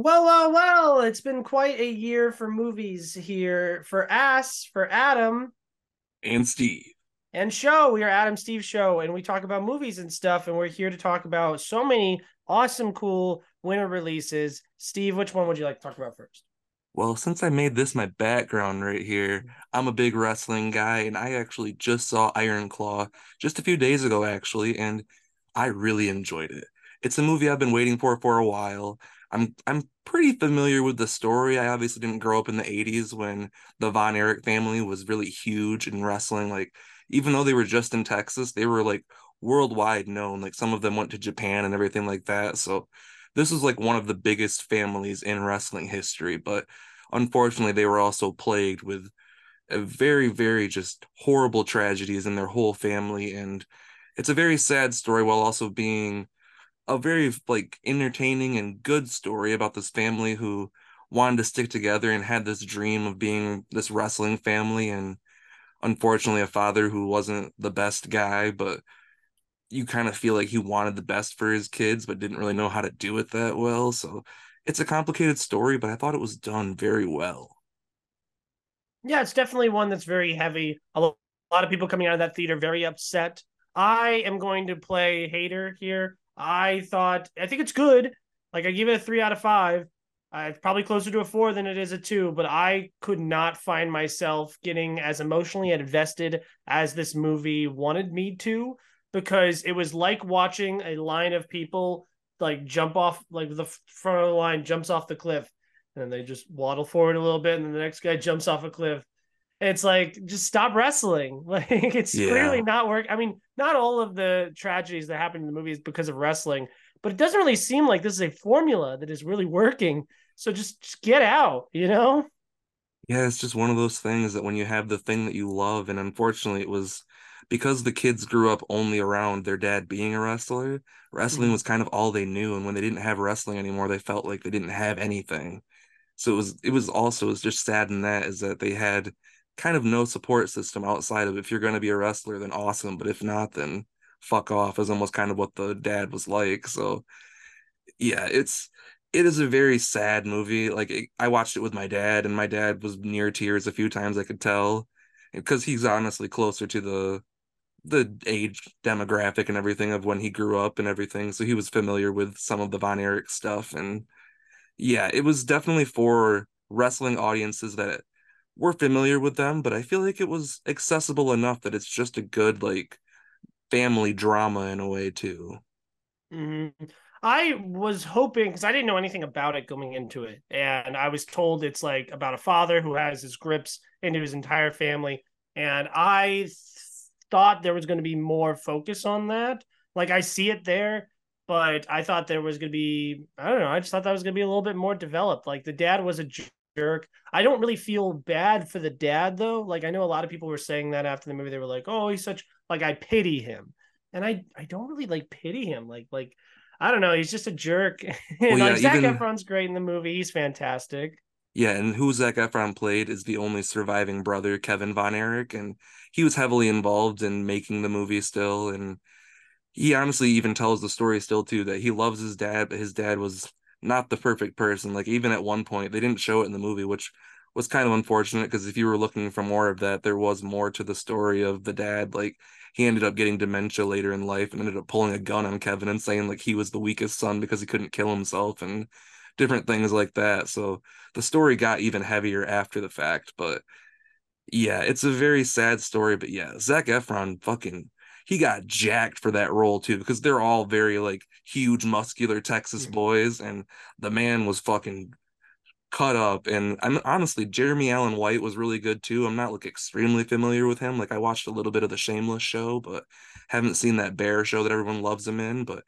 Well, well, well, it's been quite a year for movies here for Ass, for Adam, and Steve. and Show. We are Adam Steve Show, and we talk about movies and stuff, and we're here to talk about so many awesome, cool winter releases. Steve, which one would you like to talk about first? Well, since I made this my background right here, I'm a big wrestling guy, and I actually just saw Iron Claw just a few days ago, actually, and I really enjoyed it. It's a movie I've been waiting for for a while. I'm I'm pretty familiar with the story. I obviously didn't grow up in the 80s when the Von Erich family was really huge in wrestling. Like, even though they were just in Texas, they were like worldwide known. Like some of them went to Japan and everything like that. So this is like one of the biggest families in wrestling history. But unfortunately, they were also plagued with a very, very just horrible tragedies in their whole family. And it's a very sad story while also being a very like entertaining and good story about this family who wanted to stick together and had this dream of being this wrestling family and unfortunately a father who wasn't the best guy but you kind of feel like he wanted the best for his kids but didn't really know how to do it that well so it's a complicated story but i thought it was done very well Yeah, it's definitely one that's very heavy. A lot of people coming out of that theater very upset. I am going to play hater here. I thought I think it's good. Like I give it a three out of five. Uh, it's probably closer to a four than it is a two, but I could not find myself getting as emotionally invested as this movie wanted me to because it was like watching a line of people like jump off, like the front of the line jumps off the cliff, and then they just waddle forward a little bit, and then the next guy jumps off a cliff. It's like just stop wrestling. Like it's Yeah. clearly not work. I mean, not all of the tragedies that happen in the movie is because of wrestling, but it doesn't really seem like this is a formula that is really working. So just, just get out, you know? Yeah, it's just one of those things that when you have the thing that you love, and unfortunately, it was because the kids grew up only around their dad being a wrestler, wrestling Mhm. was kind of all they knew. And when they didn't have wrestling anymore, they felt like they didn't have anything. So it was it was also it was just sad in that is that they had kind of no support system outside of if you're going to be a wrestler, then awesome, but if not, then fuck off is almost kind of what the dad was like. So yeah, it's it is a very sad movie. Like it, I watched it with my dad, and my dad was near tears a few times. I could tell because he's honestly closer to the the age demographic and everything of when he grew up and everything. So he was familiar with some of the Von Erich stuff, and yeah, it was definitely for wrestling audiences that were familiar with them. But I feel like it was accessible enough that it's just a good like family drama in a way too. Mhm. I was hoping because I didn't know anything about it going into it, and I was told it's like about a father who has his grips into his entire family, and I th- thought there was going to be more focus on that. Like I see it there, but I thought there was going to be I don't know. I just thought that was going to be a little bit more developed. Like the dad was a jerk. I don't really feel bad for the dad though. Like I know a lot of people were saying that after the movie. They were like, "Oh, he's such like I pity him." and I I don't really like pity him. Like like I don't know, he's just a jerk. and Well, like yeah, Zac even- Efron's great in the movie. He's fantastic. Yeah, and who Zac Efron played is the only surviving brother, Kevin Von Erich, and he was heavily involved in making the movie still. And he honestly even tells the story still too that he loves his dad, but his dad was not the perfect person. Like even at one point, they didn't show it in the movie, which was kind of unfortunate because if you were looking for more of that, there was more to the story of the dad. Like he ended up getting dementia later in life and ended up pulling a gun on Kevin and saying like he was the weakest son because he couldn't kill himself and different things like that. So the story got even heavier after the fact, but yeah, it's a very sad story. But yeah, Zac Efron fucking he got jacked for that role too because they're all very like huge, muscular Texas boys, and the man was fucking cut up. And I'm honestly Jeremy Allen White was really good too. I'm not like extremely familiar with him. Like I watched a little bit of the Shameless show, but haven't seen that Bear show that everyone loves him in. But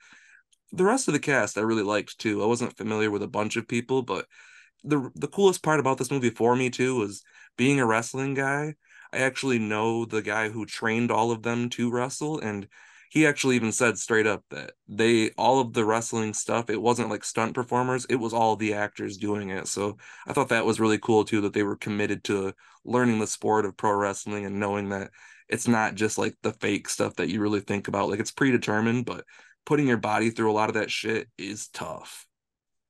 the rest of the cast I really liked too. I wasn't familiar with a bunch of people, but the the coolest part about this movie for me too was being a wrestling guy. I actually know the guy who trained all of them to wrestle, and he actually even said straight up that they all of the wrestling stuff, it wasn't like stunt performers, it was all the actors doing it. So I thought that was really cool too, that they were committed to learning the sport of pro wrestling and knowing that it's not just like the fake stuff that you really think about. Like it's predetermined, but putting your body through a lot of that shit is tough.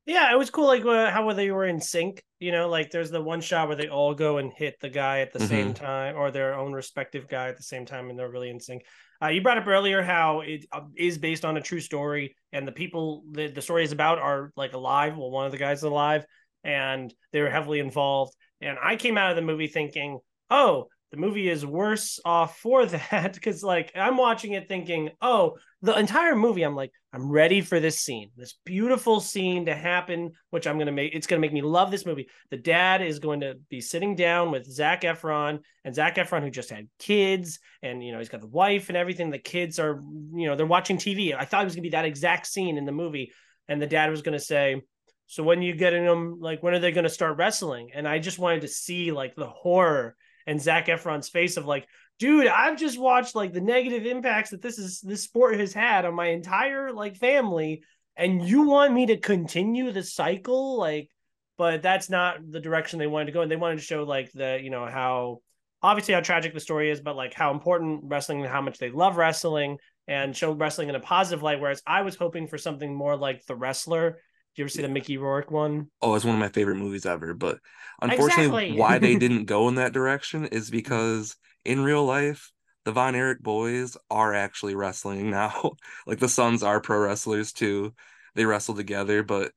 Yeah, it was cool. Like uh, how they were in sync. You know, like there's the one shot where they all go and hit the guy at the mm-hmm. same time, or their own respective guy at the same time, and they're really in sync. Uh, you brought up earlier how it uh, is based on a true story, and the people the, the story is about are like alive. Well, one of the guys is alive, and they were heavily involved. And I came out of the movie thinking, oh, the movie is worse off for that because like i'm watching it thinking oh the entire movie i'm like i'm ready for this scene this beautiful scene to happen which i'm gonna make it's gonna make me love this movie. The dad is going to be sitting down with zac efron and zac efron who just had kids and you know he's got the wife and everything the kids are you know they're watching tv i thought it was gonna be that exact scene in the movie and the dad was gonna say so when you getting them like when are they to start wrestling? And i just wanted to see like the horror and Zac Efron's face of like, dude, I've just watched like the negative impacts that this is this sport has had on my entire like family, and you want me to continue the cycle, like, but that's not the direction they wanted to go, and they wanted to show like the you know how obviously how tragic the story is, but like how important wrestling and how much they love wrestling and show wrestling in a positive light. Whereas I was hoping for something more like the wrestler you ever see the Mickey Rourke one? Oh, it's one of my favorite movies ever. But unfortunately, exactly. why they didn't go in that direction is because in real life, the Von Erich boys are actually wrestling now. like the sons are pro wrestlers too. They wrestle together, but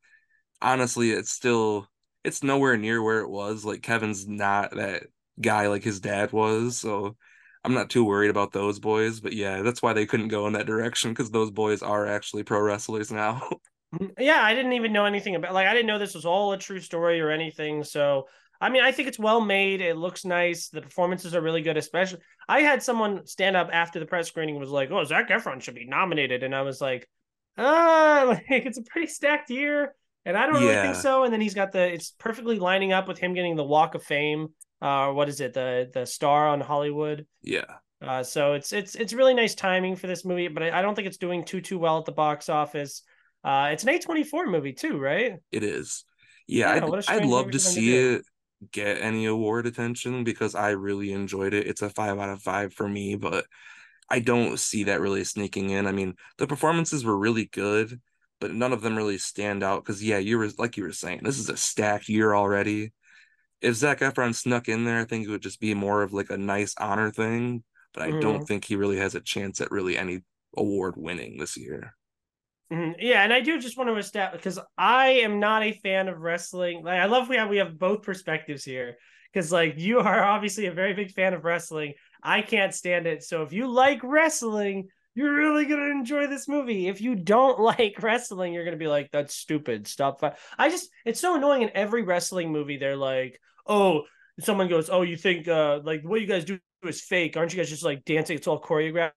honestly, it's still it's nowhere near where it was. Like Kevin's not that guy like his dad was, so I'm not too worried about those boys. But yeah, that's why they couldn't go in that direction because those boys are actually pro wrestlers now. Yeah, I didn't even know anything about like I didn't know this was all a true story or anything. So I mean, I think it's well made. It looks nice. The performances are really good. Especially, I had someone stand up after the press screening was like, "Oh, Zac Efron should be nominated," and I was like, "Ah, like it's a pretty stacked year." And I don't yeah. really think so. And then he's got the it's perfectly lining up with him getting the Walk of Fame. Uh, what is it? The the star on Hollywood. Yeah. Uh, so it's it's it's really nice timing for this movie, but I, I don't think it's doing too too well at the box office. Uh, it's an A24 movie too, right? It is. Yeah, yeah I'd, I'd love to see to it get any award attention because I really enjoyed it. It's a five out of five for me, but I don't see that really sneaking in. I mean, the performances were really good, but none of them really stand out because yeah, you were like you were saying, this is a stacked year already. If Zac Efron snuck in there, I think it would just be more of like a nice honor thing. But I mm-hmm. don't think he really has a chance at really any award winning this year. Mm-hmm. Yeah, and I do just want to establish because I am not a fan of wrestling. Like, I love we have we have both perspectives here because like you are obviously a very big fan of wrestling. I can't stand it. So if you like wrestling, you're really gonna enjoy this movie. If you don't like wrestling, you're gonna be like, "That's stupid." Stop. I just it's so annoying in every wrestling movie. They're like, "Oh." Someone goes, "Oh, you think uh like what you guys do is fake? Aren't you guys just like dancing? It's all choreographed."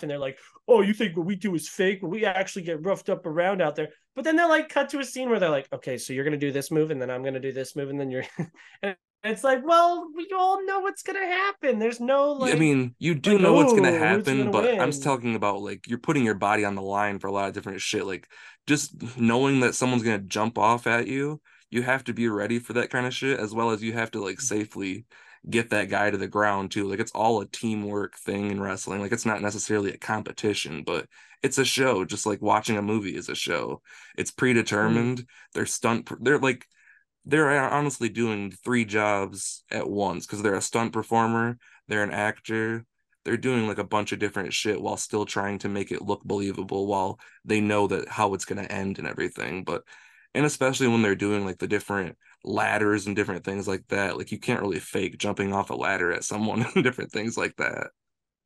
And they're like, "Oh, you think what we do is fake? we actually get roughed up around out there." But then they're like, cut to a scene where they're like, "Okay, so you're gonna do this move, and then I'm gonna do this move, and then you're." and it's like, well, we all know what's gonna happen. There's no like. I mean, you do like, know what's gonna happen, gonna but win? I'm just talking about like you're putting your body on the line for a lot of different shit. Like just knowing that someone's gonna jump off at you, you have to be ready for that kind of shit, as well as you have to like mm. safely get that guy to the ground too. Like it's all a teamwork thing in wrestling. Like it's not necessarily a competition, but it's a show, just like watching a movie is a show. It's predetermined. Mm. They're stunt. They're like they're honestly doing three jobs at once because they're a stunt performer, they're an actor, they're doing like a bunch of different shit while still trying to make it look believable while they know that how it's going to end and everything. But and especially when they're doing like the different ladders and different things like that. Like you can't really fake jumping off a ladder at someone and different things like that.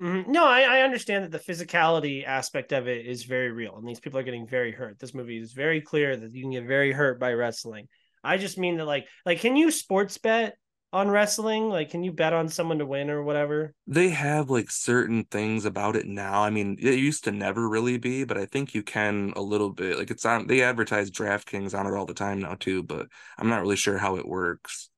Mm-hmm. No, I, I, understand that the physicality aspect of it is very real, and these people are getting very hurt. This movie is very clear that you can get very hurt by wrestling. I just mean that, like, like can you sports bet on wrestling? Like, can you bet on someone to win or whatever? They have like certain things about it now. I mean, it used to never really be, but I think you can a little bit. Like, it's on. They advertise DraftKings on it all the time now too, but I'm not really sure how it works.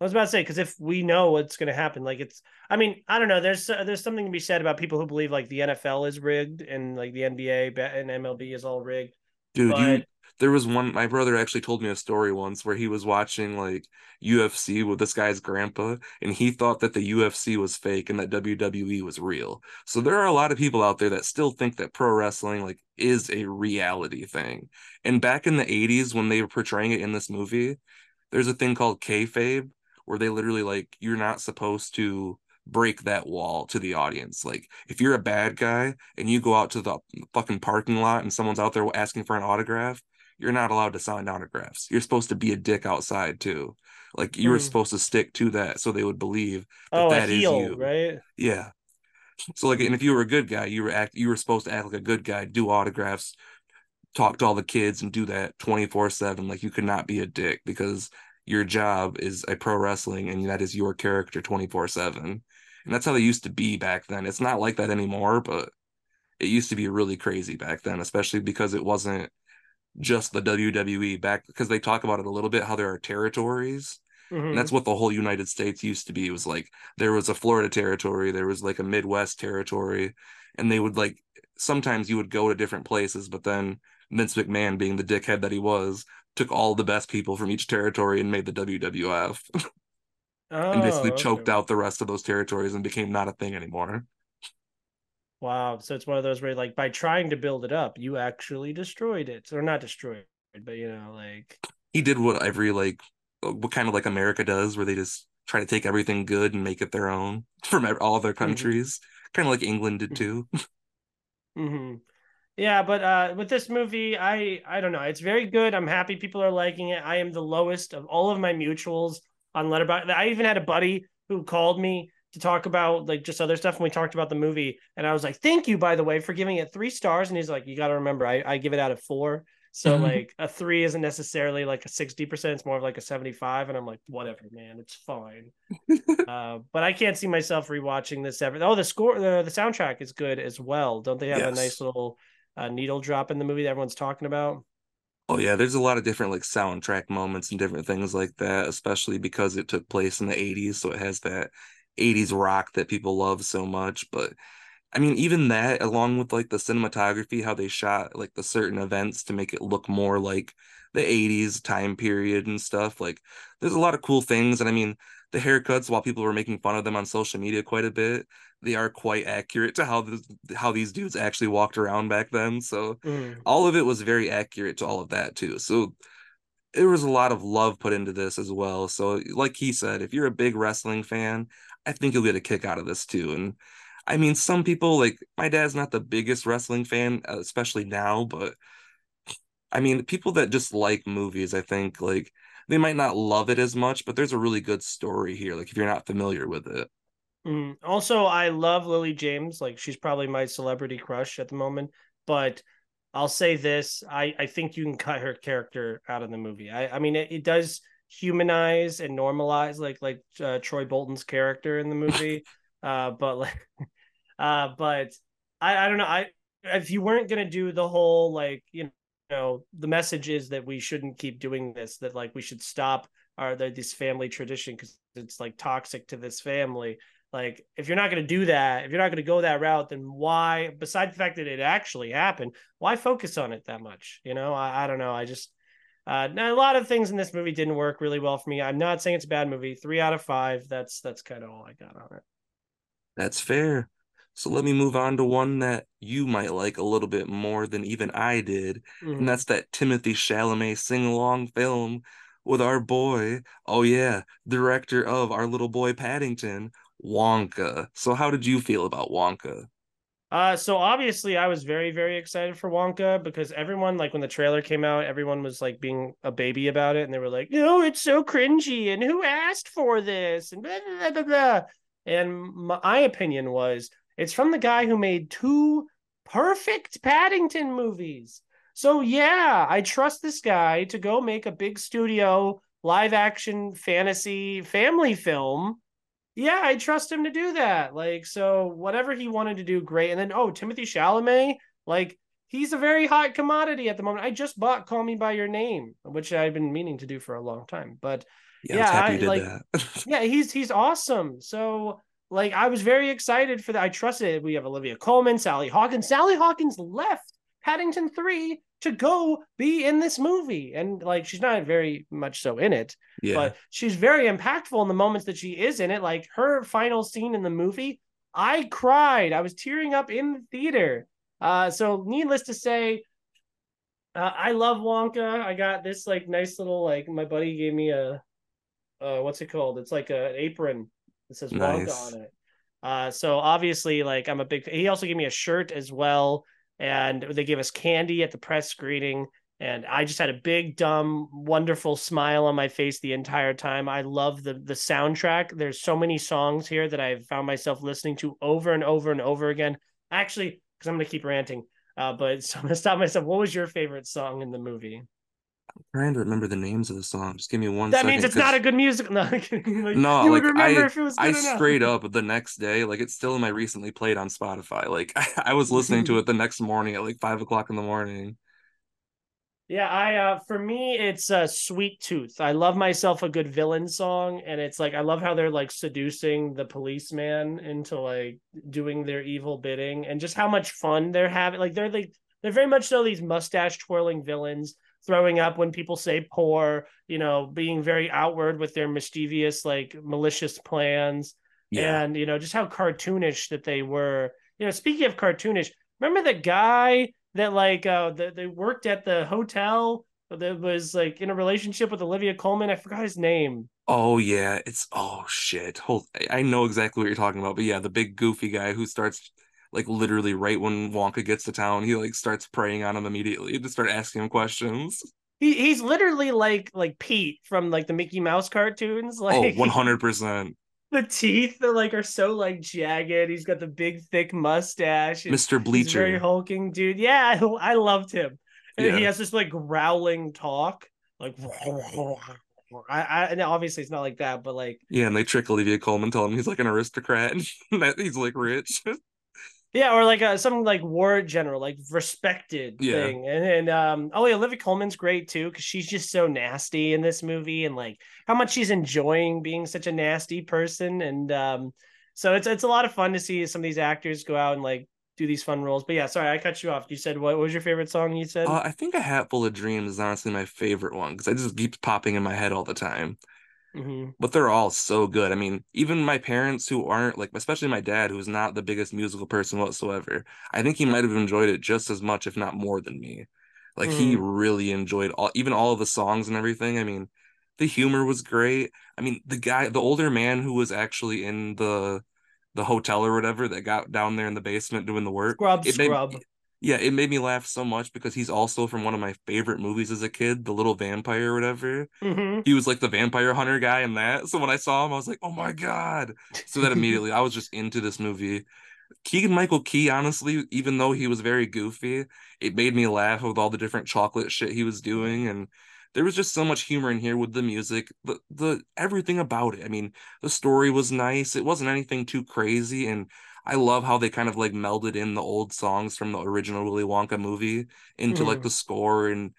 I was about to say because if we know what's going to happen, like it's, I mean, I don't know. There's uh, there's something to be said about people who believe like the NFL is rigged and like the NBA and MLB is all rigged. Dude, but... you there was one my brother actually told me a story once where he was watching like UFC with this guy's grandpa and he thought that the UFC was fake and that WWE was real. So there are a lot of people out there that still think that pro wrestling like is a reality thing. And back in the 80s when they were portraying it in this movie, there's a thing called kayfabe where they literally like you're not supposed to break that wall to the audience. Like if you're a bad guy and you go out to the fucking parking lot and someone's out there asking for an autograph, you're not allowed to sign autographs. You're supposed to be a dick outside too. Like you were mm. supposed to stick to that so they would believe that oh, that heel, is you. Right? Yeah. So like and if you were a good guy, you were act you were supposed to act like a good guy, do autographs, talk to all the kids and do that 24/7 like you could not be a dick because your job is a pro wrestling and that is your character 24/7. And that's how they used to be back then. It's not like that anymore, but it used to be really crazy back then, especially because it wasn't just the WWE back because they talk about it a little bit how there are territories. Mm-hmm. And that's what the whole United States used to be. It was like there was a Florida territory, there was like a Midwest territory, and they would like sometimes you would go to different places, but then Vince McMahon, being the dickhead that he was, took all the best people from each territory and made the WWF. oh, and basically okay. choked out the rest of those territories and became not a thing anymore. Wow. So it's one of those where like by trying to build it up, you actually destroyed it. Or not destroyed, but you know, like he did what every like what kind of like America does, where they just try to take everything good and make it their own from all their mm-hmm. countries. Mm-hmm. Kind of like England did too. mm-hmm. Yeah, but uh, with this movie, I I don't know. It's very good. I'm happy people are liking it. I am the lowest of all of my mutuals on Letterboxd. I even had a buddy who called me to talk about like just other stuff and we talked about the movie and i was like thank you by the way for giving it three stars. And he's like you got to remember I, I give it out of four. So mm-hmm. like a three isn't necessarily like a 60% it's more of like a 75 and i'm like whatever man it's fine. Uh, but i can't see myself rewatching this ever. Oh the score the, the soundtrack is good as well. Don't they have yes. a nice little uh, needle drop in the movie that everyone's talking about? Oh yeah, there's a lot of different like soundtrack moments and different things like that, especially because it took place in the 80s, so it has that 80s rock that people love so much but i mean even that along with like the cinematography how they shot like the certain events to make it look more like the 80s time period and stuff like there's a lot of cool things and i mean the haircuts while people were making fun of them on social media quite a bit they are quite accurate to how this, how these dudes actually walked around back then so mm. all of it was very accurate to all of that too so there was a lot of love put into this as well so like he said if you're a big wrestling fan I think you'll get a kick out of this too. And I mean, some people like my dad's not the biggest wrestling fan, uh, especially now, but I mean, people that just like movies, I think like they might not love it as much, but there's a really good story here. Like if you're not familiar with it. Mm. Also, I love Lily James. Like she's probably my celebrity crush at the moment. But I'll say this: I I think you can cut her character out of the movie. I I mean, it, it does humanize and normalize like like uh, Troy Bolton's character in the movie. uh, but like, uh, but I I don't know. I if you weren't gonna do the whole like you know the message is that we shouldn't keep doing this. That like we should stop our this family tradition because it's like toxic to this family. Like if you're not going to do that, if you're not going to go that route, then why? Besides the fact that it actually happened, why focus on it that much? You know, I, I don't know. I just uh, now a lot of things in this movie didn't work really well for me. I'm not saying it's a bad movie. Three out of five. That's that's kind of all I got on it. That's fair. So let me move on to one that you might like a little bit more than even I did, mm-hmm. and that's that Timothée Chalamet sing along film with our boy. Oh yeah, director of our little boy Paddington, Wonka. So how did you feel about Wonka? Uh, so obviously I was very, very excited for Wonka because everyone, like when the trailer came out, everyone was like being a baby about it, and they were like, "No, it's so cringy," and who asked for this, and blah blah blah. blah. And my opinion was, it's from the guy who made two perfect Paddington movies. So yeah, I trust this guy to go make a big studio live action fantasy family film yeah, I trust him to do that. Like, so whatever he wanted to do, great. And then, oh, Timothée Chalamet, like, he's a very hot commodity at the moment. I just bought Call Me by Your Name, which I've been meaning to do for a long time. But yeah, yeah I, like, yeah, he's he's awesome. So like, I was very excited for that. I trusted it. We have Olivia Colman, Sally Hawkins. Sally Hawkins left Paddington 3 to go be in this movie. And like she's not very much so in it, Yeah. but she's very impactful in the moments that she is in it. Like her final scene in the movie, I cried. I was tearing up in the theater. Uh, so needless to say, uh, I love Wonka. I got this like nice little like my buddy gave me a uh what's it called? It's like a, an apron that says Wonka on it. Uh so obviously like I'm a big he also gave me a shirt as well and they gave us candy at the press screening and I just had a big dumb wonderful smile on my face the entire time. I love the the soundtrack. There's so many songs here that I've found myself listening to over and over and over again. Actually, cuz I'm going to keep ranting. Uh, but so I'm gonna stop myself. What was your favorite song in the movie? Trying to remember the names of the songs. Just give me one That second, means it's not a good music. No, I'm. Like, No, you like would remember I, if it was I enough. straight up the next day, like it's still in my recently played on Spotify. Like I, was listening to it the next morning at like five o'clock in the morning. Yeah, I uh for me it's uh Sweet Tooth. I love myself a good villain song and it's like I love how they're like seducing the policeman into like doing their evil bidding and just how much fun they're having. Like they're like they're very much so these mustache twirling villains throwing up when people say poor, you know, being very outward with their mischievous like malicious plans. Yeah. and you know just how cartoonish that they were you know speaking of cartoonish remember the guy that like uh that they worked at the hotel that was like in a relationship with Olivia Colman i forgot his name Oh yeah, it's oh shit. Hold, I know exactly what you're talking about, but yeah, the big goofy guy who starts like literally right when Wonka gets to town, he like starts preying on him immediately to start asking him questions. he, he's literally like like pete from like the mickey mouse cartoons Oh, like 100%. the teeth that like are so like jagged he's got the big thick mustache Mr. he's very hulking dude yeah i, I loved him and he has this like growling talk like I, I and obviously it's not like that but like Yeah, and they trick Olivia Colman, tell him he's like an aristocrat and that he's like rich. Yeah or like uh, some like war general like respected Yeah. thing. And and um oh yeah Olivia Colman's great too because she's just so nasty in this movie and like how much she's enjoying being such a nasty person. And um so it's it's a lot of fun to see some of these actors go out and like do these fun roles. But yeah sorry i cut you off. You said what was your favorite song you said? Uh, I think A Hat Full of Dreams is honestly my favorite one because it just keeps popping in my head all the time. Hmm But they're all so good. I mean, even my parents who aren't like, especially my dad, who's not the biggest musical person whatsoever, I think he might have enjoyed it just as much, if not more than me. Like he really enjoyed all, even all of the songs and everything. I mean, the humor was great. I mean, the guy, the older man who was actually in the the hotel or whatever that got down there in the basement doing the work. scrub it made- scrub yeah, it made me laugh so much because he's also from one of my favorite movies as a kid, The Little Vampire or whatever. hmm He was like the vampire hunter guy in that. So when I saw him, I was like, oh my God. So that immediately I was just into this movie. Keegan Michael Key, honestly, even though he was very goofy, it made me laugh with all the different chocolate shit he was doing. And there was just so much humor in here with the music, the the everything about it. I mean, the story was nice. It wasn't anything too crazy. And I love how they kind of like melded in the old songs from the original Willy Wonka movie into like Mhm. the score and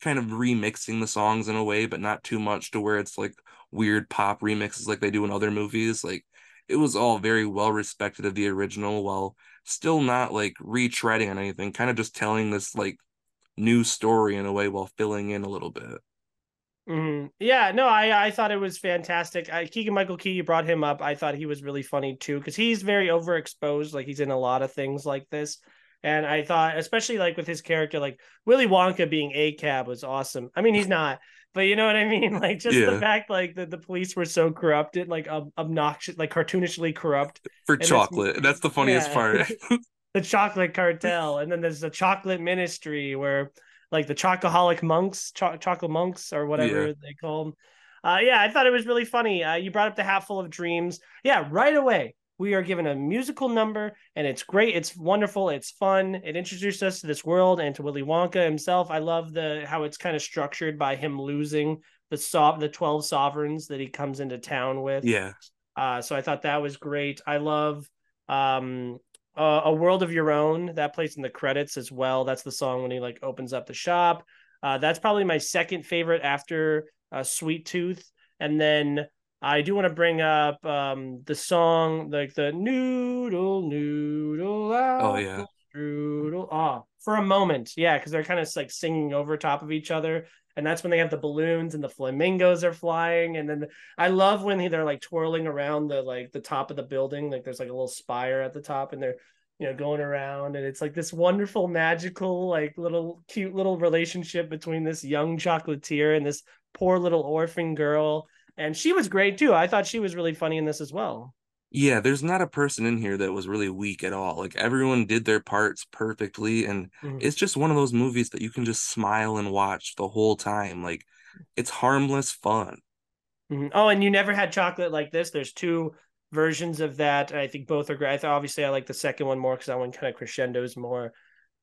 kind of remixing the songs in a way, but not too much to where it's like weird pop remixes like they do in other movies. Like it was all very well respected of the original while still not like retreading on anything, kind of just telling this like new story in a way while filling in a little bit. Hmm Yeah, no, I I thought it was fantastic. I, Keegan Michael Key, you brought him up. I thought he was really funny too because he's very overexposed. Like he's in a lot of things like this, and I thought, especially like with his character, like Willy Wonka being a cab was awesome. I mean, he's not, but you know what I mean. Like just the fact like that the police were so corrupted, like ob- obnoxious, like cartoonishly corrupt. For that's- chocolate. That's the funniest yeah. part. the chocolate cartel, and then there's the chocolate ministry where like the chocoholic monks, cho- chocolate monks, or whatever Yeah. they call them. Uh, yeah, I thought it was really funny. Uh, you brought up the hat full of dreams. Yeah, right away we are given a musical number, and it's great. It's wonderful. It's fun. It introduced us to this world and to Willy Wonka himself. I love the how it's kind of structured by him losing the so- the twelve sovereigns that he comes into town with. yeah. Uh, so I thought that was great. I love um, uh, a world of your own that plays in the credits as well. That's the song when he like opens up the shop. Uh, that's probably my second favorite after uh, Sweet Tooth, and then I do want to bring up um, the song like the noodle noodle Oh, yeah. noodle. Ah, for a moment, yeah, because they're kind of like singing over top of each other, and that's when they have the balloons and the flamingos are flying, and then I love when they're like twirling around the like the top of the building, like there's like a little spire at the top, and they're you know going around. And it's like this wonderful magical like little cute little relationship between this young chocolatier and this poor little orphan girl. And she was great too. I thought she was really funny in this as well Yeah, there's not a person in here that was really weak at all. Like everyone did their parts perfectly, and Mhm. it's just one of those movies that you can just smile and watch the whole time. Like it's harmless fun. Mhm. oh and you never had chocolate like this there's two versions of that i think both are great obviously i like the second one more because that one kind of crescendos more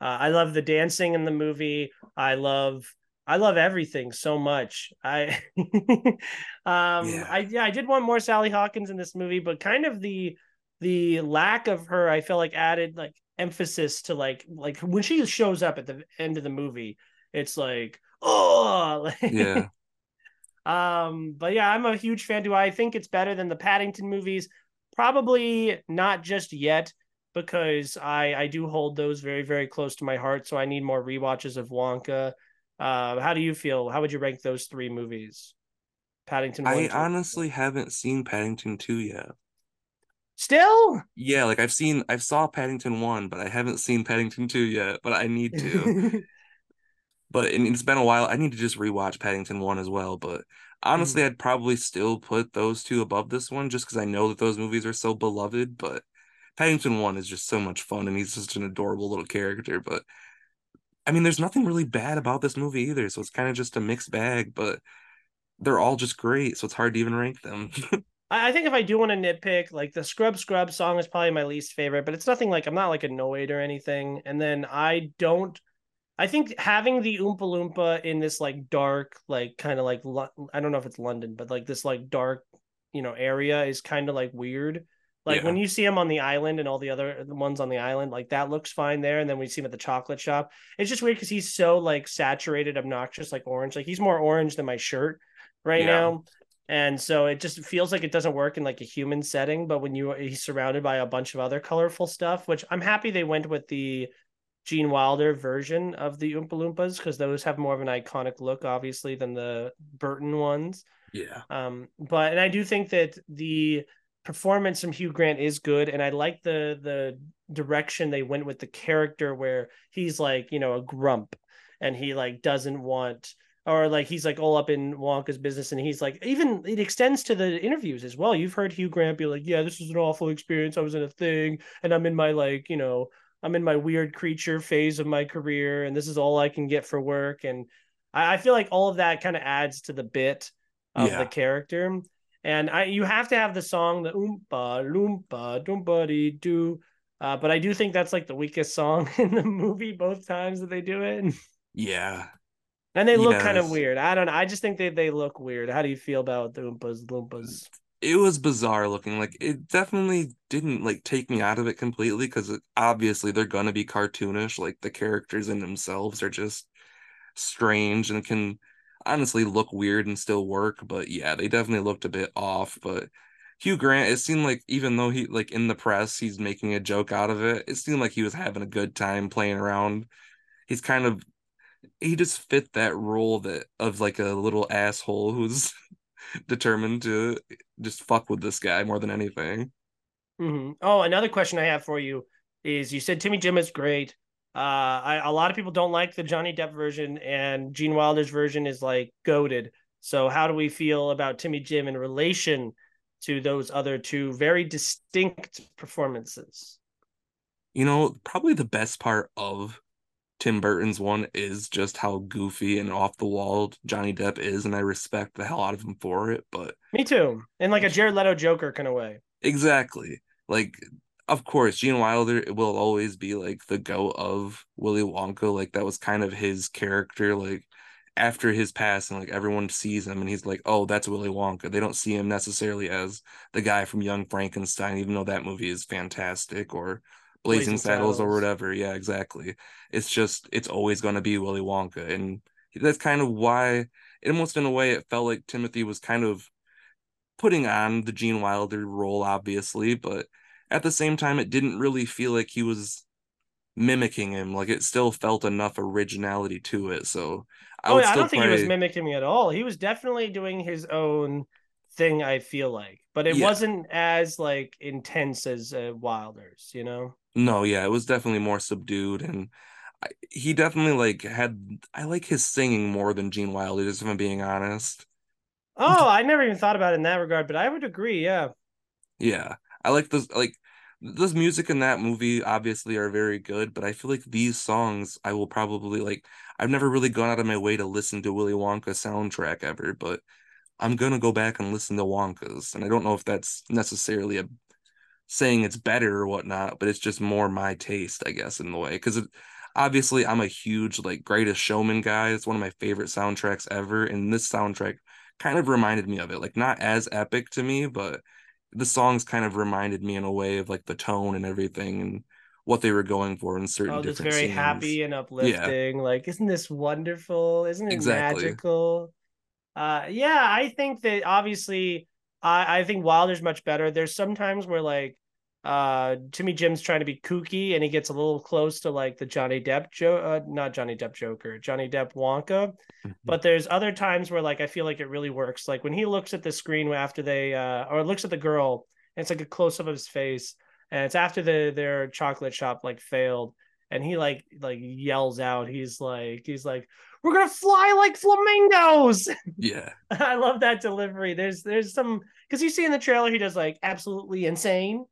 uh, i love the dancing in the movie i love i love everything so much i um Yeah. i yeah i did want more sally hawkins in this movie but kind of the the lack of her i feel like added like emphasis to like like when she shows up at the end of the movie it's like oh Yeah. um, but yeah, I'm a huge fan. Do I think it's better than the Paddington movies? Probably not just yet, because I I do hold those very very close to my heart. So I need more rewatches of Wonka. Uh, how do you feel? How would you rank those three movies? Paddington one, I two. honestly haven't seen Paddington 2 yet. Still. Yeah, like I've seen I've saw Paddington 1, but I haven't seen Paddington 2 yet, but I need to. But it's been a while. I need to just rewatch Paddington 1 as well, but honestly, I'd probably still put those two above this one just because I know that those movies are so beloved, but Paddington 1 is just so much fun and he's just an adorable little character, but I mean, there's nothing really bad about this movie either, so it's kind of just a mixed bag, but they're all just great, so it's hard to even rank them. I think if I do want to nitpick, like the Scrub Scrub song is probably my least favorite, but it's nothing like I'm not like annoyed or anything. And then I don't I think having the Oompa Loompa in this like dark, like kind of like I don't know if it's London, but like this like dark, you know, area is kind of like weird. Like Yeah. when you see him on the island and all the other ones on the island, like that looks fine there. And then we see him at the chocolate shop. It's just weird because he's so like saturated, obnoxious, like orange. Like he's more orange than my shirt right Yeah. now. And so it just feels like it doesn't work in like a human setting. But when you he's surrounded by a bunch of other colorful stuff, which I'm happy they went with the Gene Wilder version of the Oompa Loompas because those have more of an iconic look, obviously, than the Burton ones. Yeah. Um, but and I do think that the performance from Hugh Grant is good, and I like the the direction they went with the character where he's like you know a grump, and he like doesn't want. Or like he's like all up in Wonka's business, and he's like even it extends to the interviews as well. You've heard Hugh Grant be like, "Yeah, this is an awful experience. I was in a thing, and I'm in my like you know I'm in my weird creature phase of my career, and this is all I can get for work. And I, I feel like all of that kind of adds to the bit of Yeah. the character. And I, you have to have the song, the oompa loompa doompity doo. Uh, but I do think that's like the weakest song in the movie both times that they do it. Yeah. And they look kind of weird. I don't know. I just think they, they look weird. How do you feel about the oompas loompas? It was bizarre looking. Like it definitely didn't like take me out of it completely because obviously they're gonna be cartoonish. Like the characters in themselves are just strange and can honestly look weird and still work. But yeah, they definitely looked a bit off. But Hugh Grant, it seemed like even though he like in the press he's making a joke out of it, it seemed like he was having a good time playing around. He's kind of he just fit that role that of like a little asshole who's determined to just fuck with this guy more than anything. hmm Oh, another question I have for you is: you said Timmy Jim is great. Uh, I, a lot of people don't like the Johnny Depp version, and Gene Wilder's version is like goaded. So, how do we feel about Timmy Jim in relation to those other two very distinct performances? You know, probably the best part of Tim Burton's one is just how goofy and off the wall Johnny Depp is, and I respect the hell out of him for it. But Me too, in like a Jared Leto Joker kind of way. exactly, like, of course, Gene Wilder will always be like the go of Willy Wonka. Like that was kind of his character. Like after his passing, like everyone sees him and he's like, oh, that's Willy Wonka. They don't see him necessarily as the guy from Young Frankenstein, even though that movie is fantastic, or Blazing, Blazing Saddles, or whatever. Yeah, exactly. It's just it's always going to be Willy Wonka, and that's kind of why, almost in a way, it felt like Timothy was kind of putting on the Gene Wilder role, obviously, but at the same time, it didn't really feel like he was mimicking him. Like it still felt enough originality to it. So I oh would yeah, I still don't think he was mimicking me at all. He was definitely doing his own thing. I feel like, but it Yeah, wasn't as like intense as uh, Wilder's. You know. no, yeah, it was definitely more subdued, and I, he definitely like had. I like his singing more than Gene Wilder, just if I'm being honest. Oh, I never even thought about it in that regard, but I would agree. Yeah. Yeah, I like this. Like this music in that movie obviously are very good, but I feel like these songs I will probably like. I've never really gone out of my way to listen to Willy Wonka soundtrack ever, but I'm gonna go back and listen to Wonka's, and I don't know if that's necessarily a saying it's better or whatnot, but it's just more my taste, I guess, in the way. Because obviously, I'm a huge like Greatest Showman guy. It's one of my favorite soundtracks ever, and this soundtrack kind of reminded me of it. Like not as epic to me, but the songs kind of reminded me in a way of like the tone and everything and what they were going for in certain Oh, just very scenes. happy and Yeah, uplifting. Like, isn't this wonderful? Isn't it exactly. magical? Uh, yeah, I think that obviously, I I think Wilder's much better. There's sometimes where like, uh, Timmy Jim's trying to be kooky and he gets a little close to like the Johnny Depp Joe, uh, not Johnny Depp Joker, Johnny Depp Wonka. Mhm. But there's other times where like I feel like it really works. Like when he looks at the screen after they, uh, or looks at the girl, and it's like a close up of his face, and it's after the their chocolate shop like failed, and he like like yells out, he's like he's like we're gonna fly like flamingos Yeah, I love that delivery. There's there's some because you see in the trailer he does like absolutely insane,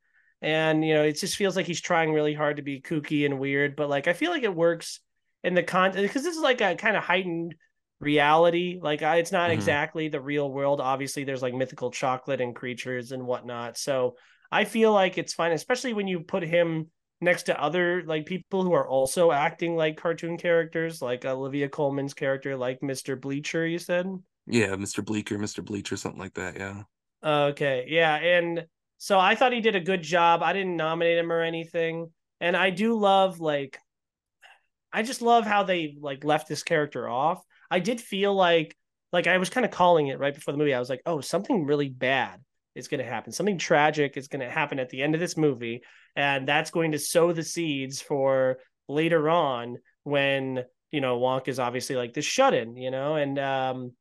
and you know it just feels like he's trying really hard to be kooky and weird. But like I feel like it works in the content because this is like a kind of heightened reality. Like I, it's not hmm exactly the real world. Obviously, there's like mythical chocolate and creatures and whatnot. So I feel like it's fine, especially when you put him next to other like people who are also acting like cartoon characters, like Olivia Colman's character, like Mr. Bleacher. You said. yeah, Mr. Bleeker, Mr. Bleach, or something like that. Yeah, Okay, yeah, and so I thought he did a good job. I didn't nominate him or anything, and I do love like I just love how they like left this character off. I did feel like like I was kind of calling it right before the movie. I was like, oh, something really bad is going to happen. Something tragic is going to happen at the end of this movie, and that's going to sow the seeds for later on when you know Wonk is obviously like this shut in, you know, and um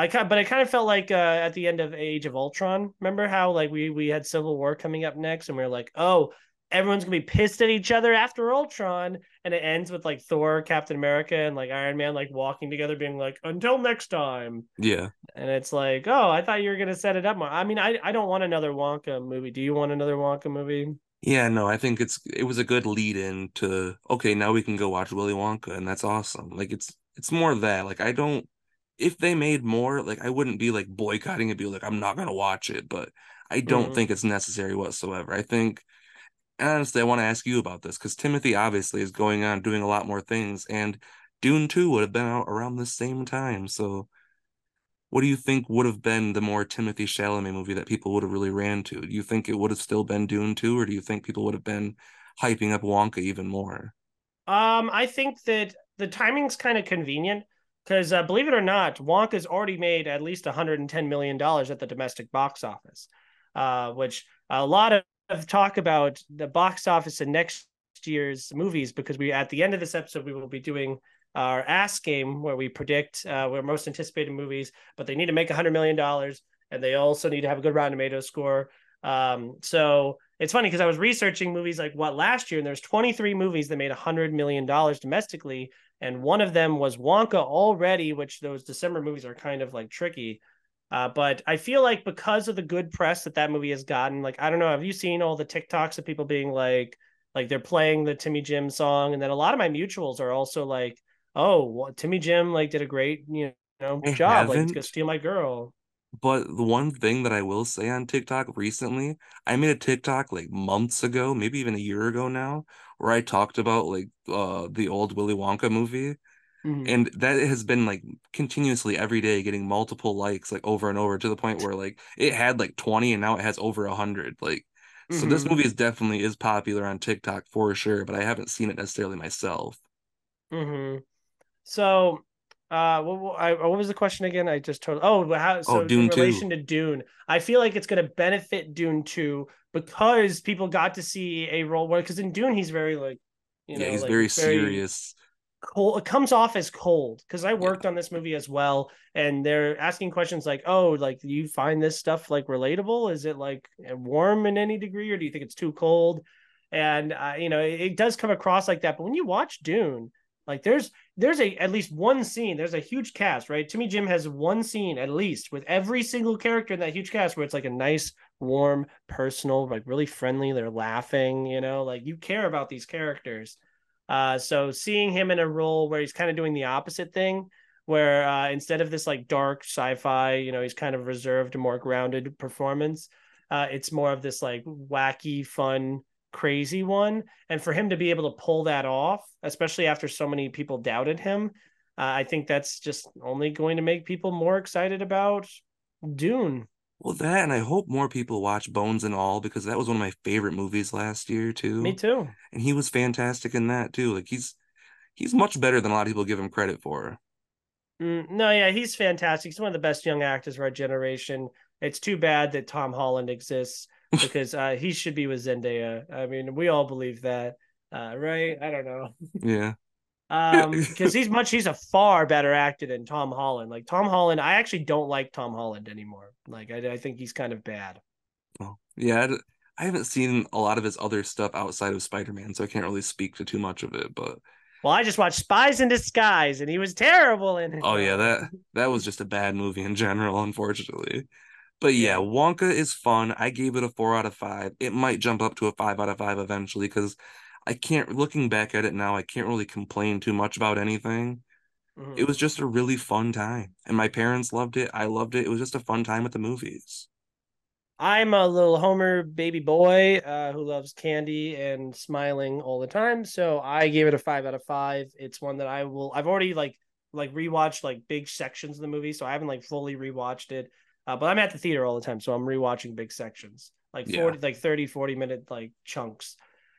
I kind, but I kind of felt like uh, at the end of Age of Ultron. Remember how like we we had Civil War coming up next, and we are like, oh, everyone's gonna be pissed at each other after Ultron, and it ends with like Thor, Captain America, and like Iron Man like walking together, being like, until next time. yeah. And it's like, oh, I thought you were gonna set it up more. I mean, I I don't want another Wonka movie. Do you want another Wonka movie? Yeah, no, I think it's it was a good lead in to okay, now we can go watch Willy Wonka and that's awesome. Like it's it's more of that. Like I don't if they made more, like I wouldn't be like boycotting it, be like, I'm not gonna watch it, but I don't Mm-hmm. think it's necessary whatsoever. I think and honestly, I want to ask you about this because Timothy obviously is going on doing a lot more things, and Dune 2 would have been out around the same time. So what do you think would have been the more Timothée Chalamet movie that people would have really ran to? Do you think it would have still been Dune 2, or do you think people would have been hyping up Wonka even more? Um, I think that the timing's kind of convenient because uh, believe it or not, Wonka's already made at least 110 million dollars at the domestic box office, uh, which a lot of, talk about the box office in next year's movies because we at the end of this episode we will be doing our ask game where we predict uh, our most anticipated movies, but they need to make 100 million dollars and they also need to have a good Rotten Tomatoes score. Um, so it's funny because I was researching movies like what last year, and there's 23 movies that made $100 million domestically. And one of them was Wonka already, which those December movies are kind of like tricky. Uh, but I feel like because of the good press that that movie has gotten, like, I don't know, have you seen all the TikToks of people being like, like they're playing the Timmy Jim song? And then a lot of my mutuals are also like, oh, well, Timmy Jim like did a great, you know, job. Like gonna steal my girl. But the one thing that I will say on TikTok recently, I made a TikTok like months ago, maybe even a year ago now, where I talked about like uh the old Willy Wonka movie Mm-hmm. and that has been like continuously every day getting multiple likes like over and over to the point where like it had like 20 and now it has over 100 like so this Mm-hmm. movie is definitely is popular on TikTok for sure but I haven't seen it necessarily myself Mm-hmm. So, uh, what, what, I, what was the question again? I just told. Oh, how? oh So, in Dune 2 relation to Dune, I feel like it's going to benefit Dune two because people got to see a role where, because in Dune he's very like, You yeah, know, he's like very very serious. cold. It comes off as cold because I Yeah. worked on this movie as well, and they're asking questions like, "Oh, like, do you find this stuff like relatable? Is it like warm in any degree, or do you think it's too cold?" And uh, you know, it, it does come across like that. But when you watch Dune, like, there's there's a at least one scene. There's a huge cast, right? Timmy Jim has one scene at least with every single character in that huge cast where it's like a nice, warm, personal, like really friendly. They're laughing, you know, like you care about these characters. Uh, so seeing him in a role where he's kind of doing the opposite thing, where uh, instead of this like dark sci-fi, you know, he's kind of reserved, more grounded performance. Uh, it's more of this like wacky, fun, crazy one, and for him to be able to pull that off, especially after so many people doubted him, uh, I think that's just only going to make people more excited about Dune. Well, that and I hope more people watch Bones and All because that was one of my favorite movies last year too. Me too. And he was fantastic in that too. Like he's he's much better than a lot of people give him credit for. Mm, no, yeah, he's fantastic. He's one of the best young actors of our generation. It's too bad that Tom Holland exists because uh, he should be with Zendaya. I mean, we all believe that, uh, right? I don't know. Yeah. Um, because he's much he's a far better actor than Tom Holland. Like Tom Holland, I actually don't like Tom Holland anymore. Like I, I think he's kind of bad. Well, yeah, I haven't seen a lot of his other stuff outside of Spider-Man, so I can't really speak to too much of it, but Well, I just watched Spies in Disguise, and he was terrible in it. oh yeah, that that was just a bad movie in general, unfortunately. But yeah. Wonka is fun. I gave it a four out of five. It might jump up to a five out of five eventually because I can't, looking back at it now, I can't really complain too much about anything. Mhm. It was just a really fun time. And my parents loved it. I loved it. It was just a fun time at the movies. I'm a little Homer baby boy uh, who loves candy and smiling all the time. So I gave it a five out of five. It's one that I will. I've already like like rewatched like big sections of the movie, so I haven't like fully rewatched it. Uh, but I'm at the theater all the time, so I'm rewatching big sections, like Yeah. 40, like 30, 40 minute like chunks.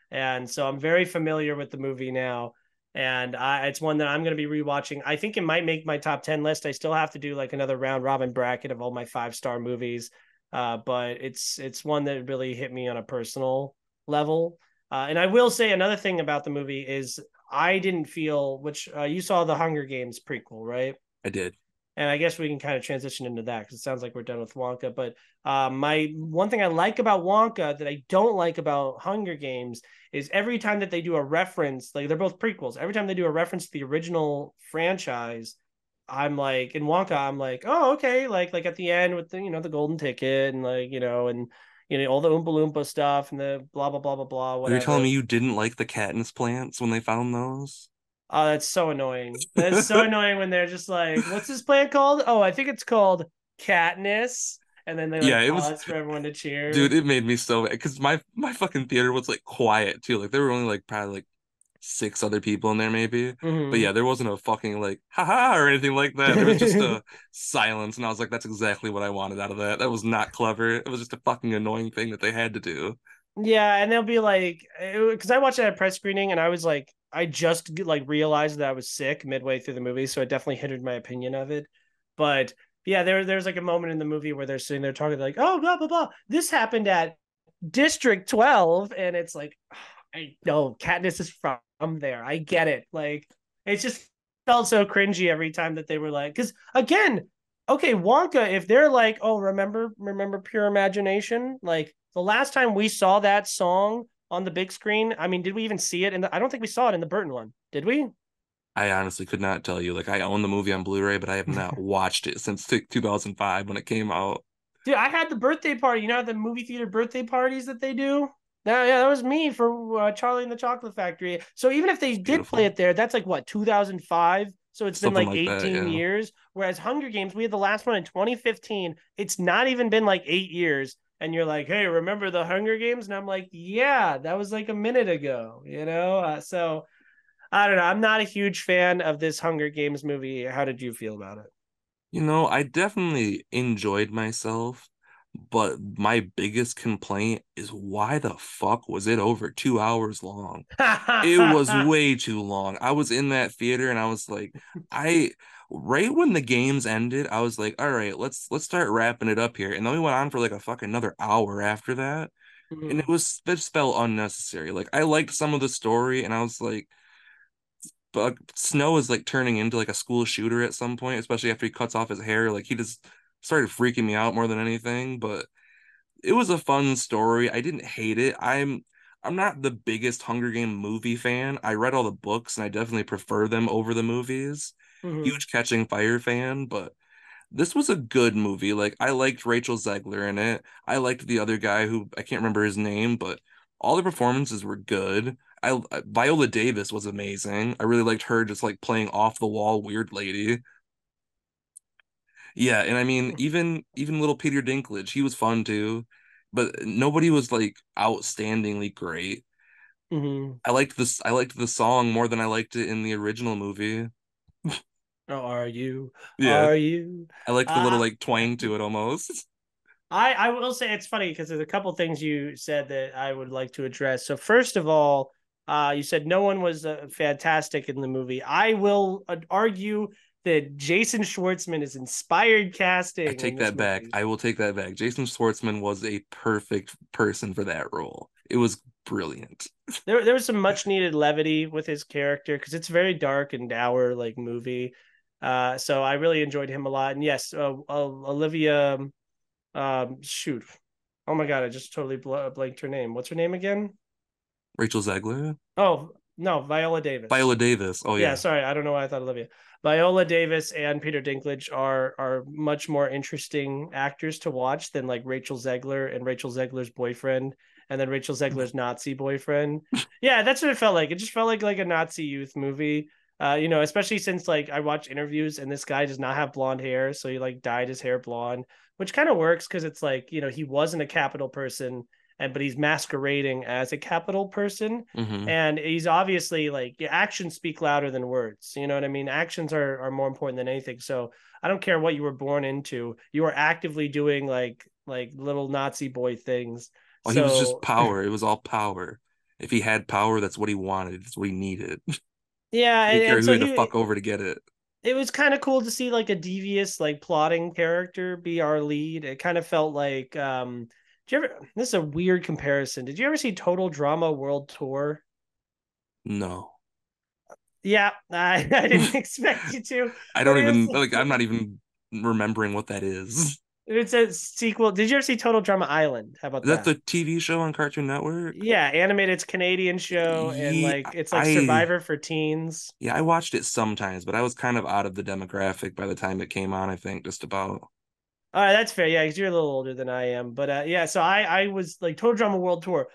And so I'm very familiar with the movie now. And I, it's one that I'm going to be rewatching. I think it might make my top 10 list. I still have to do like another round robin bracket of all my five star movies uh, but it's it's one that really hit me on a personal level. Uh, and I will say another thing about the movie is I didn't feel, which uh, you saw the Hunger Games prequel, right? I did. And I guess we can kind of transition into that because it sounds like we're done with Wonka. But uh, my one thing I like about Wonka that I don't like about Hunger Games is every time that they do a reference, like they're both prequels, every time they do a reference to the original franchise, I'm like in Wonka, I'm like, oh, okay, like like at the end with the you know the golden ticket and like you know and you know all the Oompa Loompa stuff and the blah blah blah blah blah. Whatever. you telling me you didn't like the Katniss plants when they found those? Oh, that's so annoying. That's so annoying when they're just like, what's this plant called? Oh, I think it's called Katniss. And then they like Yeah, it was- for everyone to cheer. Dude, it made me so because my my fucking theater was like quiet too. Like there were only like probably like six other people in there maybe. Mhm. But yeah, there wasn't a fucking like haha or anything like that. There was just a silence, and I was like, that's exactly what I wanted out of that. That was not clever. It was just a fucking annoying thing that they had to do. Yeah, and they'll be like, because I watched it at press screening, and I was like, I just like realized that I was sick midway through the movie, so it definitely hindered my opinion of it. But yeah, there there's like a moment in the movie where they're sitting there talking like, oh blah blah blah, this happened at District Twelve, and it's like, ah, I know Katniss is from there. I get it. Like, it's just felt so cringy every time that they were like, because again, okay, Wonka, if they're like, oh, remember, remember Pure Imagination? Like the last time we saw that song on the big screen, I mean, did we even see it in the I don't think we saw it in the Burton one, did we? I honestly could not tell you. Like I own the movie on Blu-ray, but I have not watched it since 2005 when it came out. Dude, I had the birthday party. You know the movie theater birthday parties that they do? That, yeah, that was me for uh, Charlie and the Chocolate Factory. So even if they did Beautiful. play it there, that's like what 2005. So it's been like like 18 that, yeah. years. Whereas Hunger Games, we had the last one in 2015. It's not even been like eight years. And you're like, hey, remember the Hunger Games? And I'm like, yeah, that was like a minute ago, you know? Uh, so I don't know. I'm not a huge fan of this Hunger Games movie. How did you feel about it? You know, I definitely enjoyed myself, but my biggest complaint is why the fuck was it over two hours long? It was way too long. I was in that theater and I was like, I right when the games ended, I was like, all right, let's let's start wrapping it up here. And then we went on for like a fucking another hour after that. and it mm. was it just felt unnecessary. Like I liked some of the story, and I was like, but Snow is like turning into like a school shooter at some point, especially after he cuts off his hair. Like he just started freaking me out more than anything. But it was a fun story. I didn't hate it. I'm I'm not the biggest Hunger Game movie fan. I read all the books and I definitely prefer them over the movies. Mhm. Huge Catching Fire fan, but this was a good movie. Like I liked Rachel Zegler in it. I liked the other guy who I can't remember his name, but all the performances were good. I Viola Davis was amazing. I really liked her just like playing off the wall weird lady. Yeah, and I mean even even little Peter Dinklage, he was fun too, but nobody was like outstandingly great. Mhm. I liked this I liked the song more than I liked it in the original movie. Oh, are you? Yeah, Are you? I like the little Uh, like twang to it almost. I I will say it's funny because there's a couple things you said that I would like to address. So first of all, uh, you said no one was uh, fantastic in the movie. I will uh, argue that Jason Schwartzman is inspired casting. I take that back. I will take that back. Jason Schwartzman was a perfect person for that role. It was brilliant. there there was some much needed levity with his character because it's a very dark and dour like movie. Uh, so I really enjoyed him a lot. And yes, uh, uh, Olivia, um, shoot, oh my god, I just totally bl- blanked her name. What's her name again? Rachel Zegler, Oh no, Viola Davis. Viola Davis. Oh yeah. yeah, sorry, I don't know why I thought Olivia. Viola Davis and Peter Dinklage are are much more interesting actors to watch than like Rachel Zegler and Rachel Zegler's boyfriend, and then Rachel Zegler's Nazi boyfriend. Yeah, that's what it felt like. It just felt like like a Nazi youth movie. Uh, you know, especially since like I watch interviews and this guy does not have blonde hair, so he like dyed his hair blonde, which kind of works because it's like you know he wasn't a Capitol person, and but he's masquerading as a Capitol person hmm and he's obviously like actions speak louder than words you know what i mean actions are are more important than anything so i don't care what you were born into you are actively doing like like little nazi boy things Oh, so he was just power. It was all power. If he had power, that's what he wanted. It's what he needed. yeah Didn't and, care and who so he to fuck over to get it. it was kind of cool to see like a devious like plotting character be our lead it kind of felt like um did you ever this is a weird comparison did you ever see total drama world tour No, yeah i, I didn't expect you to I don't even like. I'm not even remembering what that is. It's a sequel. Did you ever see Total Drama Island? How about Is that that? the TV show on Cartoon Network? Yeah, animated. It's Canadian show, and like it's like I- Survivor for teens. Yeah, I watched it sometimes, but I was kind of out of the demographic by the time it came on. I think just about. All right, that's fair. Yeah, because you're a little older than I am. But uh, yeah, so I I was like Total Drama World Tour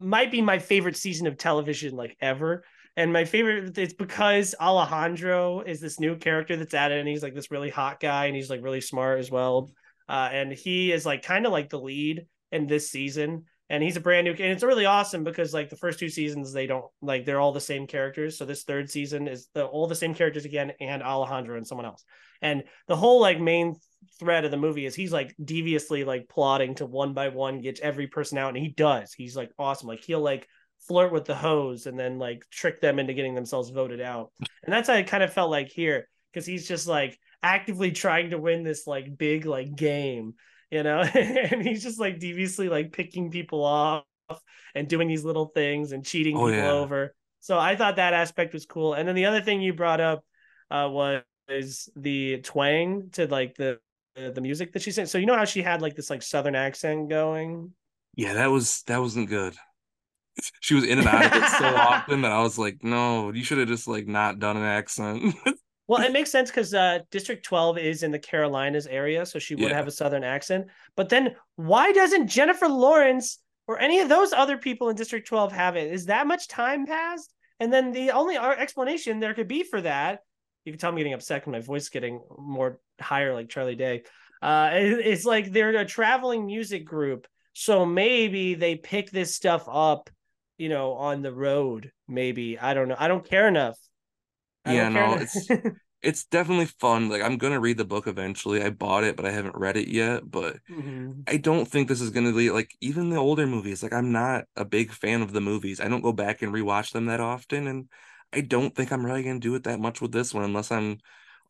might be my favorite season of television like ever. And my favorite it's because Alejandro is this new character that's added, and he's like this really hot guy, and he's like really smart as well. Uh, and he is like kind of like the lead in this season, and he's a brand new, and it's really awesome because like the first two seasons they don't like they're all the same characters. So this third season is the all the same characters again, and Alejandro and someone else. And the whole like main thread of the movie is he's like deviously like plotting to one by one get every person out, and he does. He's like awesome. Like he'll like flirt with the hose and then like trick them into getting themselves voted out. And that's how I kind of felt like here because he's just like actively trying to win this like big like game, you know, and he's just like deviously like picking people off and doing these little things and cheating Oh, people yeah. over. So I thought that aspect was cool. And then the other thing you brought up uh, was the twang to like the the music that she sang. So you know how she had like this like southern accent going. Yeah, that was that wasn't good. She was in and out of it so often that I was like, no, you should have just like not done an accent. Well, it makes sense because uh, District 12 is in the Carolinas area, so she would Yeah. have a Southern accent. But then why doesn't Jennifer Lawrence or any of those other people in District 12 have it? Is that much time passed? And then the only explanation there could be for that, you can tell I'm getting upset because my voice is getting more higher, like Charlie Day. Uh, it- it's like they're a traveling music group, so maybe they pick this stuff up, you know, on the road. Maybe I don't know. I don't care enough. I Yeah, no, enough. it's- it's definitely fun. Like I'm gonna read the book eventually. I bought it, but I haven't read it yet. But Mhm. I don't think this is gonna be like even the older movies. Like I'm not a big fan of the movies. I don't go back and rewatch them that often, and I don't think I'm really gonna do it that much with this one unless I'm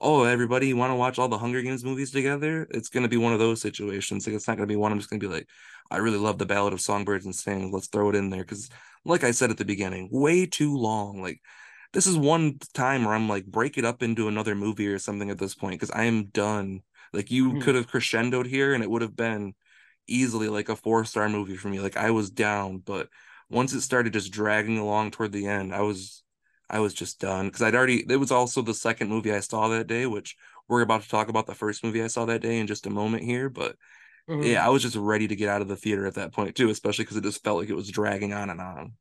oh, everybody, you want to watch all the Hunger Games movies together? It's going to be one of those situations. Like, it's not going to be one I'm just going to be like, I really love the Ballad of Songbirds and Snakes. Let's throw it in there. Because, like I said at the beginning, way too long. Like, this is one time where I'm like, break it up into another movie or something at this point because I am done. Like, you mm-hmm. could have crescendoed here and it would have been easily like a four star movie for me. Like, I was down. But once it started just dragging along toward the end, I was I was just done because I'd already. It was also the second movie I saw that day, which we're about to talk about the first movie I saw that day in just a moment here. But mm-hmm. yeah, I was just ready to get out of the theater at that point too, especially because it just felt like it was dragging on and on.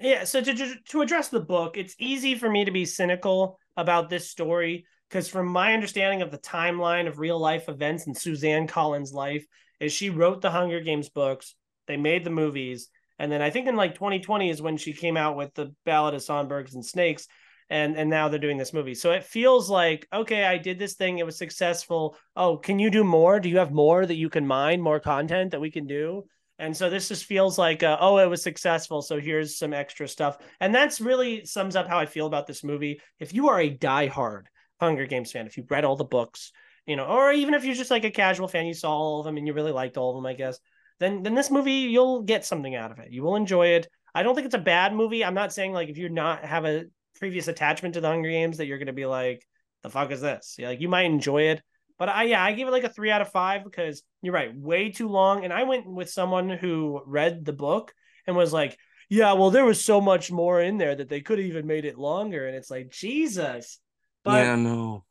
Yeah. So to to address the book, it's easy for me to be cynical about this story because from my understanding of the timeline of real life events in Suzanne Collins' life, is she wrote the Hunger Games books, they made the movies, and then I think in like 2020 is when she came out with the Ballad of Songbirds and Snakes. And and now they're doing this movie. So it feels like, okay, I did this thing, it was successful. Oh, can you do more? Do you have more that you can mine, more content that we can do? And so this just feels like, uh, oh, it was successful. So here's some extra stuff. And that's really sums up how I feel about this movie. If you are a diehard Hunger Games fan, if you've read all the books, you know, or even if you're just like a casual fan, you saw all of them and you really liked all of them, I guess then then this movie you'll get something out of it. You will enjoy it. I don't think it's a bad movie. I'm not saying like if you not have a previous attachment to the Hunger Games that you're gonna be like, the fuck is this? Yeah, Like you might enjoy it. But I yeah, I give it like a three out of five because you're right, way too long. And I went with someone who read the book and was like, Yeah, well, there was so much more in there that they could have even made it longer. And it's like, Jesus. But yeah, no.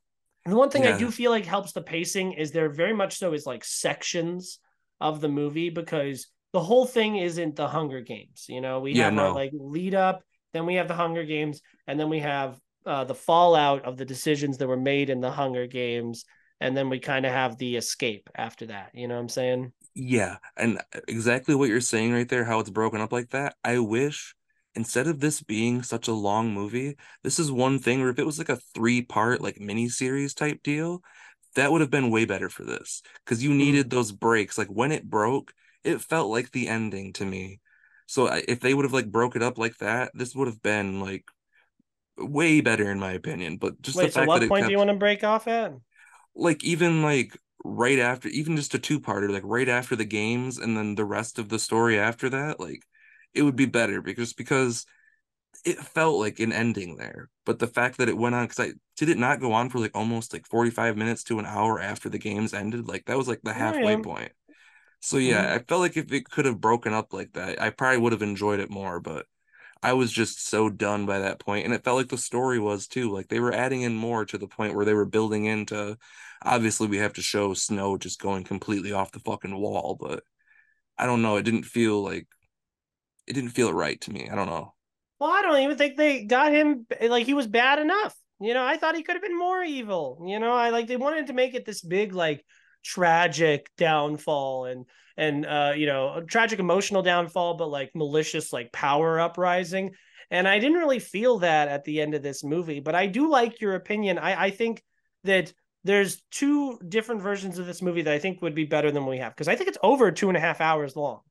The one thing yeah. I do feel like helps the pacing is there very much so is like sections of the movie because the whole thing isn't the Hunger Games. You know, we yeah, have no. our like lead up, then we have the Hunger Games, and then we have uh, the fallout of the decisions that were made in the Hunger Games, and then we kind of have the escape after that. You know what I'm saying? Yeah, and exactly what you're saying right there, how it's broken up like that. I wish instead of this being such a long movie, this is one thing where if it was like a three part like mini series type deal, that would have been way better for this because you mm-hmm. needed those breaks. Like when it broke, it felt like the ending to me. So if they would have like broke it up like that, this would have been like way better in my opinion. But just Wait, the fact so what that point kept, do you want to break off at? Like even like right after, even just a two parter, like right after the games, and then the rest of the story after that, like it would be better because because it felt like an ending there. But the fact that it went on, because I did it not go on for like almost like 45 minutes to an hour after the games ended. Like that was like the halfway point. So yeah, mm-hmm. I felt like if it could have broken up like that, I probably would have enjoyed it more. But I was just so done by that point, and it felt like the story was too. Like they were adding in more to the point where they were building into. Obviously, we have to show Snow just going completely off the fucking wall, but I don't know. It didn't feel like it didn't feel right to me. I don't know. Well, I don't even think they got him like he was bad enough. You know, I thought he could have been more evil. You know, I like they wanted to make it this big like tragic downfall and and uh you know, a tragic emotional downfall but like malicious like power uprising. And I didn't really feel that at the end of this movie, but I do like your opinion. I I think that there's two different versions of this movie that I think would be better than we have because I think it's over two and a half hours long.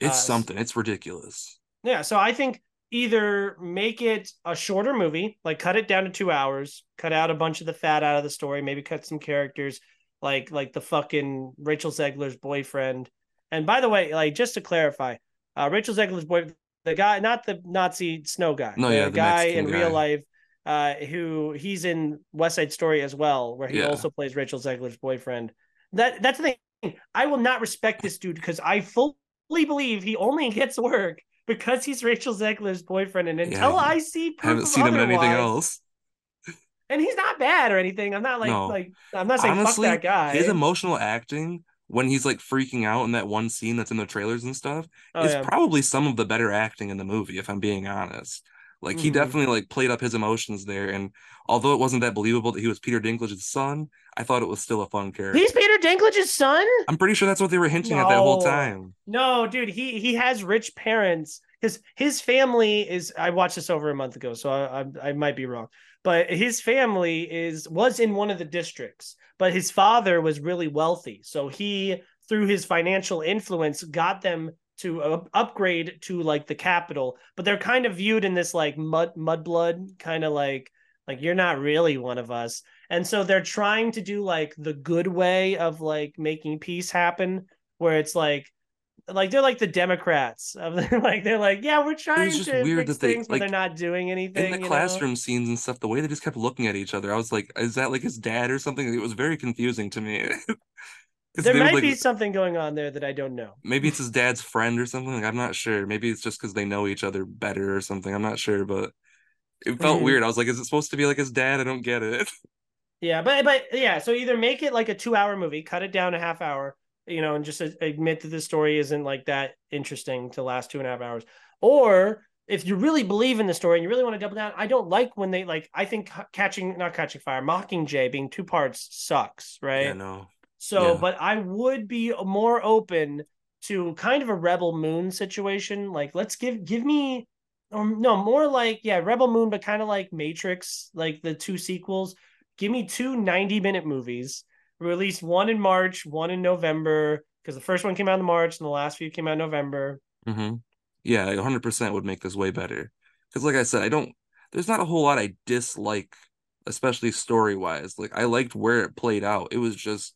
It's uh, something. It's ridiculous. Yeah, so I think either make it a shorter movie, like cut it down to two hours, cut out a bunch of the fat out of the story, maybe cut some characters like like the fucking Rachel Zegler's boyfriend. And by the way, like just to clarify, uh, Rachel Zegler's boy, the guy, not the Nazi snow guy, no, yeah, the, the guy Mexican in guy. real life, uh, who he's in West Side Story as well, where he Yeah. also plays Rachel Zegler's boyfriend. That that's the thing. I will not respect this dude because I fully believe he only gets work because he's Rachel Zegler's boyfriend, and until Yeah, I see proof haven't seen him in anything else. and he's not bad or anything. I'm not like No. like I'm not saying Honestly, fuck that guy. his emotional acting when he's like freaking out in that one scene that's in the trailers and stuff Oh, is yeah. probably some of the better acting in the movie, if I'm being honest. Like he Mhm. definitely like played up his emotions there, and although it wasn't that believable that he was Peter Dinklage's son, I thought it was still a fun character. He's Peter Dinklage's son. I'm pretty sure that's what they were hinting at that whole time. No, dude, he he has rich parents. His his family is. I watched this over a month ago, so I, I I might be wrong, but his family is was in one of the districts, but his father was really wealthy, so he through his financial influence got them to up- upgrade to like the Capitol. But they're kind of viewed in this like mud mudblood kind of like like you're not really one of us. And so they're trying to do like the good way of like making peace happen, where it's like like they're like the Democrats of like they're like yeah we're trying just to weird fix that they, things but like, they're not doing anything in the you know? classroom scenes and stuff, the way they just kept looking at each other, I was like, is that like his dad or something? It was very confusing to me. There might like, be something going on there that I don't know. maybe it's his dad's friend or something. Like, I'm not sure. Maybe it's just because they know each other better or something. I'm not sure, but it felt Mhm. weird. I was like, is it supposed to be like his dad? I don't get it. Yeah, but but yeah, so either make it like a two hour movie, cut it down a half hour, you know, and just admit that the story isn't like that interesting to last two and a half hours, or if you really believe in the story and you really want to double down, I don't like when they like. I think catching not catching fire, mocking Mockingjay being two parts sucks, right? Yeah, no. So, Yeah. but I would be more open to kind of a Rebel Moon situation. Like, let's give give me, or no, more like yeah, Rebel Moon, but kind of like Matrix, like the two sequels. Give me two 90 minute movies. Release one in March, one in November, because the first one came out in March and the last few came out in November. hmm Yeah, 100% would make this way better. Because, like I said, I don't, there's not a whole lot I dislike, especially story wise. Like, I liked where it played out. It was just,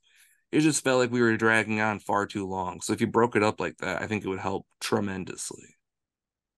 it just felt like we were dragging on far too long. So, if you broke it up like that, I think it would help tremendously.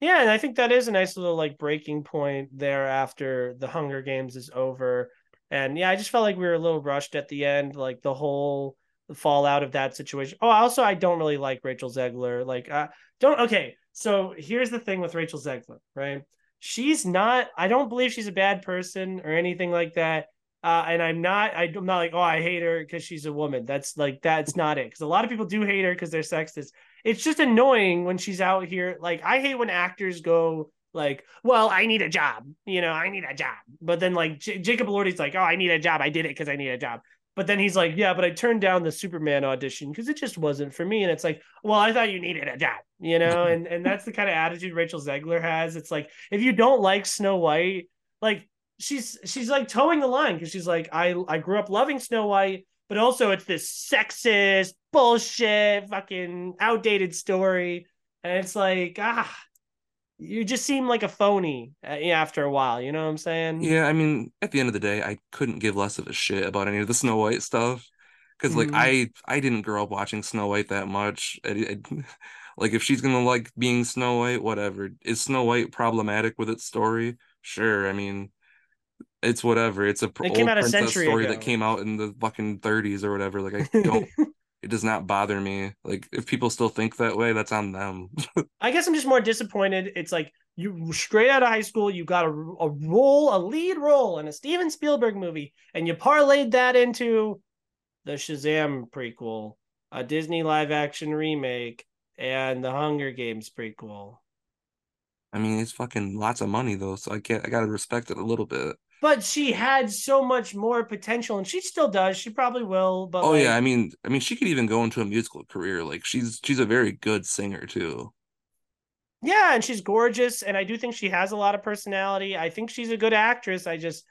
Yeah, and I think that is a nice little like breaking point there after the Hunger Games is over. And yeah, I just felt like we were a little rushed at the end, like the whole fallout of that situation. Oh, also I don't really like Rachel Zegler. Like uh don't okay. So here's the thing with Rachel Zegler, right? She's not I don't believe she's a bad person or anything like that. Uh, and I'm not I'm not like, oh, I hate her because she's a woman. That's like that's not it. Because a lot of people do hate her because they're sexist it's just annoying when she's out here. Like I hate when actors go like, "Well, I need a job," you know, I need a job. But then like J- Jacob Elordi's like, "Oh, I need a job. I did it because I need a job." But then he's like, "Yeah, but I turned down the Superman audition because it just wasn't for me." And it's like, "Well, I thought you needed a job," you know. and and that's the kind of attitude Rachel Zegler has. It's like if you don't like Snow White, like she's she's like towing the line because she's like, "I I grew up loving Snow White." but also it's this sexist bullshit fucking outdated story and it's like ah you just seem like a phony uh, after a while you know what i'm saying Yeah, I mean, at the end of the day, I couldn't give less of a shit about any of the Snow White stuff. Because, like, Mhm. I I didn't grow up watching Snow White that much. I- I- like, if she's gonna like being Snow White, whatever. Is Snow White problematic with its story? Sure. I mean, it's whatever. It's a pr- It came old out a century story ago. that came out in the fucking 30s or whatever. Like, I don't. it does not bother me. Like, if people still think that way, that's on them. i guess i'm just more disappointed it's like you straight out of high school you got a, a role a lead role in a steven spielberg movie and you parlayed that into the shazam prequel a disney live action remake and the hunger games prequel I mean, it's fucking lots of money though, so I can't. I gotta respect it a little bit. But she had so much more potential and she still does. She probably will but Oh like, yeah, I mean, I mean, she could even go into a musical career. Like she's she's a very good singer too. yeah and she's gorgeous and i do think she has a lot of personality. I think she's a good actress. I just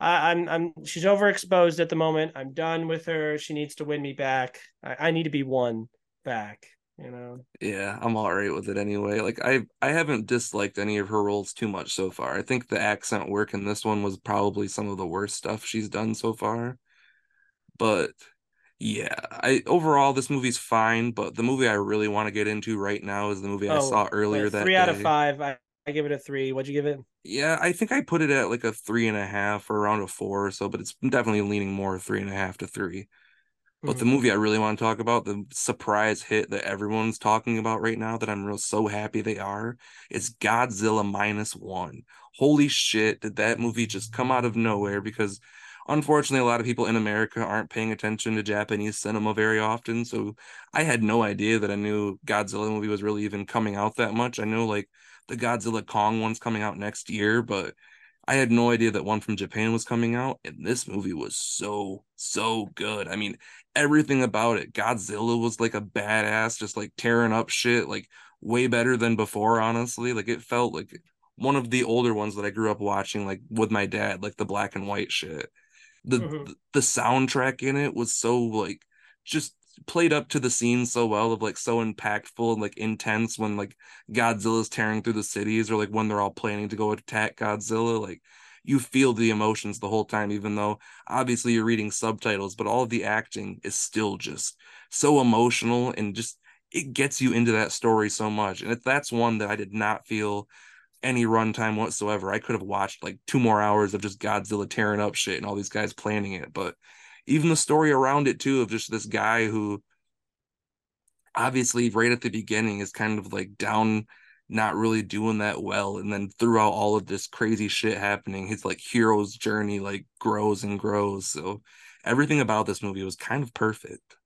I, i'm i'm she's overexposed at the moment. I'm done with her. She needs to win me back. I, I need to be won back you know Yeah, I'm all right with it anyway. Like I I haven't disliked any of her roles too much so far. I think the accent work in this one was probably some of the worst stuff she's done so far. But yeah, I overall this movie's fine, but the movie I really want to get into right now is the movie I Oh, saw earlier that three out of five I, I give it a three what'd you give it Yeah, I think I put it at like a three and a half or around a four or so, but it's definitely leaning more three and a half to three. But the Mhm. movie I really want to talk about, the surprise hit that everyone's talking about right now, that I'm real so happy they are, is Godzilla minus one. Holy shit, did that movie just come out of nowhere? Because unfortunately, a lot of people in America aren't paying attention to Japanese cinema very often. So I had no idea that a new Godzilla movie was really even coming out that much. I know like the Godzilla Kong one's coming out next year, but I had no idea that one from Japan was coming out, and this movie was so, so good. I mean, everything about it. Godzilla was like a badass, just like tearing up shit, like way better than before, honestly. Like it felt like one of the older ones that I grew up watching, like with my dad, like the black and white shit. The Mhm. the soundtrack in it was so like just played up to the scene so well of like so impactful and like intense when like Godzilla's tearing through the cities or like when they're all planning to go attack Godzilla. Like you feel the emotions the whole time, even though obviously you're reading subtitles, but all the acting is still just so emotional and just it gets you into that story so much. And if that's one that I did not feel any runtime whatsoever. I could have watched like two more hours of just Godzilla tearing up shit and all these guys planning it. But even the story around it too of just this guy who obviously right at the beginning is kind of like down not really doing that well and then throughout all of this crazy shit happening his like hero's journey like grows and grows so everything about this movie was kind of perfect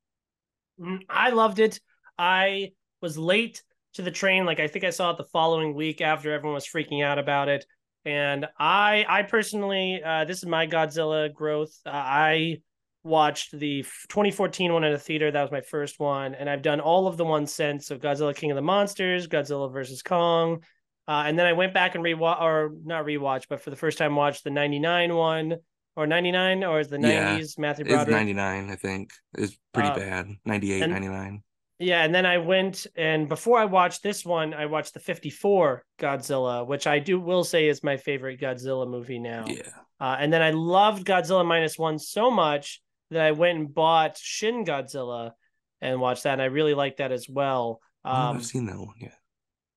mm, i loved it i was late to the train. Like I think I saw it the following week after everyone was freaking out about it. And I, I personally, uh, this is my Godzilla growth. Uh, I watched the 2014 one in a theater. That was my first one, and I've done all of the ones since. So Godzilla King of the Monsters, Godzilla versus Kong, uh, and then I went back and rewatch, or not rewatch, but for the first time watched the 99 one, or 99, or is the 90s yeah, Matthew Broderick? It's 99, I think. It's pretty uh, bad. 98, and, 99. Yeah, and then I went and before I watched this one, I watched the 54 Godzilla, which I do will say is my favorite Godzilla movie now. Yeah. Uh, and then I loved Godzilla minus one so much that I went and bought Shin Godzilla and watched that, and I really like that as well. Um, I've seen that one. Yeah.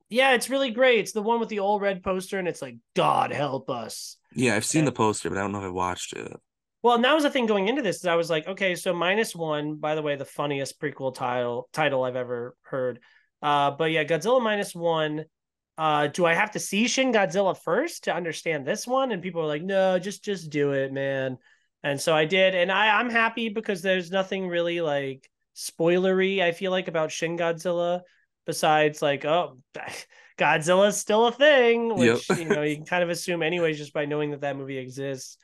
Yeah, it's really great. It's the one with the old red poster, and it's like God help us. Yeah, I've seen and, the poster, but I don't know if I watched it. Well, and that was the thing going into this is I was like, okay, so minus one, by the way, the funniest prequel title title I've ever heard. Uh, but yeah, Godzilla minus one. Uh, do I have to see Shin Godzilla first to understand this one? And people are like, no, just just do it, man. And so I did, and I I'm happy because there's nothing really like spoilery. I feel like about Shin Godzilla besides like, oh, Godzilla's still a thing, which yep. you know you can kind of assume anyways just by knowing that that movie exists.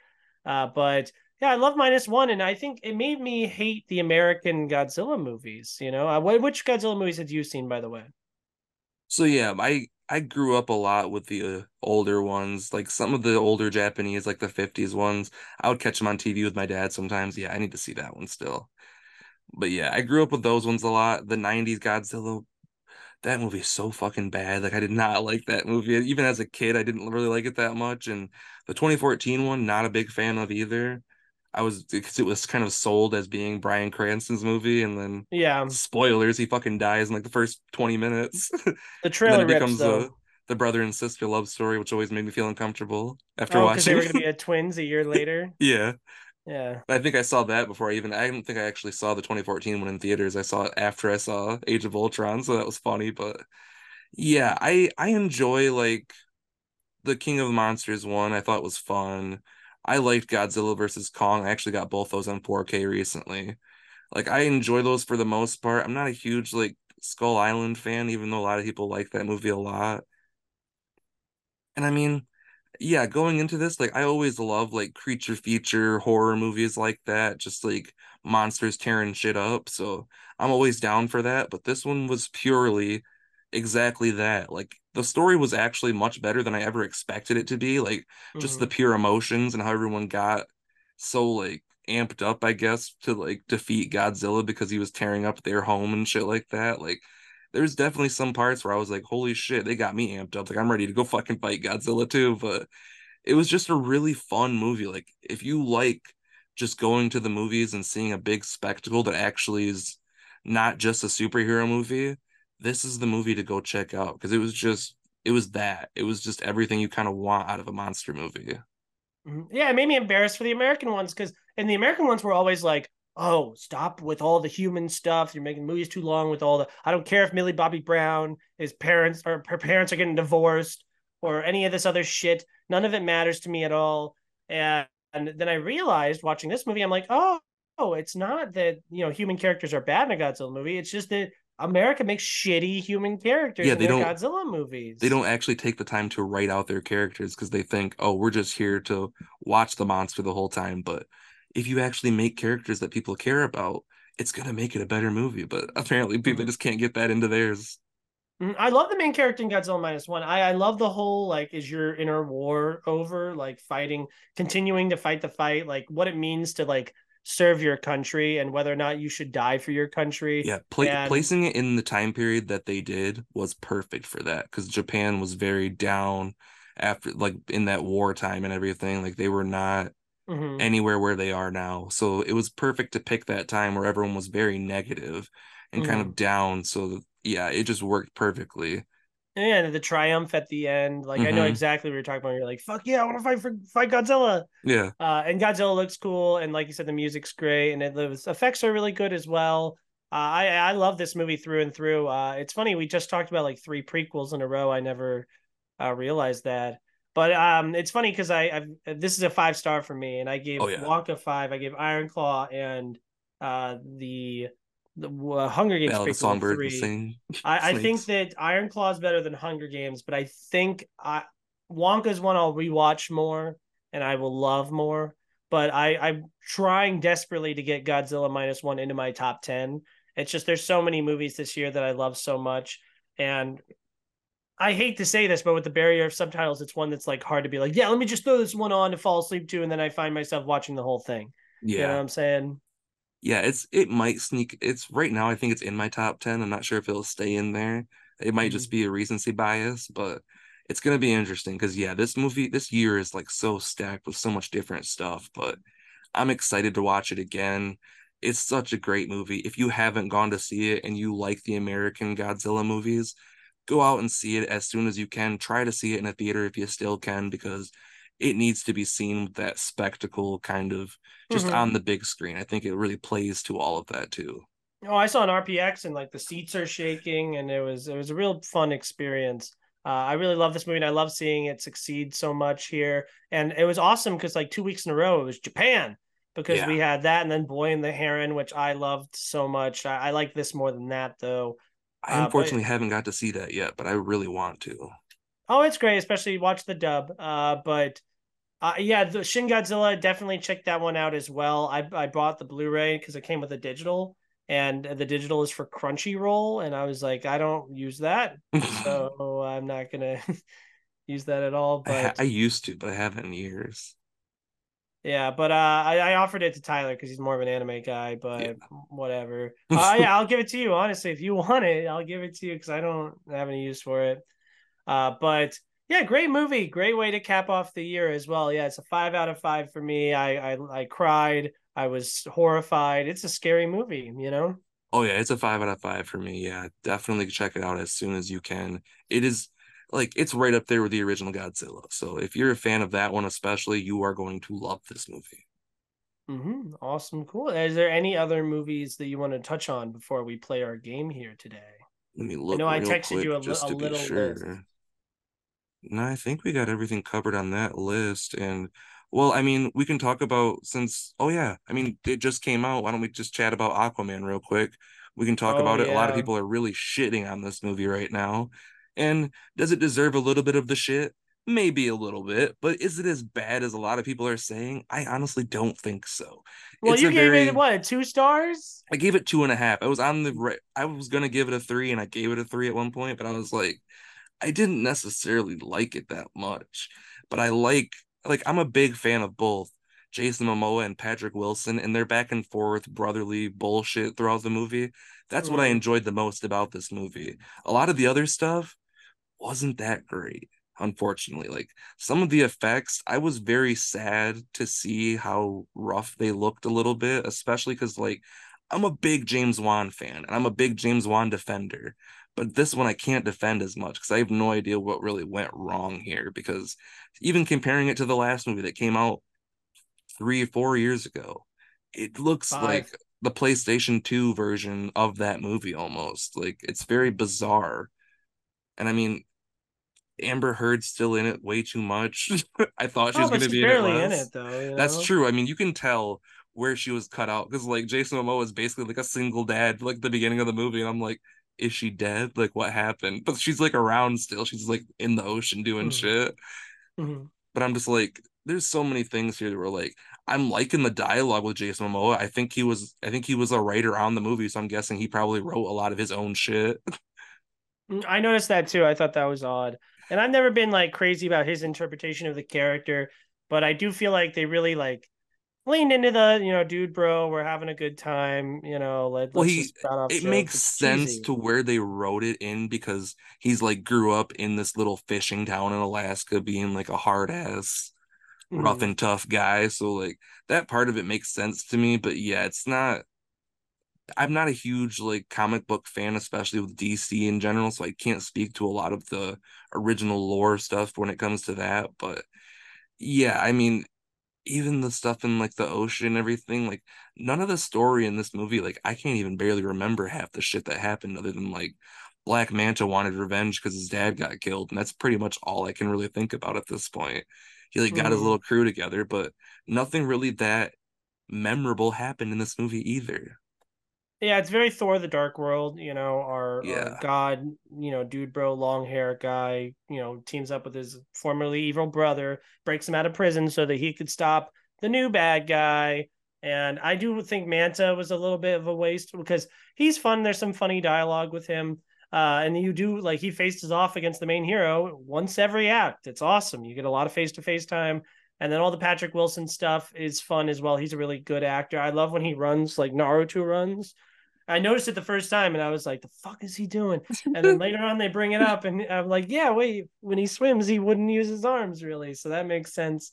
Uh, but yeah, I love minus one, and I think it made me hate the American Godzilla movies. You know, uh, which Godzilla movies had you seen, by the way? So yeah, I I grew up a lot with the uh, older ones, like some of the older Japanese, like the '50s ones. I would catch them on TV with my dad sometimes. Yeah, I need to see that one still. But yeah, I grew up with those ones a lot. The '90s Godzilla, that movie is so fucking bad. Like I did not like that movie. Even as a kid, I didn't really like it that much. And the 2014 one, not a big fan of either. I was because it was kind of sold as being Bryan Cranston's movie, and then yeah, spoilers, he fucking dies in like the first twenty minutes. The trailer rips, becomes though. the brother and sister love story, which always made me feel uncomfortable after oh, watching. They were gonna be a twins a year later. yeah, yeah. I think I saw that before I even. I don't think I actually saw the 2014 one in theaters. I saw it after I saw Age of Ultron, so that was funny. But yeah, I I enjoy like the King of Monsters one. I thought was fun. I liked Godzilla versus Kong. I actually got both those on 4K recently. Like I enjoy those for the most part. I'm not a huge like Skull Island fan, even though a lot of people like that movie a lot. And I mean, yeah, going into this, like I always love like creature feature horror movies like that, just like monsters tearing shit up. So I'm always down for that. But this one was purely exactly that. Like the story was actually much better than I ever expected it to be. Like mm-hmm. just the pure emotions and how everyone got so like amped up, I guess, to like defeat Godzilla because he was tearing up their home and shit like that. Like there's definitely some parts where I was like, holy shit, they got me amped up. Like I'm ready to go fucking fight Godzilla too. But it was just a really fun movie. Like if you like just going to the movies and seeing a big spectacle that actually is not just a superhero movie, this is the movie to go check out because it was just it was that it was just everything you kind of want out of a monster movie. Mm-hmm. Yeah, it made me embarrassed for the American ones because and the American ones we're always like, oh, stop with all the human stuff. You're making movies too long with all the. I don't care if Millie Bobby Brown, his parents or her parents are getting divorced or any of this other shit. None of it matters to me at all. And, and then I realized watching this movie, I'm like, oh, oh, it's not that you know human characters are bad in a Godzilla movie. It's just that America makes shitty human characters yeah, they don't, Godzilla movies. They don't actually take the time to write out their characters because they think, oh, we're just here to watch the monster the whole time. But if you actually make characters that people care about, it's gonna make it a better movie. But apparently, people mm-hmm. just can't get that into theirs. Mm-hmm. I love the main character in Godzilla minus one. I, I love the whole like, is your inner war over? Like fighting, continuing to fight the fight, like what it means to like serve your country and whether or not you should die for your country. Yeah, pla- and... placing it in the time period that they did was perfect for that because Japan was very down after like in that wartime and everything. Like they were not hmm anywhere where they are now. So it was perfect to pick that time where everyone was very negative and kind hmm of down. So yeah, it just worked perfectly. Yeah, the triumph at the end. Like I know hmm exactly what you're talking about. You're like, fuck yeah, I want to fight for fight Godzilla. Yeah. Uh, and Godzilla looks cool, and like you said, the music's great, and it, the effects are really good as well. Uh, I I love this movie through and through. Uh, it's funny we just talked about like three prequels in a row. I never uh, realized that, but um, it's funny because I I've, this is a five star for me, and I Oh gave yeah. Wonka five, I gave Iron Claw and uh the the uh, Hunger Games of prequel Songbird three. Sing I, I think that Iron Claw is better than Hunger Games, but I think I Wonka's one I'll rewatch more and I will love more. But I, I'm trying desperately to get Godzilla minus one into my top ten. It's just there's so many movies this year that I love so much, and I hate to say this, but with the barrier of subtitles, it's one that's like hard to be like, yeah, let me just throw this one on to fall asleep to, and then I find myself watching the whole thing. You know what Yeah. I'm saying? Yeah, it's it might sneak it's right now I think it's in my top 10. I'm not sure if it'll stay in there. It might just Mhm. be a recency bias, but it's gonna be interesting because yeah, this movie this year is like so stacked with so much different stuff, but I'm excited to watch it again. It's such a great movie. If you haven't gone to see it and you like the American Godzilla movies, go out and see it as soon as you can. Try to see it in a theater if you still can, because it needs to be seen with that spectacle kind of just Mhm. on the big screen. I think it really plays to all of that too. Oh, I saw an RPX and like the seats are shaking, and it was it was a real fun experience. Uh, I really love this movie, and I love seeing it succeed so much here. And it was awesome because like two weeks in a row, it was Japan because Yeah. we had that, and then Boy and the Heron, which I loved so much. I, I like this more than that though. I Uh, but unfortunately haven't got to see that yet, but I really want to. oh, it's great, especially watch the dub. Uh, but uh, yeah, the Shin Godzilla definitely check that one out as well. I I bought the Blu-ray because it came with a digital, and the digital is for Crunchyroll, and I was like, I don't use that, so I'm not gonna use that at all. But I used to, but I haven't in years. yeah, but uh, I, I offered it to Tyler because he's more of an anime guy. Yeah. But whatever. Uh, yeah, I'll give it to you. Honestly, if you want it, I'll give it to you because I don't have any use for it. Uh, but yeah, great movie, great way to cap off the year as well. Yeah, it's a five out of five for me. I I, I cried. I was horrified. It's a scary movie, you know. Oh yeah, it's a five out of five for me. Yeah, definitely check it out as soon as you can. It is like it's right up there with the original Godzilla. So if you're a fan of that one especially, you are going to love this movie. Mm-hmm. Awesome, cool. Is there any other movies that you want to touch on before we play our game here today? Let me I look know I texted you a, li- just a little list. No, I think we got everything covered on that list. And well, I mean, we can talk about since oh yeah, I mean, it just came out. Why don't we just chat about Aquaman real quick? We can talk Oh about it. A lot of people are really shitting on this movie right now. And does it deserve a little bit of the shit? Maybe a little bit, but is it as bad as a lot of people are saying? I honestly don't think so. Well, It's you gave it what two stars? I gave it two and a half. I was on the right. I was gonna give it a three, and I gave it a three at one point, but I was like, I didn't necessarily like it that much. But I like like I'm a big fan of both Jason Momoa and Patrick Wilson, and their back and forth brotherly bullshit throughout the movie. That's what I enjoyed the most about this movie. A lot of the other stuff wasn't that great, unfortunately. Like some of the effects, I was very sad to see how rough they looked a little bit, especially because like I'm a big James Wan fan and I'm a big James Wan defender. But this one I can't defend as much because I have no idea what really went wrong here. Because even comparing it to the last movie that came out three four years ago, it looks like the PlayStation 2 version of that movie almost. Like it's very bizarre. And I mean, Amber Heard's still in it way too much. I thought she Oh, was but going to be in it barely in it though. You That's true. I mean, you can tell where she was cut out because like Jason Momoa is basically like a single dad, like the beginning of the movie, and I'm like, is she dead? Like, what happened? But she's like around still. She's like in the ocean doing Mhm, shit. mhm. But I'm just like, there's so many things here that were like, I'm liking the dialogue with Jason Momoa. I think he was, I think he was a writer on the movie, so I'm guessing he probably wrote a lot of his own shit. Mm, I noticed that too. I thought that was odd. And I've never been like crazy about his interpretation of the character, but I do feel like they really like leaned into the you know dude bro we're having a good time you know let, Well, he off it makes it's sense cheesy to where they wrote it in because he's like grew up in this little fishing town in Alaska, being like a hard ass, rough Mhm. and tough guy. So like that part of it makes sense to me. But yeah, it's not. I'm not a huge like comic book fan, especially with DC in general, so I can't speak to a lot of the original lore stuff when it comes to that. But yeah, I mean, even the stuff in like the ocean and everything, like none of the story in this movie, like I can't even barely remember half the shit that happened other than like Black Manta wanted revenge because his dad got killed, and that's pretty much all I can really think about at this point. He like got his Mhm. little crew together, but nothing really that memorable happened in this movie either. Yeah it's very thor the dark world you know our our god you know dude bro long hair guy you know teams up with his formerly evil brother breaks him out of prison so that he could stop the new bad guy and i do think manta was a little bit of a waste because he's fun there's some funny dialogue with him uh, and you do like he faces off against the main hero once every act. It's awesome. You get a lot of face to face time. And then all the Patrick Wilson stuff is fun as well. He's a really good actor. I love when he runs like Naruto runs. I noticed it the first time and I was like, the fuck is he doing? And then later on they bring it up and I'm like, yeah, wait, when he swims, he wouldn't use his arms really. So that makes sense.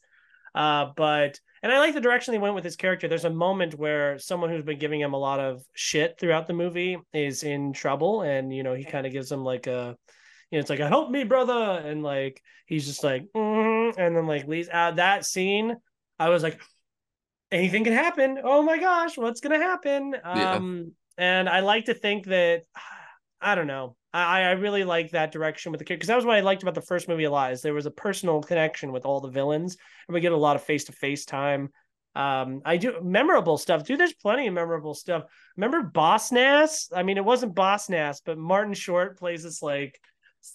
Uh, but and I like the direction they went with his character. There's a moment where someone who's been giving him a lot of shit throughout the movie is in trouble, and you know he kind of gives him like a, you know, it's like help me, brother, and like he's just like, mm, and then like leaves out that scene. I was like, anything can happen. Oh my gosh, what's gonna happen? Yeah. Um, and I like to think that I don't know. I I really like that direction with the kid because that was what I liked about the first movie. Is there was a personal connection with all the villains, and we get a lot of face to face time. Um, I do memorable stuff, dude. There's plenty of memorable stuff. Remember Boss Nass? I mean, it wasn't Boss Nass, but Martin Short plays this like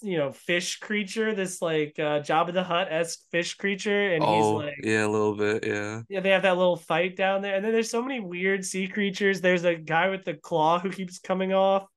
you know fish creature, this like uh, Jabba the Hutt esque fish creature, and he's Oh, like yeah, a little bit, yeah. yeah, they have that little fight down there, and then there's so many weird sea creatures. There's a guy with the claw who keeps coming off.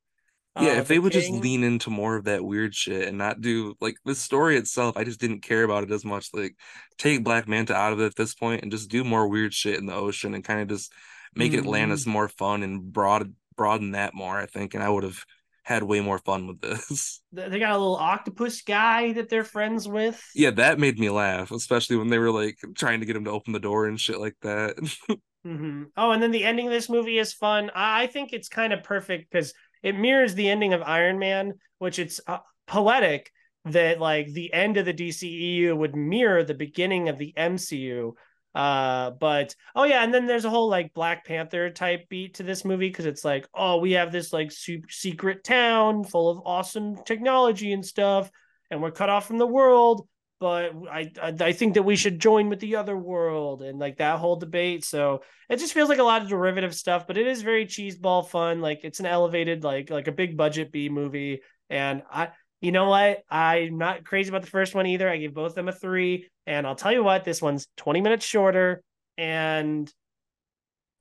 Yeah, Uh, if the they would just lean into more of that weird shit and not do like the story itself, I just didn't care about it as much. Like take Black Manta out of it at this point and just do more weird shit in the ocean and kind of just make Atlantis Mm, more fun and broad broaden that more, I think, and I would have had way more fun with this. they got a little octopus guy that they're friends with. Yeah, that made me laugh, especially when they were like trying to get him to open the door and shit like that. hmm Oh, and then the ending of this movie is fun. I, I think it's kind of perfect because it mirrors the ending of Iron Man, which it's uh, poetic that like the end of the DCEU would mirror the beginning of the MCU. Uh, but oh yeah, and then there's a whole like Black Panther type beat to this movie because it's like, oh, we have this like super secret town full of awesome technology and stuff, and we're cut off from the world. But I, I I think that we should join with the other world and like that whole debate. So it just feels like a lot of derivative stuff, but it is very cheeseball fun. Like it's an elevated, like like a big budget B movie. And I, you know what? I'm not crazy about the first one either. I give both of them a three. And I'll tell you what, this one's 20 minutes shorter. And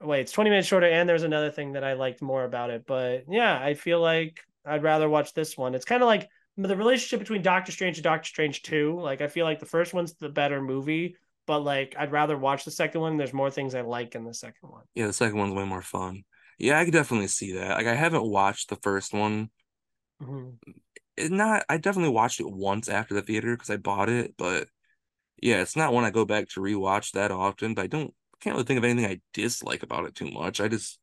wait, it's 20 minutes shorter. And there's another thing that I liked more about it. But yeah, I feel like I'd rather watch this one. It's kind of like the relationship between Doctor Strange and Doctor Strange 2. Like I feel like the first one's the better movie but like I'd rather watch the second one. There's more things I like in the second one. Yeah, the second one's way more fun. Yeah, I could definitely see that. Like I haven't watched the first one. Mhm. Not I definitely watched it once after the theater because I bought it, but yeah, it's not one I go back to rewatch that often, but I don't can't really think of anything I dislike about it too much. I just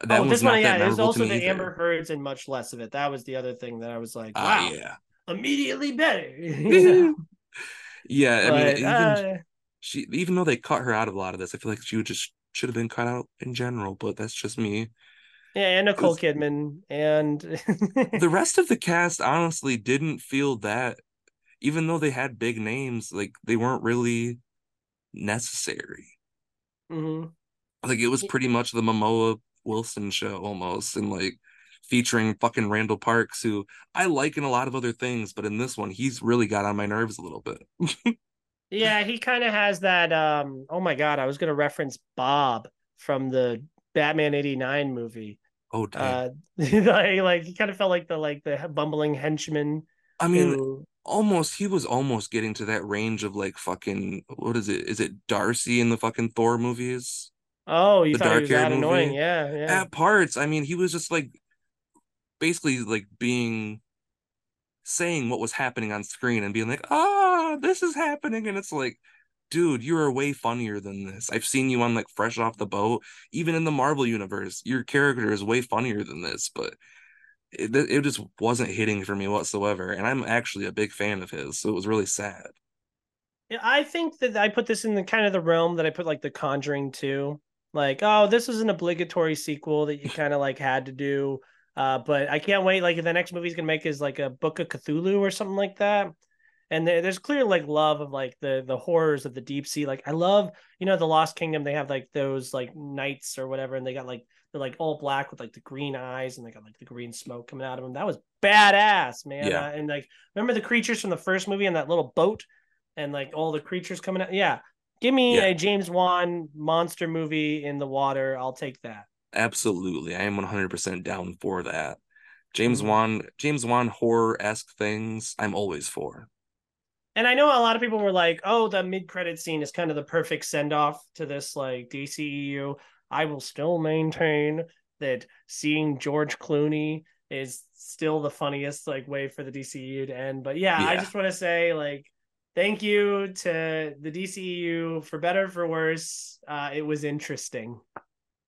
that Oh, this one, not that yeah, there's also me the Amber either. Heards and much less of it. That was the other thing that I was like, Ah, wow, yeah. immediately better. Yeah, I mean, But even uh, she even though they cut her out of a lot of this, I feel like she would just should have been cut out in general, but that's just me. Yeah, and Nicole Kidman and the rest of the cast honestly didn't feel that even though they had big names, like they weren't really necessary. Mhm. Like it was pretty much the Momoa Wilson show almost, and like featuring fucking Randall Parks, who I like in a lot of other things, but in this one, he's really got on my nerves a little bit. yeah, he kind of has that. Um, oh my god, I was gonna reference Bob from the Batman '89 movie. Oh damn. Uh, like, like he kind of felt like the like the bumbling henchman I mean, who almost he was almost getting to that range of like fucking what is it? Is it Darcy in the fucking Thor movies? Oh, you The thought he dark was haired that annoying? movie? Yeah, yeah. At parts, I mean, he was just like basically like being saying what was happening on screen and being like, ah, this is happening. And it's like, dude, you are way funnier than this. I've seen you on like Fresh Off the Boat. Even in the Marvel universe, your character is way funnier than this, but it, it just wasn't hitting for me whatsoever. And I'm actually a big fan of his. So it was really sad. Yeah, I think that I put this in the kind of the realm that I put like The Conjuring 2. Like, oh, this is an obligatory sequel that you kind of like had to do. Uh, but I can't wait. Like, the next movie he's gonna make is like a Book of Cthulhu or something like that. And there's clear like love of like the the horrors of the deep sea. Like, I love you know the Lost Kingdom. They have like those like knights or whatever, and they got like they're like all black with like the green eyes, and they got like the green smoke coming out of them. That was badass, man. Yeah. Uh, and like, remember the creatures from the first movie on that little boat? and like all the creatures coming out. Yeah. Give me Yeah. a James Wan monster movie in the water. I'll take that. Absolutely. I am 100% down for that. James Mhm. Wan, James Wan horror-esque things, I'm always for. And I know a lot of people were like, "Oh, the mid-credit scene is kind of the perfect send-off to this like DCEU." I will still maintain that seeing George Clooney is still the funniest like way for the DCEU to end. But yeah, I just want to say like thank you to the DCEU for better or for worse. Uh, it was interesting.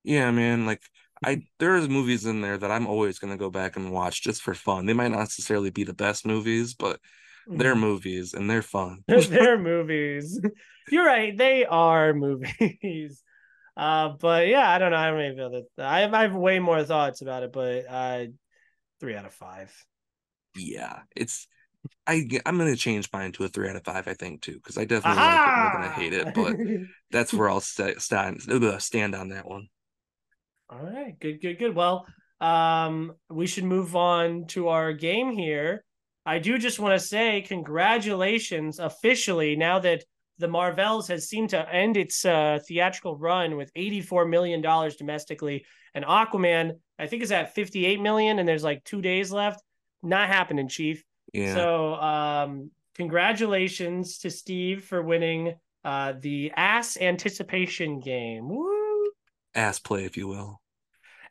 Yeah, man, like I there's movies in there that I'm always gonna go back and watch just for fun. They might not necessarily be the best movies, but they're movies and they're fun. they're movies. You're right. They are movies. Uh, but yeah, I don't know. I don't even feel that. I have, I have way more thoughts about it, but uh, three out of five. Yeah, it's I I'm gonna change mine to a three out of five, I think too, because I definitely like it more than I hate it. But that's where I'll sta stand stand on that one. All right, good, good, good. Well, um, we should move on to our game here. I do just want to say congratulations officially now that the Marvels has seemed to end its uh, theatrical run with $84 million domestically. And Aquaman, I think, is at 58 million, and there's like two days left. Not happening, Chief. Yeah, So, um, congratulations to Steve for winning uh, the ass anticipation game. Woo! ass play, if you will.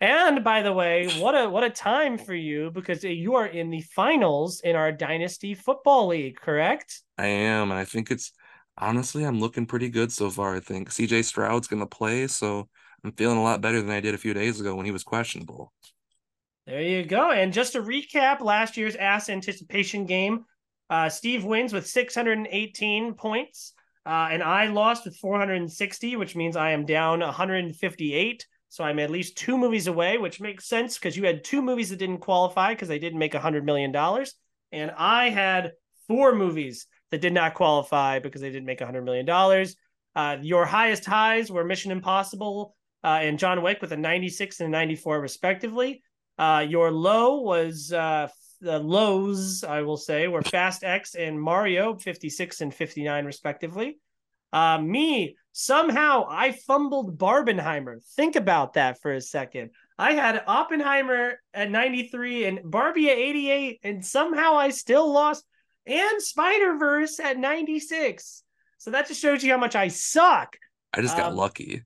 And by the way, what a what a time for you because you are in the finals in our Dynasty Football League, correct? I am, and I think it's honestly I'm looking pretty good so far. I think CJ Stroud's gonna play, so I'm feeling a lot better than I did a few days ago when he was questionable. There you go. And just to recap last year's ass anticipation game, uh, Steve wins with 618 points, uh, and I lost with 460, which means I am down 158. So I'm at least two movies away, which makes sense because you had two movies that didn't qualify because they didn't make $100 million. And I had four movies that did not qualify because they didn't make $100 million. Uh, your highest highs were Mission Impossible uh, and John Wick with a 96 and a 94, respectively. Uh, your low was uh, the lows, I will say, were Fast X and Mario, 56 and 59, respectively. Uh, me, somehow I fumbled Barbenheimer. Think about that for a second. I had Oppenheimer at 93 and Barbie at 88, and somehow I still lost, and Spider Verse at 96. So that just shows you how much I suck. I just got Um, lucky.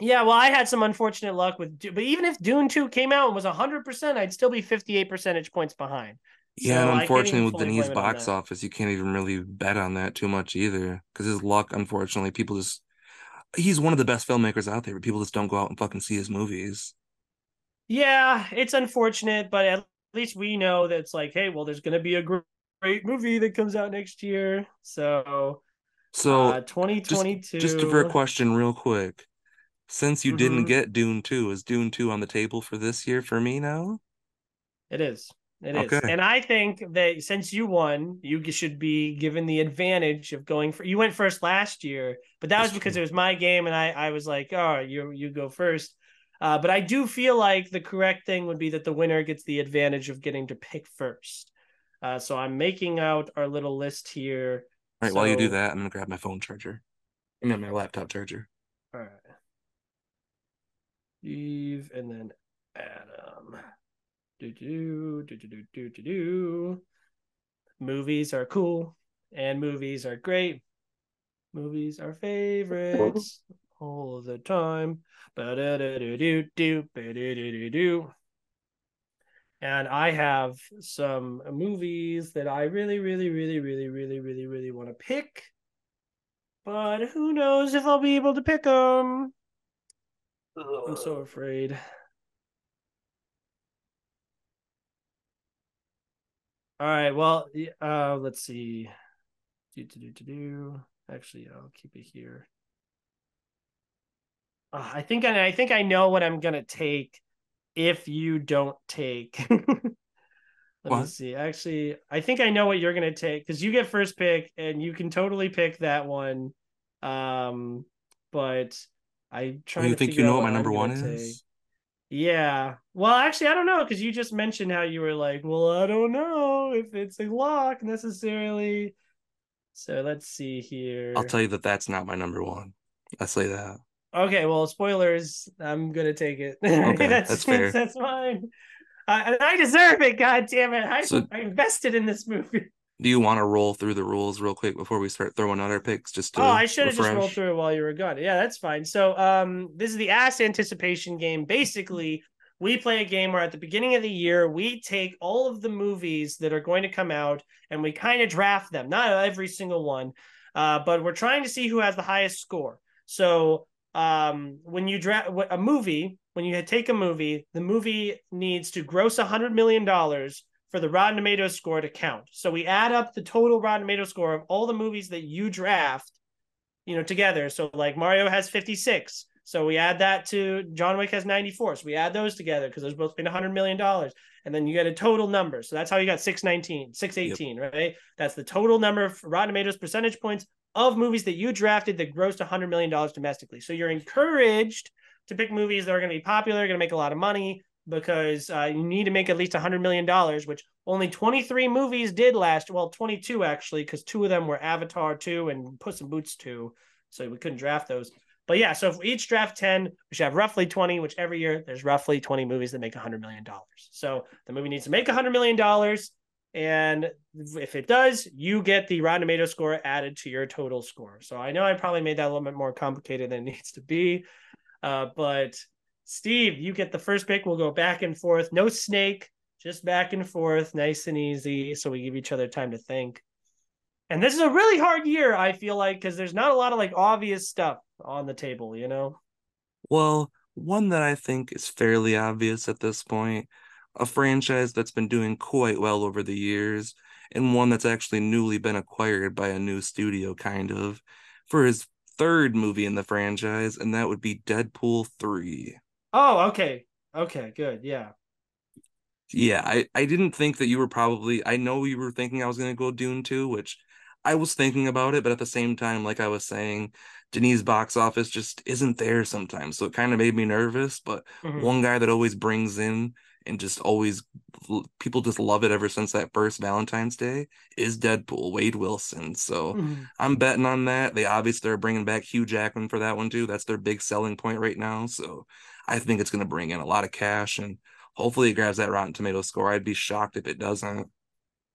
Yeah, well, I had some unfortunate luck with, but even if Dune 2 came out and was 100%, I'd still be 58 percentage points behind. Yeah, So and I can't unfortunately, with fully Denis blame it on box office, you can't even really bet on that too much either. Because his luck, unfortunately, people just he's one of the best filmmakers out there, but people just don't go out and fucking see his movies. Yeah, it's unfortunate, but at least we know that it's like, hey, well, there's going to be a gr- great movie that comes out next year. So, So uh, 2022. just for a question, real quick, since you didn't Mhm. get Dune two, is Dune two on the table for this year for me now? It is. It is. Okay. And I think that since you won, you should be given the advantage of going for you went first last year, but that That's was because true. it was my game and I I was like, "Oh, you you go first. Uh, but I do feel like the correct thing would be that the winner gets the advantage of getting to pick first. Uh, so I'm making out our little list here. All right, while you do that, I'm gonna grab my phone charger. I mean my laptop charger. All right. Eve and then Adam. Do do do do do do do do. movies are cool and movies are great. Movies are favorites all the time. And I have some movies that I really, really, really, really, really, really, really want to pick. But who knows if I'll be able to pick them? I'm so afraid. All right. Well, uh, let's see. Do do do do do. Actually, I'll keep it here. Uh, I think I, I think I know what I'm gonna take if you don't take. Let what? me see. Actually, I think I know what you're gonna take because you get first pick and you can totally pick that one. Um, but I try. You think you know what my number one is? Take. Yeah. Well, actually, I don't know because you just mentioned how you were like, well, I don't know if it's a lock necessarily. So let's see here. I'll tell you that that's not my number one. I say that. Okay. Well, spoilers. I'm gonna take it. Okay, that's, that's fair. That's. Uh, I deserve it. God damn it! I, so, I invested in this movie. Do you want to roll through the rules real quick before we start throwing out our picks? Just to oh, I should have just rolled through it while you were gone. Yeah, that's fine. So, um, this is the ass anticipation game. Basically, we play a game where at the beginning of the year we take all of the movies that are going to come out and we kind of draft them. Not every single one, uh, but we're trying to see who has the highest score. So, um, when you draft a movie, when you take a movie, the movie needs to gross a hundred million dollars for the Rotten Tomatoes score to count. So we add up the total Rotten Tomatoes score of all the movies that you draft, you know, together. So like Mario has 56. So we add that to John Wick has 94. So we add those together because those both been 100 million dollars. And then you get a total number. So that's how you got 619, 618, yep. right? That's the total number of Rotten Tomatoes percentage points of movies that you drafted that grossed 100 million dollars domestically. So you're encouraged to pick movies that are going to be popular, going to make a lot of money, because uh, you need to make at least $100 million, which only 23 movies did last. Well, 22 actually, because two of them were Avatar 2 and Puss in Boots 2. So we couldn't draft those. But yeah, so if we each draft 10, we should have roughly 20, which every year there's roughly 20 movies that make $100 million. So the movie needs to make $100 million. And if it does, you get the Rotten Tomato score added to your total score. So I know I probably made that a little bit more complicated than it needs to be. Uh, but Steve, you get the first pick. We'll go back and forth. No snake, just back and forth, nice and easy. So we give each other time to think. And this is a really hard year, I feel like, because there's not a lot of like obvious stuff on the table, you know? Well, one that I think is fairly obvious at this point, a franchise that's been doing quite well over the years, and one that's actually newly been acquired by a new studio, kind of, for his third movie in the franchise, and that would be Deadpool 3. Oh, okay. Okay, good. Yeah. Yeah, I, I didn't think that you were probably I know you were thinking I was gonna go Dune 2, which I was thinking about it, but at the same time, like I was saying, Denis box office just isn't there sometimes. So it kind of made me nervous. But mm-hmm. one guy that always brings in and just always people just love it ever since that first Valentine's Day is Deadpool, Wade Wilson. So mm-hmm. I'm betting on that. They obviously are bringing back Hugh Jackman for that one too. That's their big selling point right now. So I think it's going to bring in a lot of cash and hopefully it grabs that Rotten Tomato score. I'd be shocked if it doesn't.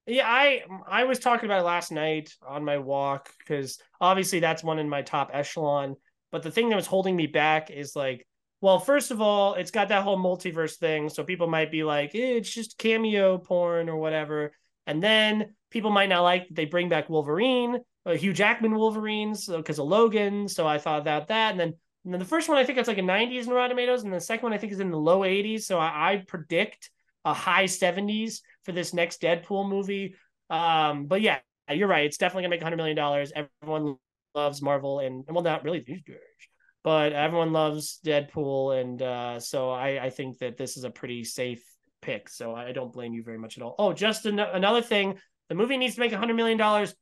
Yeah, I I was talking about it last night on my walk because obviously that's one in my top echelon. But the thing that was holding me back is like well, first of all, it's got that whole multiverse thing, so people might be like, eh, it's just cameo porn or whatever. And then people might not like they bring back Wolverine, uh, Hugh Jackman Wolverines because of Logan. So I thought about that, and then and then the first one I think it's like a 90s in Rotten Tomatoes, and the second one I think is in the low 80s. So I, I predict a high 70s for this next Deadpool movie. Um, but yeah, you're right. It's definitely gonna make 100 million dollars. Everyone loves Marvel, and well, not really these but everyone loves Deadpool, and uh, so I, I think that this is a pretty safe pick. So I don't blame you very much at all. Oh, just an- another thing: the movie needs to make hundred million dollars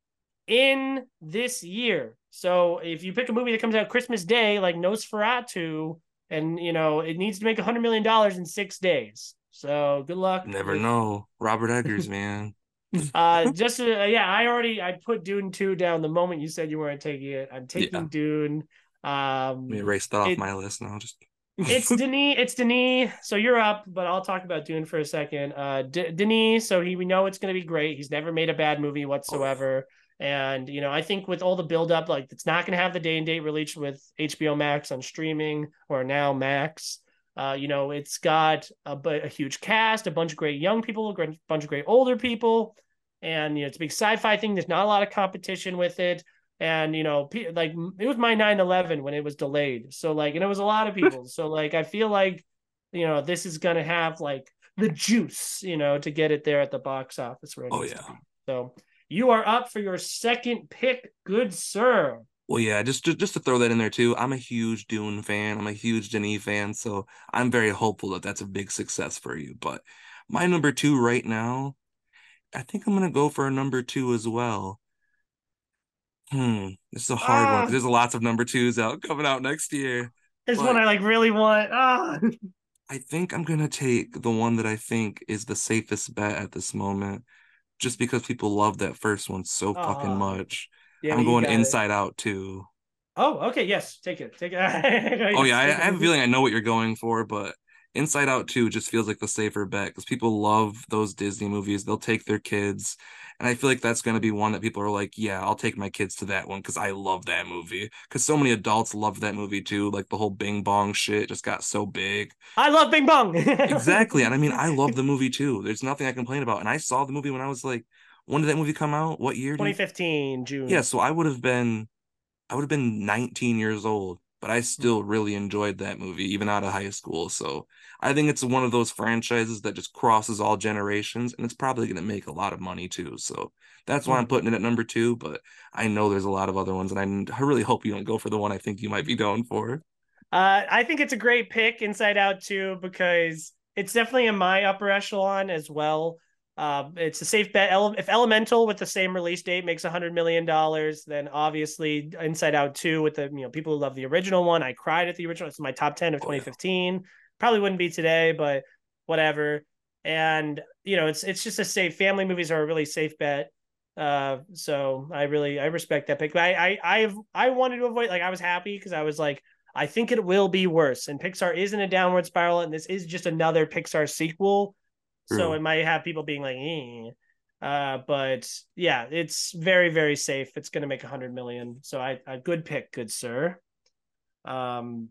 in this year. So if you pick a movie that comes out Christmas Day, like Nosferatu, and you know it needs to make hundred million dollars in six days. So good luck. Never know, Robert Eggers, man. uh, just uh, yeah, I already I put Dune two down the moment you said you weren't taking it. I'm taking yeah. Dune. Um, Let me erase that off it, my list now. Just it's Denis. It's Denis. So you're up, but I'll talk about Dune for a second. Uh, D- Denis. So he, we know it's going to be great. He's never made a bad movie whatsoever. And you know, I think with all the buildup, like it's not going to have the day and date release with HBO Max on streaming or now Max. Uh, you know, it's got a, a huge cast, a bunch of great young people, a bunch of great older people, and you know, it's a big sci-fi thing. There's not a lot of competition with it, and you know, like it was my 9/11 when it was delayed, so like, and it was a lot of people. so like, I feel like, you know, this is gonna have like the juice, you know, to get it there at the box office. Where oh yeah. So you are up for your second pick, good sir. Well, yeah, just, just just to throw that in there too. I'm a huge Dune fan. I'm a huge Denis fan, so I'm very hopeful that that's a big success for you. But my number two right now, I think I'm gonna go for a number two as well. Hmm, this is a hard ah. one. There's lots of number twos out coming out next year. There's one I like really want. Ah. I think I'm gonna take the one that I think is the safest bet at this moment, just because people love that first one so fucking much. Yeah, I'm going inside it. out too. Oh, okay. Yes, take it. Take it. oh yeah, I, I, have a feeling I know what you're going for, but Inside Out 2 just feels like the safer bet because people love those Disney movies. They'll take their kids. And I feel like that's going to be one that people are like, yeah, I'll take my kids to that one because I love that movie. Because so many adults love that movie too. Like the whole Bing Bong shit just got so big. I love Bing Bong. exactly. And I mean, I love the movie too. There's nothing I complain about. And I saw the movie when I was like when did that movie come out? What year? 2015, June. Yeah, so I would have been I would have been 19 years old, but I still really enjoyed that movie even out of high school. So I think it's one of those franchises that just crosses all generations and it's probably going to make a lot of money too. So that's why I'm putting it at number 2, but I know there's a lot of other ones and I, I really hope you don't go for the one I think you might be going for. Uh, I think it's a great pick Inside Out too because it's definitely in my upper echelon as well. Uh, it's a safe bet. If Elemental with the same release date makes a hundred million dollars, then obviously Inside Out two with the you know people who love the original one. I cried at the original. It's my top ten of 2015. Probably wouldn't be today, but whatever. And you know, it's it's just a safe. Family movies are a really safe bet. Uh, so I really I respect that pick. But I I I've I wanted to avoid like I was happy because I was like I think it will be worse. And Pixar is in a downward spiral, and this is just another Pixar sequel So it might have people being like, eh. Uh, but yeah, it's very, very safe. It's going to make a hundred million. So I, a good pick, good sir. Um,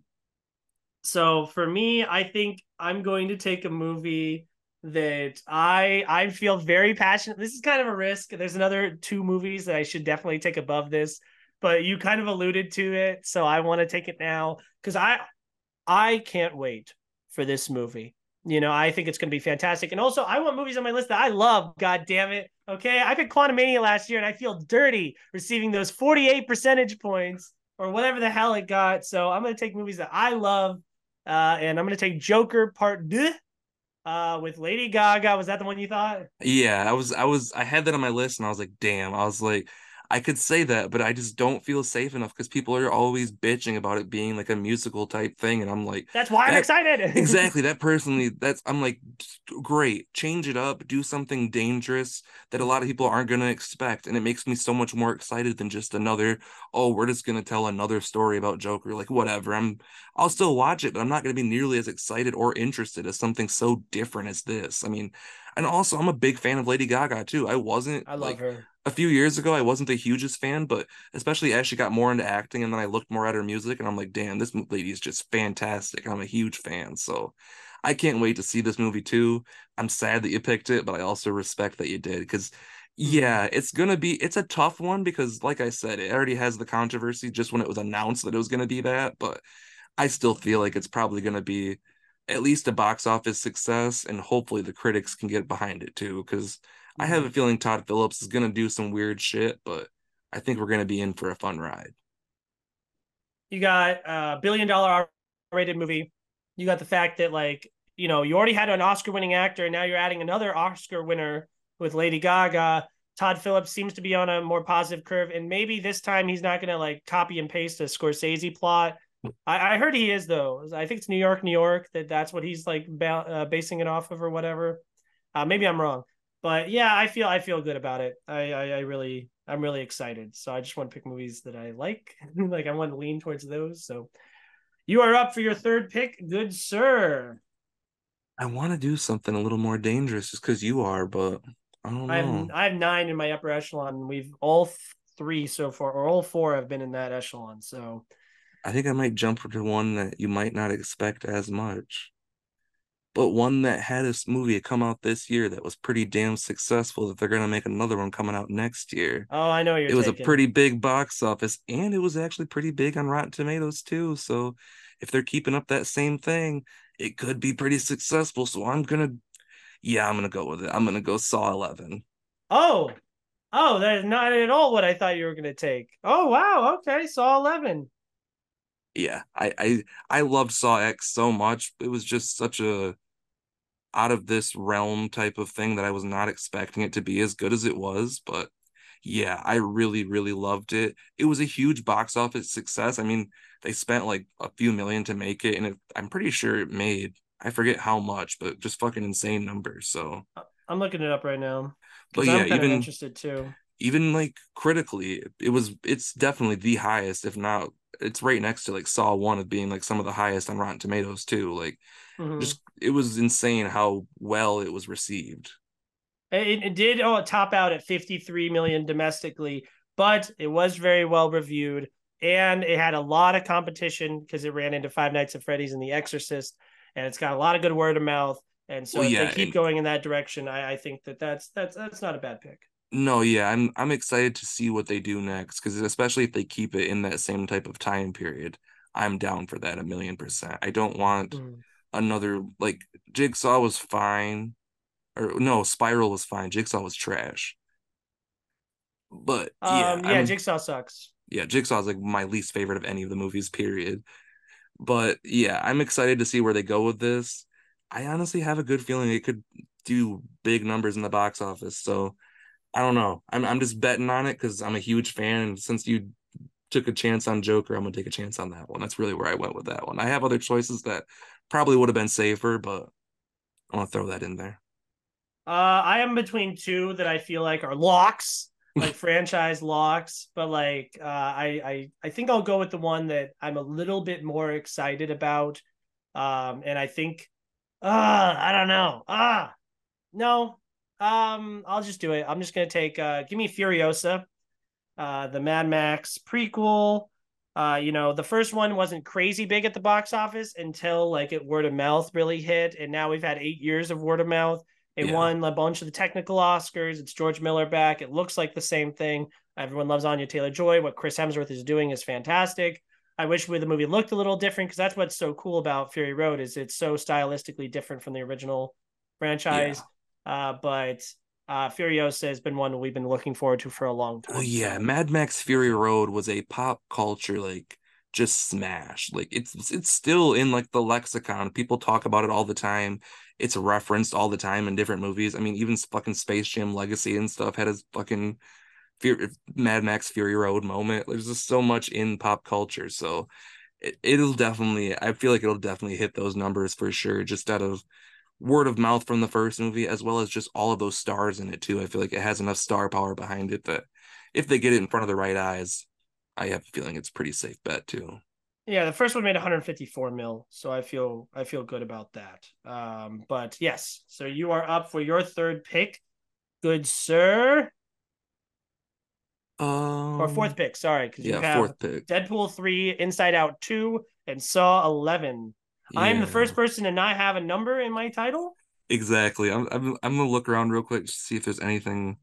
so for me, I think I'm going to take a movie that I I feel very passionate. This is kind of a risk. There's another two movies that I should definitely take above this, but you kind of alluded to it, so I want to take it now because I I can't wait for this movie. You know, I think it's going to be fantastic. And also, I want movies on my list that I love. God damn it. Okay. I picked Quantumania last year and I feel dirty receiving those 48 percentage points or whatever the hell it got. So I'm going to take movies that I love. Uh, and I'm going to take Joker Part 2 uh, with Lady Gaga. Was that the one you thought? Yeah. I was, I was, I had that on my list and I was like, damn. I was like, I could say that, but I just don't feel safe enough because people are always bitching about it being like a musical type thing, and I'm like, that's why I'm excited. exactly. That personally, that's I'm like, great, change it up, do something dangerous that a lot of people aren't gonna expect, and it makes me so much more excited than just another. Oh, we're just gonna tell another story about Joker. Like whatever. I'm, I'll still watch it, but I'm not gonna be nearly as excited or interested as something so different as this. I mean, and also I'm a big fan of Lady Gaga too. I wasn't. I love like, her a few years ago, I wasn't the hugest fan, but especially as she got more into acting, and then I looked more at her music, and I'm like, damn, this lady is just fantastic. I'm a huge fan, so I can't wait to see this movie too. I'm sad that you picked it, but I also respect that you did because, mm-hmm. yeah, it's gonna be it's a tough one because, like I said, it already has the controversy just when it was announced that it was gonna be that, but I still feel like it's probably gonna be at least a box office success, and hopefully the critics can get behind it too because I have a feeling Todd Phillips is going to do some weird shit, but I think we're going to be in for a fun ride. You got a billion dollar rated movie. You got the fact that, like, you know, you already had an Oscar winning actor, and now you're adding another Oscar winner with Lady Gaga. Todd Phillips seems to be on a more positive curve, and maybe this time he's not going to like copy and paste a Scorsese plot. I, I, heard he is though. I think it's New York, New York. That that's what he's like ba- uh, basing it off of or whatever. Uh, maybe I'm wrong, but yeah, I feel I feel good about it. I, I, I really I'm really excited. So I just want to pick movies that I like. like I want to lean towards those. So You are up for your third pick, good sir. I want to do something a little more dangerous just because you are, but I don't I have know. I have nine in my upper echelon. We've all three so far, or all four have been in that echelon. So I think I might jump to one that you might not expect as much. But one that had a movie come out this year that was pretty damn successful that they're gonna make another one coming out next year. Oh, I know you're it was a pretty big box office and it was actually pretty big on Rotten Tomatoes too. So if they're keeping up that same thing, it could be pretty successful. So I'm gonna yeah, I'm gonna go with it. I'm gonna go Saw 11. Oh, oh, that is not at all what I thought you were gonna take. Oh wow, okay, Saw 11. Yeah, I I I loved Saw X so much. It was just such a out of this realm type of thing that I was not expecting it to be as good as it was. But yeah, I really, really loved it. It was a huge box office success. I mean, they spent like a few million to make it, and it, I'm pretty sure it made, I forget how much, but just fucking insane numbers. So I'm looking it up right now. But yeah, I'm kind even interested too. Even like critically, it was it's definitely the highest, if not it's right next to like Saw One of being like some of the highest on Rotten Tomatoes too. Like mm-hmm. just it was insane how well it was received. It, it did oh, top out at 53 million domestically, but it was very well reviewed and it had a lot of competition because it ran into Five Nights at Freddy's and The Exorcist, and it's got a lot of good word of mouth. And so well, if yeah, they keep and... going in that direction, I, I think that that's that's that's not a bad pick. No, yeah, I'm I'm excited to see what they do next because especially if they keep it in that same type of time period, I'm down for that a million percent. I don't want mm. another like Jigsaw was fine, or no, Spiral was fine. Jigsaw was trash. But yeah, um, yeah, I'm, Jigsaw sucks. Yeah, Jigsaw is like my least favorite of any of the movies. Period. But yeah, I'm excited to see where they go with this. I honestly have a good feeling it could do big numbers in the box office. So I don't know. I'm I'm just betting on it because I'm a huge fan. And since you took a chance on Joker, I'm gonna take a chance on that one. That's really where I went with that one. I have other choices that probably would have been safer, but I want to throw that in there. Uh, I am between two that I feel like are locks, like franchise locks. But like, uh, I I I think I'll go with the one that I'm a little bit more excited about. Um, and I think, uh, I don't know. Ah, uh, no, um, I'll just do it. I'm just gonna take uh give me Furiosa, uh the Mad Max prequel. Uh, you know, the first one wasn't crazy big at the box office until like it word of mouth really hit, and now we've had eight years of word of mouth. It yeah. won a bunch of the technical Oscars. It's George Miller back. It looks like the same thing. Everyone loves Anya Taylor Joy. What Chris Hemsworth is doing is fantastic. I wish the movie looked a little different because that's what's so cool about Fury Road is it's so stylistically different from the original franchise. Yeah. Uh, but uh, Furiosa has been one we've been looking forward to for a long time. Well, yeah. Mad Max Fury Road was a pop culture like just smash. Like it's it's still in like the lexicon. People talk about it all the time. It's referenced all the time in different movies. I mean, even fucking Space Jam Legacy and stuff had his fucking Fury, Mad Max Fury Road moment. There's just so much in pop culture. So it, it'll definitely. I feel like it'll definitely hit those numbers for sure. Just out of word of mouth from the first movie, as well as just all of those stars in it too. I feel like it has enough star power behind it that if they get it in front of the right eyes, I have a feeling it's pretty safe bet too. Yeah, the first one made 154 mil, so I feel I feel good about that. Um, but yes, so you are up for your third pick, good sir. Um, or fourth pick, sorry, because yeah, you have fourth pick. Deadpool three, Inside Out two, and Saw eleven. Yeah. I'm the first person to not have a number in my title. Exactly. I'm I'm I'm gonna look around real quick to see if there's anything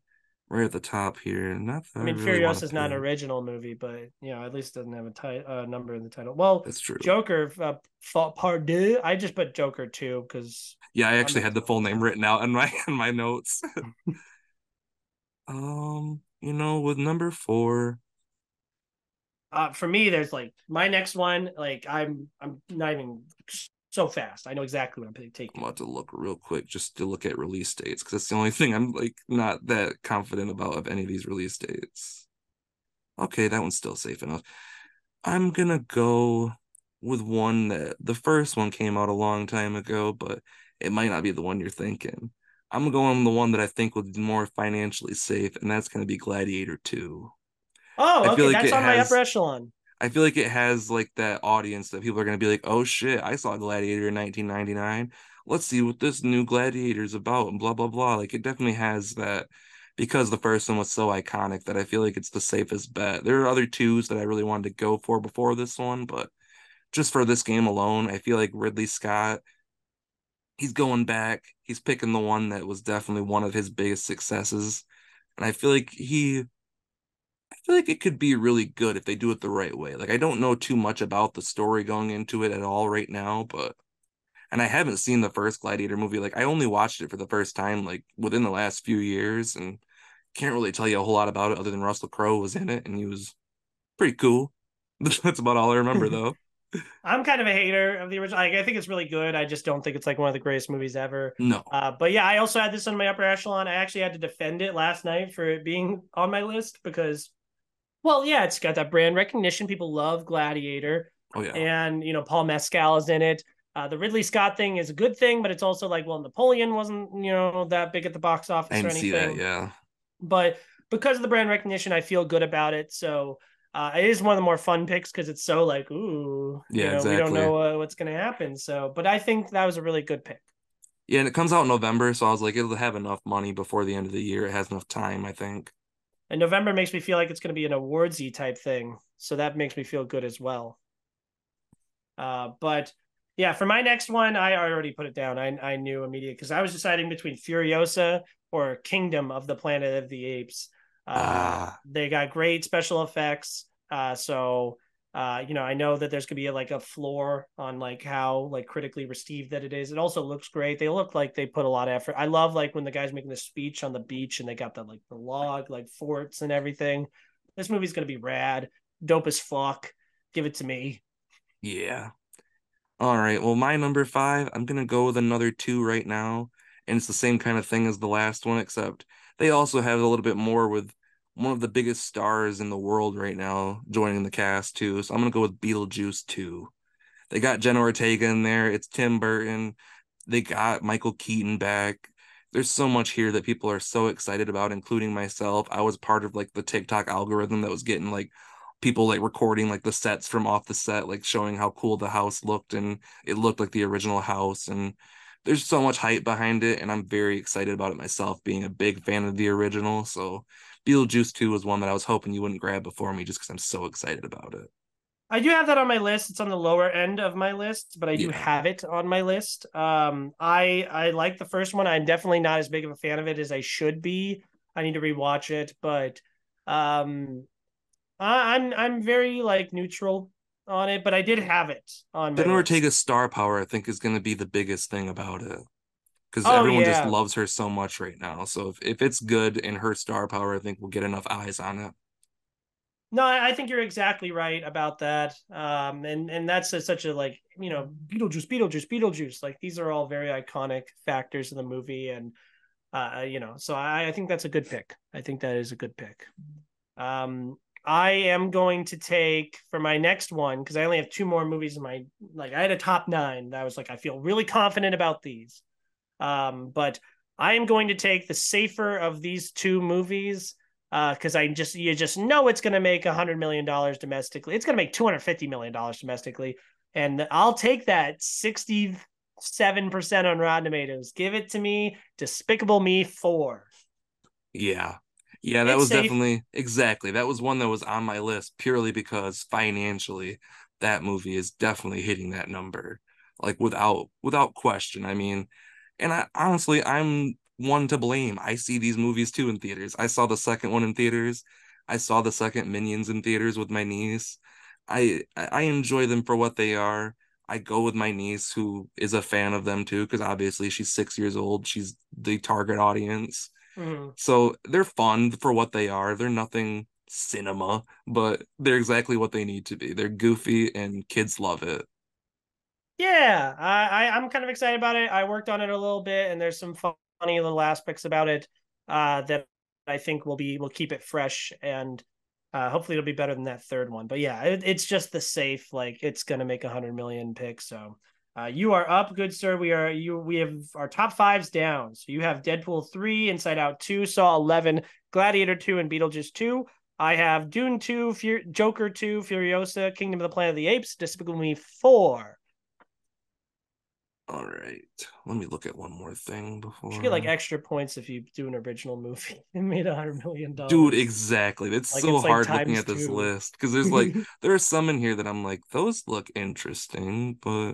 right at the top here. Not I mean, I really Furiosa is not an original movie, but you know, at least doesn't have a ti- uh, number in the title. Well, that's true. Joker, uh, part deux. I just put Joker two because. Yeah, I actually had the full name written out in my in my notes. um, you know, with number four, uh, for me, there's like my next one. Like I'm, I'm not even so fast. I know exactly what I'm taking. I'm about to look real quick just to look at release dates because that's the only thing I'm like not that confident about of any of these release dates. Okay, that one's still safe enough. I'm gonna go with one that the first one came out a long time ago, but it might not be the one you're thinking. I'm going the one that I think would be more financially safe, and that's gonna be Gladiator 2. Oh, okay, like that's on has, my upper echelon. I feel like it has like that audience that people are going to be like, "Oh shit, I saw Gladiator in 1999. Let's see what this new Gladiator is about." And blah blah blah. Like it definitely has that because the first one was so iconic that I feel like it's the safest bet. There are other twos that I really wanted to go for before this one, but just for this game alone, I feel like Ridley Scott he's going back. He's picking the one that was definitely one of his biggest successes. And I feel like he feel like it could be really good if they do it the right way. Like I don't know too much about the story going into it at all right now, but and I haven't seen the first Gladiator movie. Like I only watched it for the first time like within the last few years and can't really tell you a whole lot about it other than Russell Crowe was in it and he was pretty cool. That's about all I remember though. I'm kind of a hater of the original. Like, I think it's really good. I just don't think it's like one of the greatest movies ever. No. Uh, but yeah, I also had this on my upper echelon. I actually had to defend it last night for it being on my list because, well, yeah, it's got that brand recognition. People love Gladiator. Oh yeah. And you know, Paul Mescal is in it. Uh, the Ridley Scott thing is a good thing, but it's also like, well, Napoleon wasn't you know that big at the box office or anything. see that, yeah. But because of the brand recognition, I feel good about it. So uh, it is one of the more fun picks because it's so like, ooh, Yeah, you know, exactly. we don't know uh, what's going to happen. So, but I think that was a really good pick. Yeah, and it comes out in November, so I was like, it'll have enough money before the end of the year. It has enough time, I think. And November makes me feel like it's going to be an awardsy type thing, so that makes me feel good as well. Uh, but yeah, for my next one, I already put it down. I I knew immediate because I was deciding between Furiosa or Kingdom of the Planet of the Apes. Uh, Ah. They got great special effects. Uh, so uh, you know, I know that there's gonna be a, like a floor on like how like critically received that it is. It also looks great. They look like they put a lot of effort. I love like when the guy's making the speech on the beach and they got the like the log like forts and everything. This movie's gonna be rad, dope as fuck. Give it to me. Yeah. All right. Well, my number five, I'm gonna go with another two right now, and it's the same kind of thing as the last one, except they also have a little bit more with one of the biggest stars in the world right now joining the cast too. So I'm gonna go with Beetlejuice 2. They got Jenna Ortega in there. It's Tim Burton. They got Michael Keaton back. There's so much here that people are so excited about, including myself. I was part of like the TikTok algorithm that was getting like people like recording like the sets from off the set, like showing how cool the house looked and it looked like the original house. And there's so much hype behind it, and I'm very excited about it myself, being a big fan of the original. So Beetlejuice 2 was one that I was hoping you wouldn't grab before me just because I'm so excited about it. I do have that on my list. It's on the lower end of my list, but I do Yeah. have it on my list. Um, I I like the first one. I'm definitely not as big of a fan of it as I should be. I need to rewatch it, but um, I, I'm I'm very like neutral on it. But I did have it on list. Ortega's star power, I think, is going to be the biggest thing about it. Because Oh, everyone just loves her so much right now. So if, if it's good and her star power, I think we'll get enough eyes on it. No, I think you're exactly right about that. Um, and and that's a, such a like you know Beetlejuice, Beetlejuice, Beetlejuice. Like these are all very iconic factors in the movie, and uh, you know, so I, I think that's a good pick. I think that is a good pick. Um, I am going to take for my next one because I only have two more movies in my like. I had a top nine. That I was like, I feel really confident about these. Um, but I am going to take the safer of these two movies because I just you just know it's going to make a hundred million dollars domestically. It's going to make two hundred fifty million dollars domestically, and I'll take that sixty seven percent on Rotten Tomatoes. Give it to me. Despicable Me four. Yeah. Yeah, that It's was safe. definitely exactly. That was one that was on my list purely because financially that movie is definitely hitting that number. Like without without question. I mean, and I honestly I'm one to blame. I see these movies too in theaters. I saw the second one in theaters. I saw the second Minions in theaters with my niece. I I enjoy them for what they are. I go with my niece who is a fan of them too because obviously she's 6 years old. She's the target audience. Mhm. So they're fun for what they are. They're nothing cinema, but they're exactly what they need to be. They're goofy and kids love it. Yeah, I, I I'm kind of excited about it. I worked on it a little bit, and there's some funny little aspects about it uh, that I think will be will keep it fresh, and uh, hopefully it'll be better than that third one. But yeah, it, it's just the safe, like it's gonna make a hundred million pick. So uh, you are up, good sir. We are you. We have our top fives down. So you have Deadpool three, Inside Out two, Saw eleven, Gladiator two, and Beetlejuice two. I have Dune 2, Fur- Joker 2, Furiosa, Kingdom of the Planet of the Apes, Despicable Me 4. All right. Let me look at one more thing before. You get like extra points if you do an original movie and made a hundred million dollars. Dude, exactly. It's Like, so it's, like, hard looking at this two. list because there's like there are some in here that I'm like those look interesting, but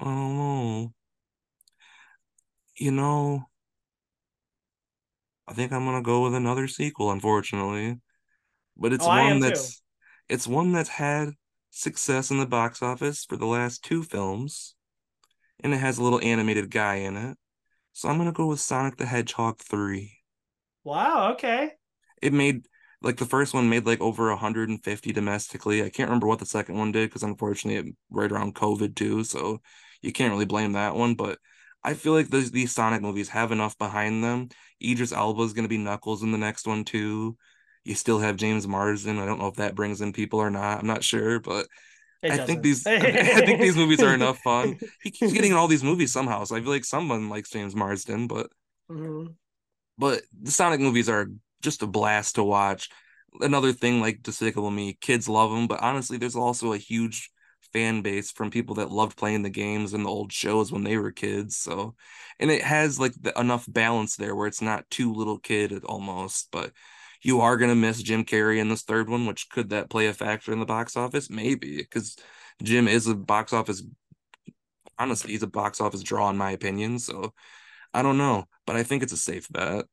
I don't know. You know, I think I'm gonna go with another sequel, unfortunately. But it's Oh, one too. that's it's one that's had success in the box office for the last two films, and it has a little animated guy in it. So I'm gonna go with Sonic the Hedgehog 3. wow. Okay. It made like the first one made like over 150 domestically. I can't remember what the second one did because unfortunately it right around COVID too, so you can't really blame that one. But I feel like those these Sonic movies have enough behind them. Idris Elba is gonna be Knuckles in the next one too. You still have James Marsden. I don't know if that brings in people or not. I'm not sure, but I think these I think these movies are enough fun. He keeps getting in all these movies somehow, so I feel like someone likes James Marsden, but Mhm. but the Sonic movies are just a blast to watch. Another thing like Despicable Me, kids love them, but honestly, there's also a huge fan base from people that loved playing the games and the old shows when they were kids. So, and it has like the, enough balance there where it's not too little kid almost, but you are gonna miss Jim Carrey in this third one, which could that play a factor in the box office? Maybe, because Jim is a box office. Honestly, he's a box office draw in my opinion. So I don't know, but I think it's a safe bet.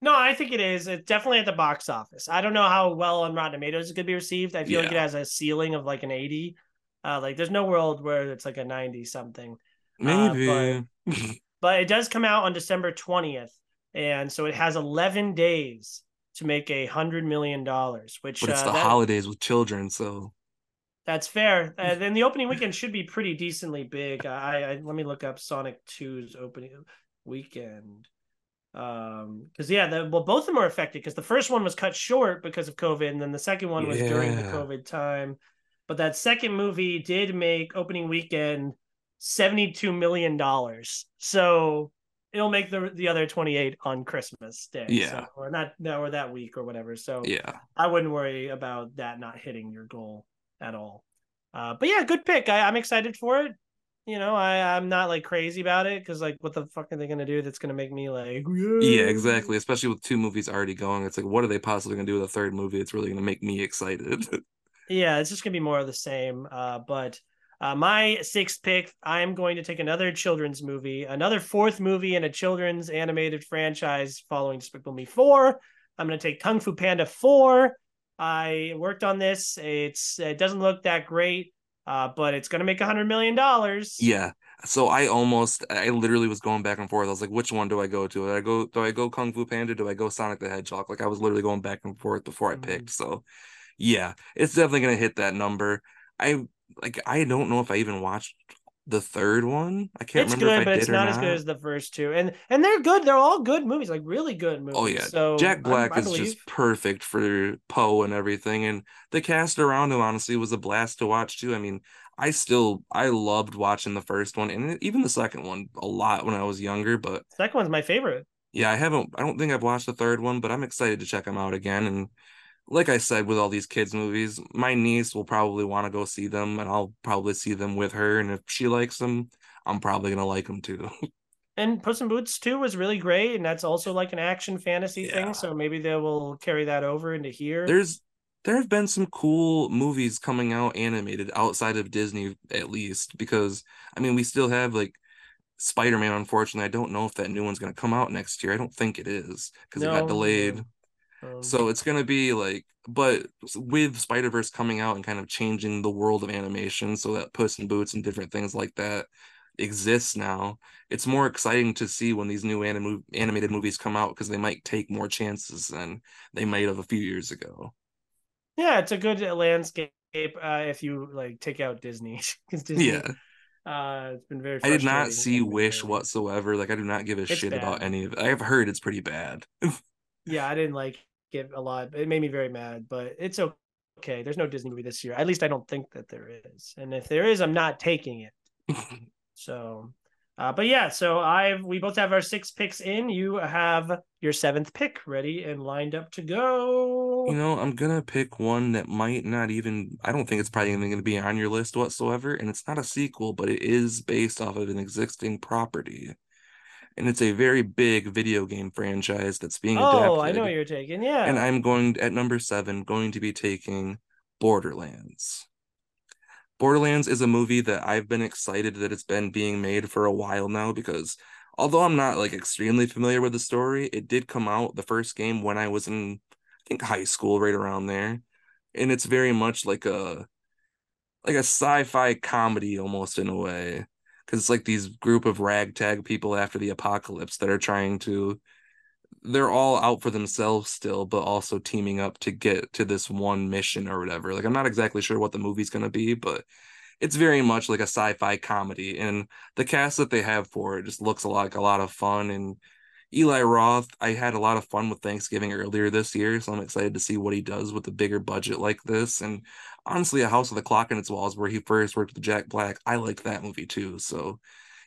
No, I think it is. It's definitely at the box office. I don't know how well on Rotten Tomatoes it could be received. I feel like it has a ceiling of like an 80. Uh, like there's no world where it's like a 90 something. Maybe. But it does come out on December 20th. And so it has 11 days to make a hundred million dollars, which but it's uh, the that- holidays with children, so That's fair. Uh, then the opening weekend should be pretty decently big. I, I let me look up Sonic 2's opening weekend. Um, because yeah, the, well, both of them are affected because the first one was cut short because of COVID, and then the second one was during the COVID time. But that second movie did make opening weekend seventy-two million dollars. So it'll make the the other twenty-eight on Christmas Day. Yeah. So, or not, no, or that week or whatever. So yeah. I wouldn't worry about that not hitting your goal at all. Uh, but yeah, good pick. I, I'm excited for it. You know, I, I'm not like crazy about it because like, what the fuck are they gonna do that's gonna make me like? Yeah, exactly. Especially with two movies already going. It's like, what are they possibly gonna do with a third movie? It's really gonna make me excited. Yeah, it's just gonna be more of the same. Uh, but uh, my sixth pick, I'm going to take another children's movie, another fourth movie in a children's animated franchise following Despicable Me Four. I'm gonna take Kung Fu Panda Four. I worked on this. It's it doesn't look that great, uh, but it's gonna make a hundred million dollars. yeah. So I almost I literally was going back and forth. I was like, which one do I go to? Do I go do I go Kung Fu Panda? Do I go Sonic the Hedgehog? Like I was literally going back and forth before I picked. So yeah, it's definitely gonna hit that number. I like I don't know if I even watched the third one. I can't it's remember good, if I but it's not, as good as the first two, and and they're good. They're all good movies, like really good movies. Oh yeah, so Jack I- Black I is believe. just perfect for Po and everything, and the cast around him honestly was a blast to watch too. I mean, I still I loved watching the first one and even the second one a lot when I was younger. But Second one's my favorite. yeah, I haven't. I don't think I've watched the third one, but I'm excited to check them out again. And like I said, with all these kids movies, my niece will probably want to go see them, and I'll probably see them with her. And if she likes them, I'm probably gonna like them too. And Puss in Boots 2 was really great, and that's also like an action fantasy Yeah. thing. So maybe they will carry that over into here. there's there have been some cool movies coming out animated outside of Disney at least because I mean we still have like Spider-Man unfortunately I don't know if that new one's going to come out next year I don't think it is because it got delayed no. Um, so it's going to be like but with Spider-Verse coming out and kind of changing the world of animation so that Puss in Boots and different things like that exists now it's more exciting to see when these new anim- animated movies come out because they might take more chances than they might have a few years ago yeah, it's a good landscape uh, if you like take out Disney because Disney, yeah uh, it's been very. I did not see Wish whatsoever. Like I do not give a It's shit about any of it. I've heard it's pretty bad. Yeah, I didn't like it a lot. It made me very mad, but it's okay. There's no Disney movie this year. At least I don't think that there is. And if there is, I'm not taking it. So, uh, but yeah, so I've we both have our six picks in. You have your seventh pick ready and lined up to go. You know, I'm gonna pick one that might not even I don't think it's probably even gonna be on your list whatsoever, and it's not a sequel, but it is based off of an existing property. And it's a very big video game franchise that's being oh, adapted. I know what you're taking. Yeah. And I'm going at number seven, going to be taking Borderlands. Borderlands is a movie that I've been excited that it's been being made for a while now because although I'm not like extremely familiar with the story, it did come out the first game when I was in I think high school, right around there. And it's very much like a like a sci-fi comedy almost in a way. Cause it's like these group of ragtag people after the apocalypse that are trying to they're all out for themselves still, but also teaming up to get to this one mission or whatever. Like I'm not exactly sure what the movie's gonna be, but it's very much like a sci-fi comedy. And the cast that they have for it just looks like a lot of fun. And Eli Roth, I had a lot of fun with Thanksgiving earlier this year, so I'm excited to see what he does with a bigger budget like this. And honestly, A House with a Clock in Its Walls, where he first worked with Jack Black, I like that movie too. So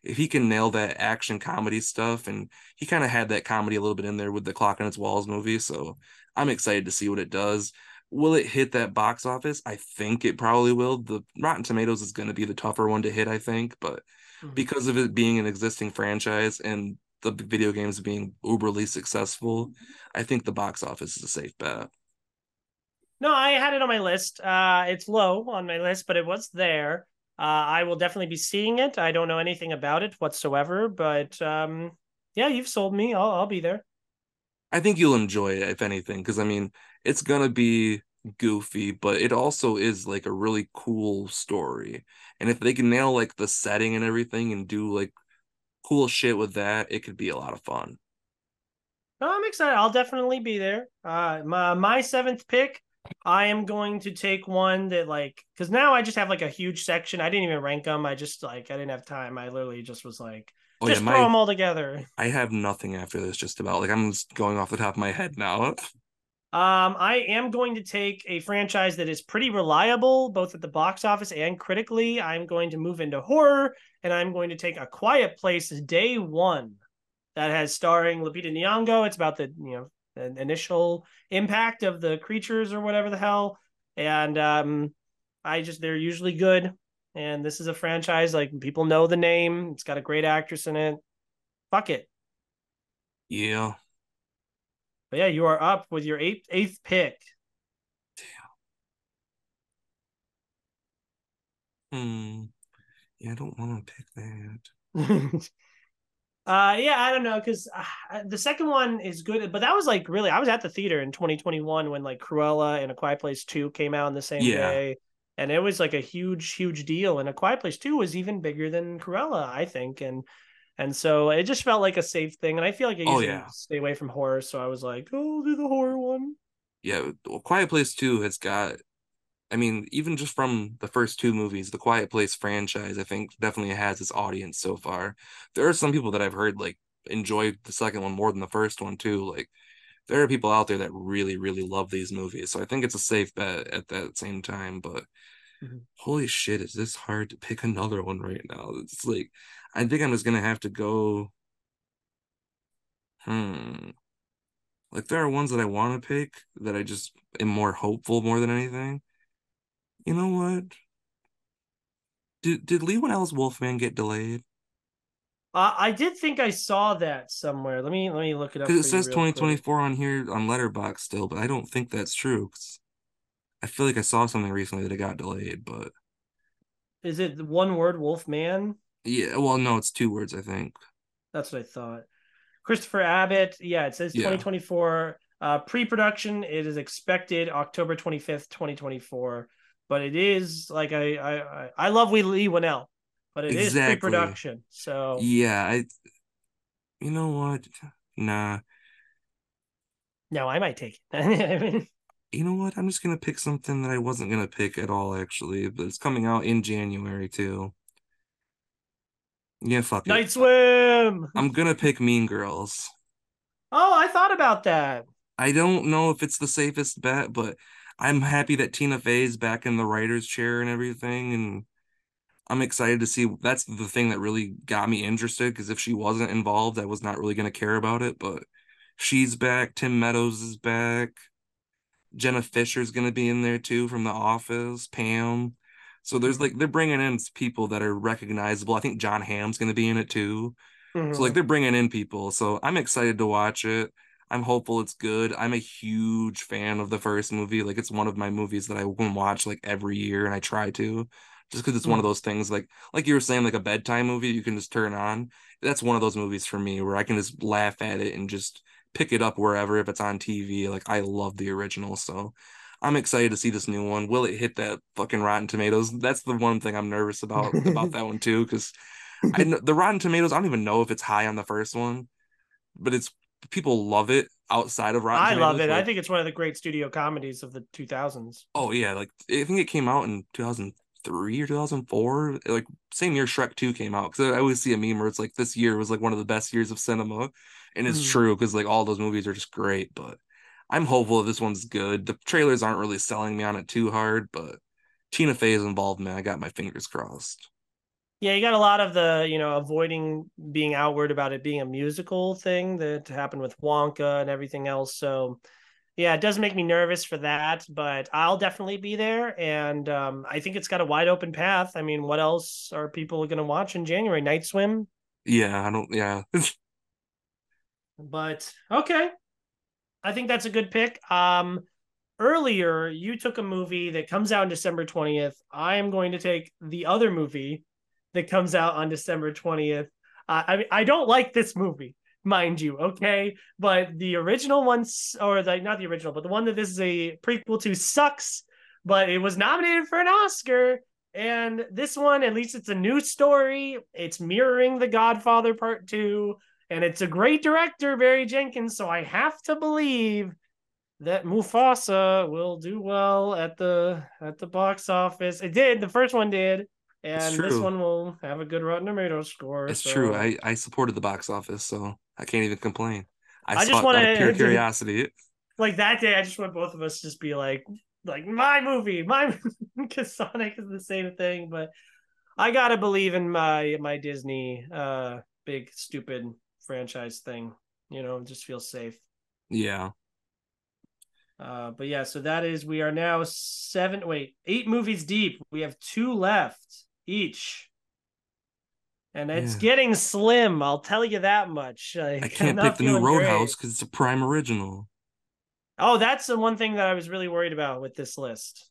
if he can nail that action comedy stuff, and he kind of had that comedy a little bit in there with the Clock in Its Walls movie, so I'm excited to see what it does. Will it hit that box office? I think it probably will. The Rotten Tomatoes is going to be the tougher one to hit, I think, but mm-hmm. because of it being an existing franchise and the video games being uberly successful, I think the box office is a safe bet. No, I had it on my list. Uh, it's low on my list, but it was there. Uh, I will definitely be seeing it. I don't know anything about it whatsoever, but um, yeah, you've sold me. I'll I'll be there. I think you'll enjoy it if anything, because I mean, it's gonna be goofy, but it also is like a really cool story. And if they can nail like the setting and everything and do like cool shit with that, it could be a lot of fun. No, I'm excited. I'll definitely be there. Uh, my my seventh pick I am going to take one that like because now I just have like a huge section. I didn't even rank them. I just like I didn't have time. I literally just was like oh, just yeah, throw my, them all together. I have nothing after this. Just about like I'm just going off the top of my head now. Um, I am going to take a franchise that is pretty reliable, both at the box office and critically. I'm going to move into horror, and I'm going to take A Quiet Place Day One, that has starring Lupita Nyong'o. It's about the you know the initial impact of the creatures or whatever the hell. And um, I just they're usually good. And this is a franchise like people know the name. It's got a great actress in it. Fuck it. Yeah. But yeah, you are up with your eighth eighth pick. Damn. Hmm. Yeah, I don't want to pick that. Uh, yeah, I don't know because uh, the second one is good, but that was like really I was at the theater in 2021 when like Cruella and A Quiet Place Two came out in the same yeah. day, and it was like a huge, huge deal. And A Quiet Place Two was even bigger than Cruella, I think, and and so it just felt like a safe thing. And I feel like I oh, usually oh, yeah. stay away from horror, so I was like, oh, I'll do the horror one. Yeah, well, Quiet Place Two has got I mean, even just from the first two movies, the Quiet Place franchise, I think definitely has its audience so far. There are some people that I've heard like enjoy the second one more than the first one too. Like there are people out there that really, really love these movies. So I think it's a safe bet at that same time. But mm-hmm. holy shit, is this hard to pick another one right now? It's like I think I'm just gonna have to go. Hmm. Like there are ones that I want to pick that I just am more hopeful more than anything. You know what? Did did Leigh Whannell's Wolfman get delayed? Uh, I did think I saw that somewhere. Let me let me look it up. Because it says 2024 on here on Letterboxd still, but I don't think that's true. I feel like I saw something recently that it got delayed, but is it one word Wolfman? Yeah, well, no, it's two words, I think. That's what I thought. Christopher Abbott, yeah, it says 2024. Uh, pre-production, it is expected October 25th, 2024 but it is like I I I love we Leigh Whannell, but it exactly. is pre-production. So yeah, I. You know what? Nah. No, I might take it. you know what? I'm just gonna pick something that I wasn't gonna pick at all, actually, but it's coming out in January too. Yeah, fuck Night it. Swim. I'm gonna pick Mean Girls. Oh, I thought about that. I don't know if it's the safest bet, but I'm happy that Tina Fey's back in the writer's chair and everything, and I'm excited to see. That's the thing that really got me interested because if she wasn't involved, I was not really going to care about it. But She's back. Tim Meadows is back. Jenna Fischer's gonna be in there too from The Office. Pam. So there's like they're bringing in people that are recognizable. I think Jon Hamm's gonna be in it too. Mm-hmm. So like they're bringing in people. So I'm excited to watch it. I'm hopeful it's good. I'm a huge fan of the first movie. Like it's one of my movies that I will watch like every year, and I try to, just because it's mm. one of hmm. those things. Like like you were saying, like a bedtime movie you can just turn on. That's one of those movies for me where I can just laugh at it and just pick it up wherever if it's on TV. Like I love the original, so I'm excited to see this new one. Will it hit that fucking Rotten Tomatoes? That's the one thing I'm nervous about about that one too, because I the Rotten Tomatoes. I don't even know if it's high on the first one, but it's people love it outside of Rotten. I Tomatoes, love it. Like, I think it's one of the great studio comedies of the 2000s. Oh yeah, like I think it came out in 2003 or 2004, like same year Shrek 2 came out. Because I always see a meme where it's like this year was like one of the best years of cinema, and it's mm. true because like all those movies are just great. But I'm hopeful that this one's good. The trailers aren't really selling me on it too hard, but Tina Fey's involvement, I got my fingers crossed. Yeah, you got a lot of the, you know, avoiding being outward about it being a musical thing that happened with Wonka and everything else. So, yeah, it does make me nervous for that, but I'll definitely be there. And um, I think it's got a wide open path. I mean, what else are people going to watch in January? Night Swim? Yeah, I don't, yeah. but okay. I think that's a good pick. Um, earlier, you took a movie that comes out on December 20th. I am going to take the other movie that comes out on December 20th. Uh, I mean, I don't like this movie, mind you, okay? But the original one, or the, not the original, but the one that this is a prequel to sucks, but it was nominated for an Oscar. And this one, at least it's a new story. It's mirroring The Godfather Part 2, and it's a great director, Barry Jenkins. So I have to believe that Mufasa will do well at the at the box office. It did. The first one did and this one will have a good Rotten Tomatoes score. It's so. true. I I supported the box office, so I can't even complain. I, I just want to pure curiosity. Like that day, I just want both of us just be like, like my movie, my because Sonic is the same thing. But I gotta believe in my my Disney uh big stupid franchise thing. You know, just feel safe. Yeah. Uh, but yeah, so that is we are now seven, wait, eight movies deep. We have two left each. And it's yeah. getting slim, I'll tell you that much. I, I can't pick the new Roadhouse because it's a prime original. Oh, that's the one thing that I was really worried about with this list.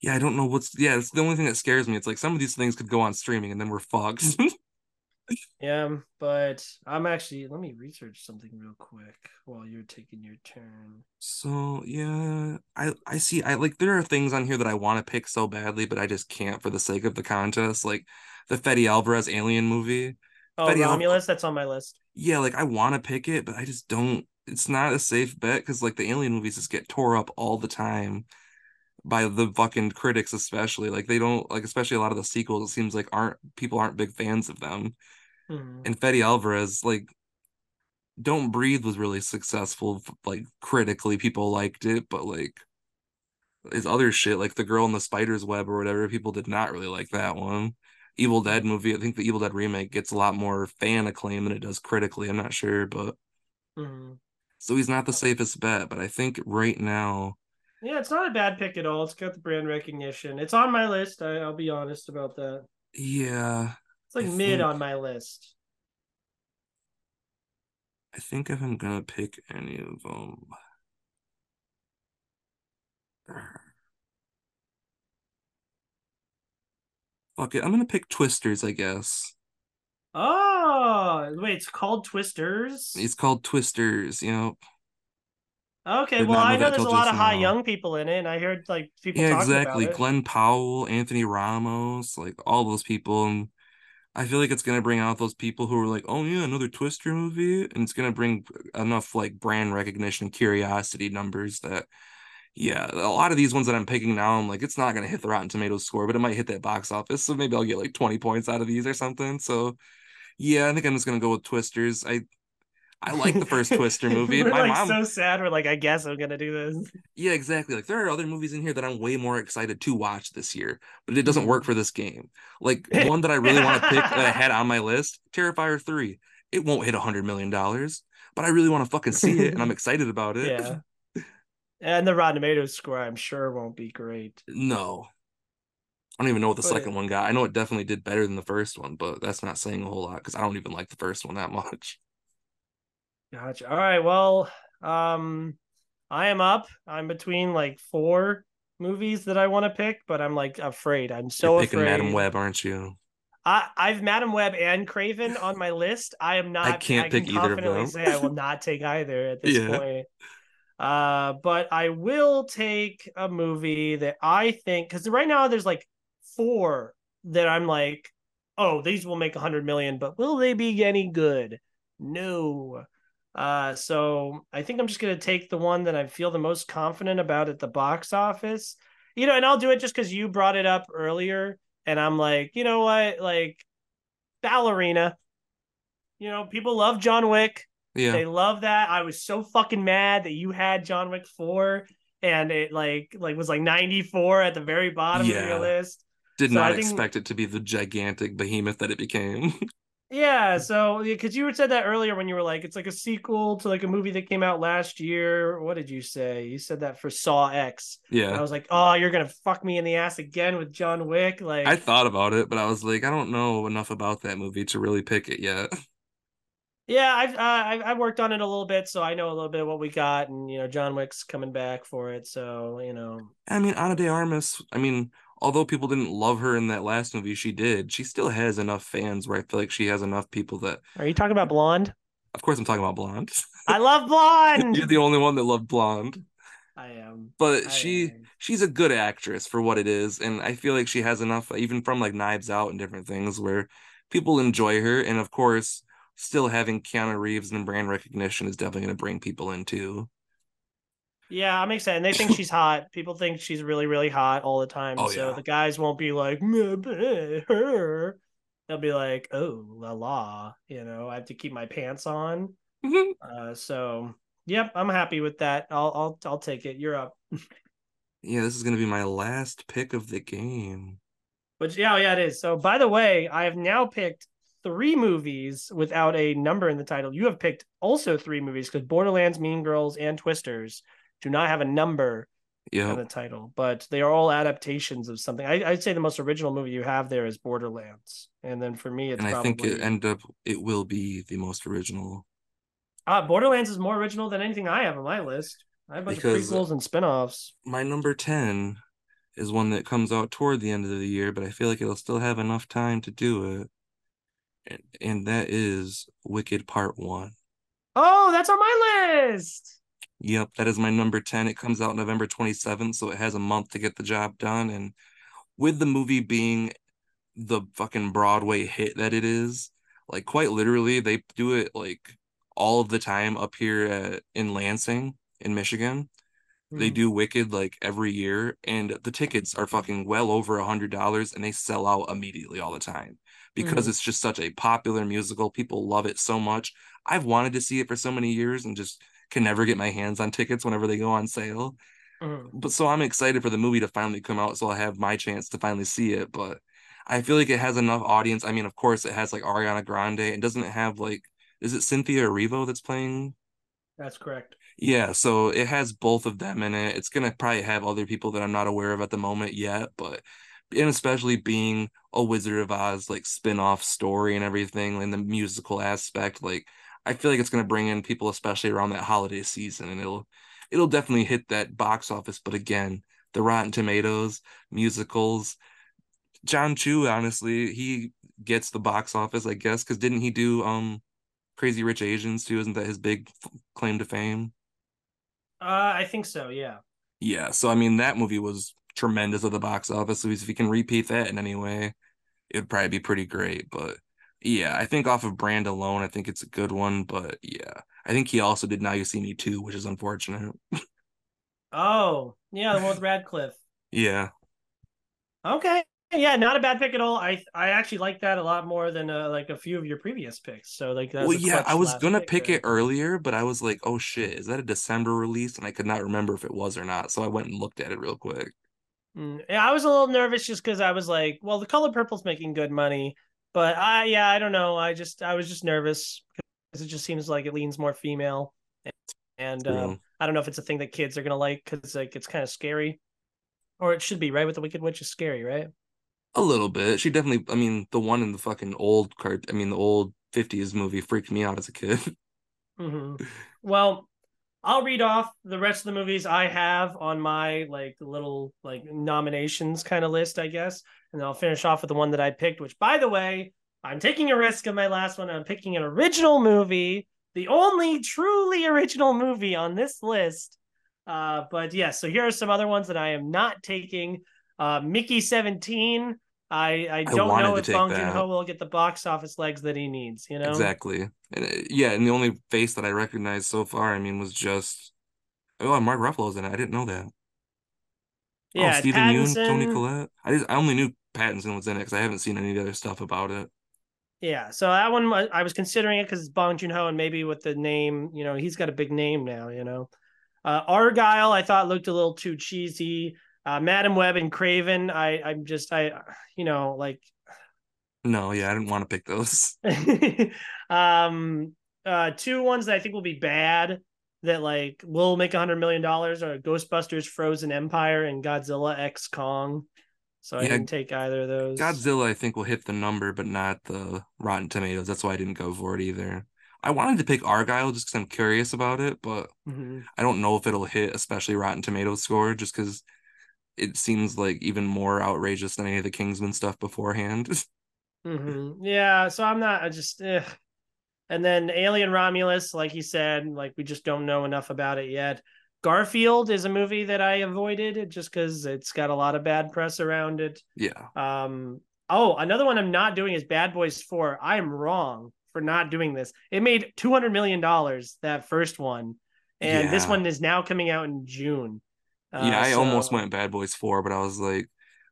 Yeah, I don't know what's yeah, it's the only thing that scares me. It's like some of these things could go on streaming and then we're fucked. yeah, but I'm actually let me research something real quick while you're taking your turn. So yeah, I I see. I like there are things on here that I want to pick so badly, but I just can't for the sake of the contest. Like the Fede Alvarez Alien movie. Oh, Fede Romulus, Al- that's on my list. Yeah, like I want to pick it, but I just don't. It's not a safe bet because like the Alien movies just get tore up all the time by the fucking critics especially like they don't like especially a lot of the sequels it seems like aren't people aren't big fans of them mm-hmm. and Fede Alvarez like don't breathe was really successful like critically people liked it but like his other shit like the girl in the spider's web or whatever people did not really like that one evil dead movie i think the evil dead remake gets a lot more fan acclaim than it does critically i'm not sure but mm-hmm. so he's not the safest bet but i think right now yeah, it's not a bad pick at all. It's got the brand recognition. It's on my list. I, will be honest about that. Yeah. It's like I mid think, on my list. I think if I'm gonna pick any of them. Fuck it. I'm gonna pick Twisters, I guess. Oh wait, it's called Twisters. It's called Twisters, you know. Okay, well, I know there's a lot of high young people in it, and I heard like people. Yeah, exactly. Glen Powell, Anthony Ramos, like all those people, and I feel like it's gonna bring out those people who are like, "Oh yeah, another Twister movie," and it's gonna bring enough like brand recognition, curiosity numbers that, yeah, a lot of these ones that I'm picking now, I'm like, it's not gonna hit the Rotten Tomatoes score, but it might hit that box office, so maybe I'll get like 20 points out of these or something. So, yeah, I think I'm just gonna go with Twisters. I I like the first Twister movie. We're My like mom... so sad. We're like, I guess I'm gonna do this. Yeah, exactly. Like there are other movies in here that I'm way more excited to watch this year, but it doesn't work mm-hmm. for this game. Like one that I really want to pick that I had on my list, Terrifier three. It won't hit a hundred million dollars, but I really want to fucking see it and I'm excited about it. Yeah. And the Rotten Tomatoes score, I'm sure, won't be great. No. I don't even know what the But- second one got. I know it definitely did better than the first one, but that's not saying a whole lot because I don't even like the first one that much. Gotcha. All right. Well, um, I am up. I'm between like four movies that I want to pick, but I'm like afraid. I'm so You're picking afraid. Madame Web, aren't you? I, I've Madame Web and Kraven on my list. I am not. I can't can pick either of them. Say I will not take either at this Yeah. point. Uh, but I will take a movie that I think because right now there's like four that I'm like, oh, these will make a hundred million, but will they be any good? No. Uh, so I think I'm just gonna take the one that I feel the most confident about at the box office. You know, and I'll do it just because you brought it up earlier, and I'm like, you know what, like ballerina. You know, people love John Wick. Yeah. They love that. I was so fucking mad that you had John Wick 4 and it like like was like 94 at the very bottom of your list. Did so not think- expect it to be the gigantic behemoth that it became. Yeah, so because you said that earlier when you were like, it's like a sequel to like a movie that came out last year. What did you say? You said that for Saw X. yeah. I was like, oh, you're gonna fuck me in the ass again with John Wick. Like, I thought about it, but I was like, I don't know enough about that movie to really pick it yet. yeah, I've uh, I've I've worked on it a little bit, so I know a little bit of what we got, and you know, John Wick's coming back for it, so you know, I mean, Ana de Armas, I mean, although people didn't love her in that last movie, she did. She still has enough fans where I feel like she has enough people that, are you talking about Blonde? of course, I'm talking about Blonde. I love Blonde. You're the only one that loved Blonde. I am. But I she am. she's a good actress for what it is, and I feel like she has enough, even from like Knives Out and different things, where people enjoy her, and of course, still having Keanu Reeves and brand recognition is definitely going to bring people in too. Yeah, I'm excited. And they think she's hot. People think she's really, really hot all the time. Oh, so yeah. the guys won't be like bleh, her. They'll be like, oh la la. You know, I have to keep my pants on. Uh, so yep, I'm happy with that. I'll I'll I'll take it. You're up. yeah, this is going to be my last pick of the game. Which, yeah, yeah, it is. So by the way, I have now picked three movies without a number in the title. You have picked also three movies because Borderlands, Mean Girls, and Twisters do not have a number in Yeah, the title, but they are all adaptations of something. I, I'd say the most original movie you have there is Borderlands, and then for me, it's and I probably think it end up it will be the most original. uh, Borderlands is more original than anything I have on my list. I have a bunch Because- of prequels and spin-offs. My number 10 is one that comes out toward the end of the year, but I feel like it'll still have enough time to do it. And, and that is Wicked Part 1. Oh, that's on my list. Yep, that is my number 10. It comes out November 27th, so it has a month to get the job done. And with the movie being the fucking Broadway hit that it is, like quite literally, they do it like all of the time up here at, in Lansing, in Michigan. They Mhm. do Wicked like every year, and the tickets are fucking well over a hundred dollars, and they sell out immediately all the time because Mhm. it's just such a popular musical. People love it so much. I've wanted to see it for so many years and just can never get my hands on tickets whenever they go on sale. Mhm. But so I'm excited for the movie to finally come out, so I'll have my chance to finally see it. But I feel like it has enough audience. I mean, of course, it has like Ariana Grande, and doesn't it have like is it Cynthia Erivo that's playing That's correct. yeah, so it has both of them in it. It's gonna probably have other people that I'm not aware of at the moment yet, but and especially being a Wizard of Oz like spin-off story and everything and the musical aspect, like I feel like it's gonna bring in people especially around that holiday season and it'll it'll definitely hit that box office. But again, the Rotten Tomatoes, musicals, Jon Chu, honestly, he gets the box office, I guess, because didn't he do um Crazy Rich Asians too? Isn't that his big f- claim to fame? Uh, I think so. Yeah. Yeah, so I mean that movie was tremendous at the box office. So if he can repeat that in any way, it'd probably be pretty great. But yeah, I think off of brand alone, I think it's a good one. But yeah, I think he also did Now You See Me too, which is unfortunate. Oh, yeah, the one with Radcliffe. Yeah, Okay. Yeah, not a bad pick at all. I I actually like that a lot more than uh, like a few of your previous picks. So like that's well, yeah, I was gonna pick it earlier, but I was like, oh shit, is that a December release? And I could not remember if it was or not, so I went and looked at it real quick. Mm, yeah, I was a little nervous just because I was like, well, the color purple's making good money, but I yeah, I don't know. I just I was just nervous because it just seems like it leans more female, and um, I don't know if it's a thing that kids are gonna like because like it's kind of scary, or it should be right with the Wicked Witch is scary, right? A little bit. She definitely. I mean, the one in the fucking old card. I mean, the old '50s movie freaked me out as a kid. Mm-hmm. Well, I'll read off the rest of the movies I have on my like little like nominations kind of list, I guess, and then I'll finish off with the one that I picked. Which, by the way, I'm taking a risk of my last one. I'm picking an original movie, the only truly original movie on this list. Uh, but yeah, so here are some other ones that I am not taking. Uh, Mickey 17 I I don't I know if Bong Joon Ho will get the box office legs that he needs. You know exactly. And uh, yeah, and the only face that I recognized so far, I mean, was just oh, Mark Ruffalo's in it. I didn't know that. Oh, yeah, oh, Steven Yeun, Toni Collette. I just I only knew Pattinson was in it because I haven't seen any other stuff about it. Yeah, so that one I was considering it because it's Bong Joon Ho, and maybe with the name, you know, he's got a big name now. You know, uh, Argylle I thought looked a little too cheesy. Uh, Madame Web and Kraven, I I'm just I you know like no, yeah, I didn't want to pick those. um, uh, two ones that I think will be bad that like will make a hundred million dollars are Ghostbusters, Frozen Empire, and Godzilla X Kong. So I yeah, didn't take either of those. Godzilla, I think, will hit the number, but not the Rotten Tomatoes. That's why I didn't go for it either. I wanted to pick Argylle just because I'm curious about it, but mm-hmm. I don't know if it'll hit, especially Rotten Tomatoes score, just because it seems like even more outrageous than any of the Kingsman stuff beforehand. mm-hmm. Yeah, so I'm not. I just. Ugh. And then Alien Romulus, like he said, like we just don't know enough about it yet. Garfield is a movie that I avoided just because it's got a lot of bad press around it. Yeah. Um. Oh, another one I'm not doing is Bad Boys Four. I am wrong for not doing this. It made two hundred million dollars that first one, and yeah. this one is now coming out in June. Uh, yeah, I so... almost went Bad Boys 4, but I was like,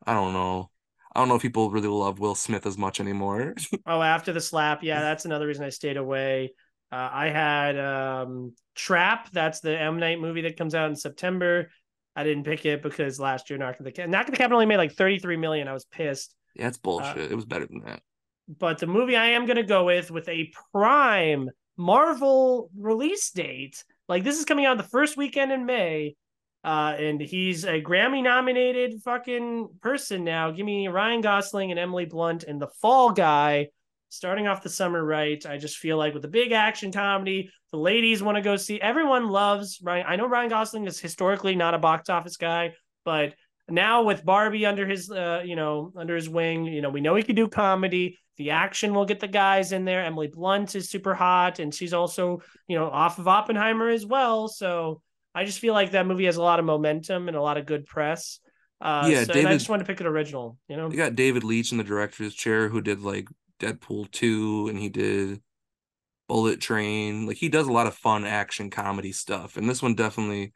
I don't know. I don't know if people really love Will Smith as much anymore. oh, after the slap, yeah, that's another reason I stayed away. Uh, I had um, Trap. That's the M Night movie that comes out in September. I didn't pick it because last year Knock at the Knock at the Cabin only made like 33 million. I was pissed. Yeah, it's bullshit. Uh, it was better than that. But the movie I am gonna go with with a prime Marvel release date. Like this is coming out the first weekend in May. Uh, and he's a Grammy nominated fucking person now. Give me Ryan Gosling and Emily Blunt and The Fall Guy starting off the summer right. I just feel like with a big action comedy, the ladies want to go see. Everyone loves Ryan. I know Ryan Gosling is historically not a box office guy, but now with Barbie under his, uh, you know, under his wing, you know, we know he can do comedy. The action will get the guys in there. Emily Blunt is super hot, and she's also, you know, off of Oppenheimer as well. So I just feel like that movie has a lot of momentum and a lot of good press. Uh, yeah, so, David, I just wanted to pick an original. You know, you got David Leitch in the director's chair who did like Deadpool two, and he did Bullet Train. Like he does a lot of fun action comedy stuff, and this one definitely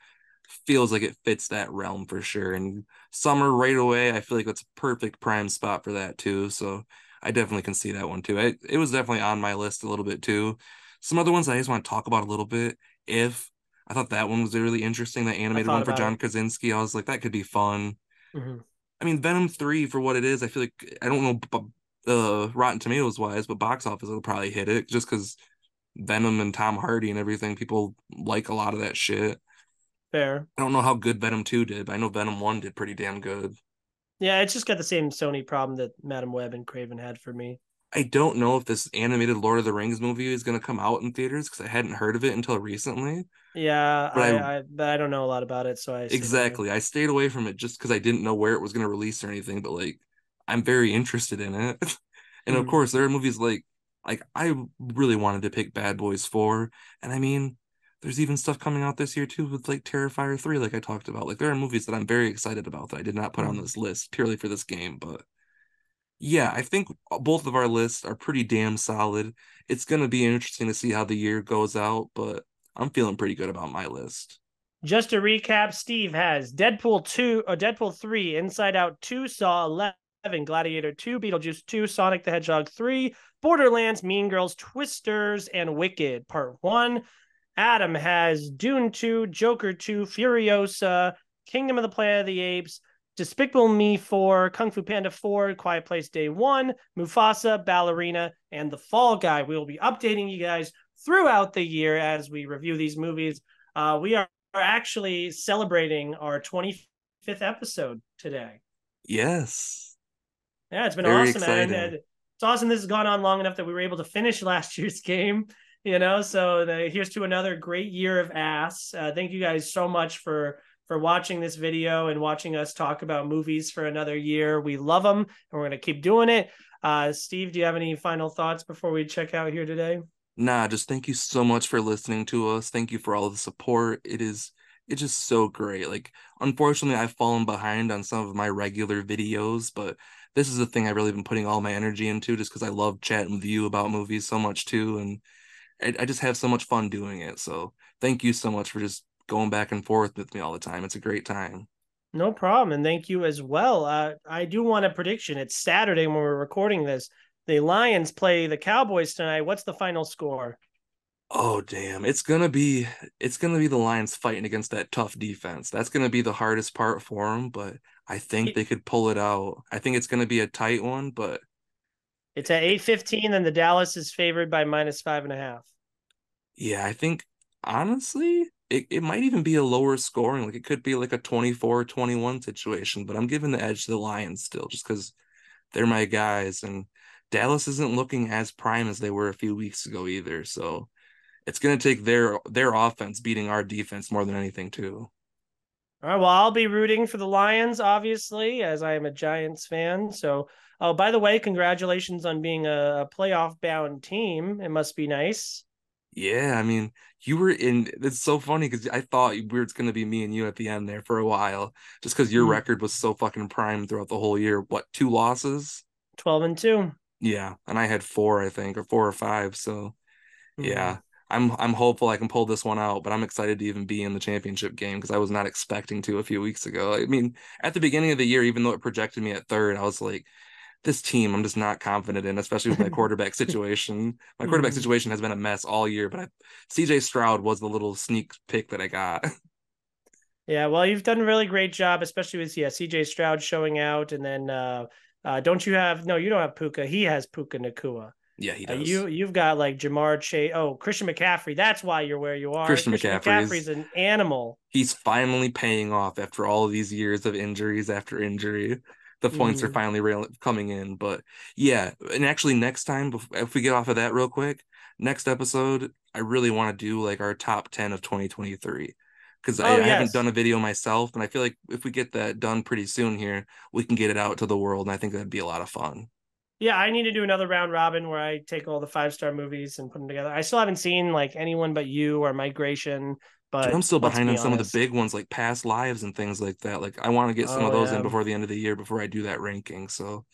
feels like it fits that realm for sure. And summer right away, I feel like that's a perfect prime spot for that too. So I definitely can see that one too. I, it was definitely on my list a little bit too. Some other ones I just want to talk about a little bit. If I thought that one was really interesting. That animated one for John it. Krasinski. I was like, that could be fun. Mm-hmm. I mean, Venom three for what it is. I feel like I don't know uh, Rotten Tomatoes wise, but box office will probably hit it just because Venom and Tom Hardy and everything. People like a lot of that shit. Fair. I don't know how good Venom two did, but I know Venom one did pretty damn good. Yeah, it's just got the same Sony problem that Madame Web and Kraven had for me. I don't know if this animated Lord of the Rings movie is going to come out in theaters because I hadn't heard of it until recently. Yeah, but I, I, I, but I don't know a lot about it, so I exactly I stayed away from it just because I didn't know where it was going to release or anything. But like, I'm very interested in it, and mm. of course there are movies like like I really wanted to pick Bad Boys Four, and I mean, there's even stuff coming out this year too with like Terrifier Three, like I talked about. Like there are movies that I'm very excited about that I did not put on hmm. this list purely for this game, but yeah, I think both of our lists are pretty damn solid. It's going to be interesting to see how the year goes out, but I'm feeling pretty good about my list. Just to recap, Steve has Deadpool 2 or uh, Deadpool 3, Inside Out 2, Saw 11, Gladiator 2, Beetlejuice 2, Sonic the Hedgehog 3, Borderlands, Mean Girls, Twisters, and Wicked Part 1. Adam has Dune 2, Joker 2, Furiosa, Kingdom of the Planet of the Apes, Despicable Me 4, Kung Fu Panda 4, Quiet Place Day 1, Mufasa, Ballerina, and The Fall Guy. We will be updating you guys throughout the year as we review these movies. Uh, we are, are actually celebrating our 25th episode today. Yes. Yeah, it's been Very awesome. And, and it's awesome this has gone on long enough that we were able to finish last year's game you know? So the, here's to another great year of ass. Uh, thank you guys so much for for watching this video and watching us talk about movies for another year. We love them and we're going to keep doing it. Uh, steve do you have any final thoughts before we check out here today? Nah just thank you so much for listening to us. Thank you for all the support. It is it's just so great like unfortunately i've fallen behind on some of my regular videos but this is the thing i've really been putting all my energy into just because i love chatting with you about movies so much too and I, I just have so much fun doing it. So thank you so much for just going back and forth with me all the time. It's a great time. No problem. And thank you as well. Uh, I do want a prediction. It's Saturday when we're recording this. The Lions play the Cowboys tonight. What's the final score? Oh damn. It's gonna be it's gonna be the Lions fighting against that tough defense. That's gonna be the hardest part for them, but I think they could pull it out. I think it's gonna be a tight one, but it's at eight fifteen, and the Dallas is favored by minus five and a half. Yeah, I think honestly, it, it might even be a lower scoring. Like it could be like a 24-21 situation, but I'm giving the edge to the Lions still, just because they're my guys. And Dallas isn't looking as prime as they were a few weeks ago either. So it's gonna take their their offense beating our defense more than anything too. All right. Well, I'll be rooting for the Lions, obviously, as I am a Giants fan. So Oh, by the way, congratulations on being a, playoff bound team. It must be nice. Yeah, I mean, you were in. It's so funny because I thought we were going to be me and you at the end there for a while, just because your mm. record was so fucking prime throughout the whole year. What two losses? Twelve and two. Yeah, and I had four, I think, or four or five. So, mm. yeah, I'm I'm hopeful I can pull this one out, but I'm excited to even be in the championship game because I was not expecting to a few weeks ago. I mean, at the beginning of the year, even though it projected me at third, I was like, this team I'm just not confident in, especially with my quarterback situation. My quarterback mm-hmm. situation has been a mess all year, but I, CJ Stroud was the little sneak pick that I got. Yeah, well, you've done a really great job, especially with yeah CJ Stroud showing out, and then uh, uh, don't you have no, you don't have Puka. He has Puka Nacua. Yeah, he does. Uh, you you've got like Ja'Marr Chase. Oh, Christian McCaffrey. That's why you're where you are. Christian, Christian McCaffrey McCaffrey's an animal. He's finally paying off after all these years of injuries after injury the points mm. are finally coming in. But yeah, and actually, next time, if we get off of that real quick, next episode, I really want to do like our top 10 of 2023 because oh, I, yes. I, haven't done a video myself. And I feel like if we get that done pretty soon here, we can get it out to the world. And I think that'd be a lot of fun. Yeah, I need to do another round robin where I take all the five star movies and put them together. I still haven't seen like anyone but you or migration but I'm still behind on some of the big ones like past lives and things like that. Like I want to get some oh, of those yeah. in before the end of the year before I do that ranking. So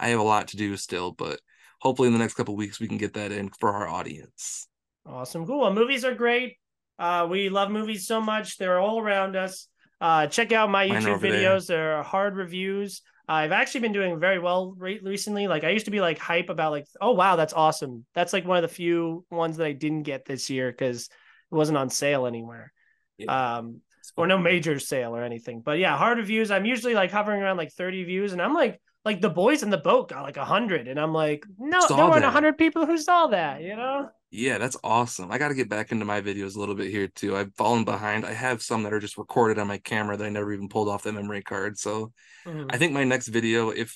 I have a lot to do still, but hopefully in the next couple weeks we can get that in for our audience. Awesome. Cool. Well, movies are great. Uh, we love movies so much. They're all around us. Uh, check out my YouTube videos. There. They're hard reviews. I've actually been doing very well recently. Like I used to be like hype about like, oh wow, that's awesome. That's like one of the few ones that I didn't get this year because it wasn't on sale anywhere. Yeah. Um, or no major sale or anything. But yeah, hard reviews. I'm usually like hovering around like 30 views, and I'm like, like the boys in the boat got like hundred, and I'm like, no, saw there weren't hundred people who saw that, you know? Yeah, that's awesome. I got to get back into my videos a little bit here too. I've fallen behind. I have some that are just recorded on my camera that I never even pulled off the memory card. So mm-hmm. I think my next video, if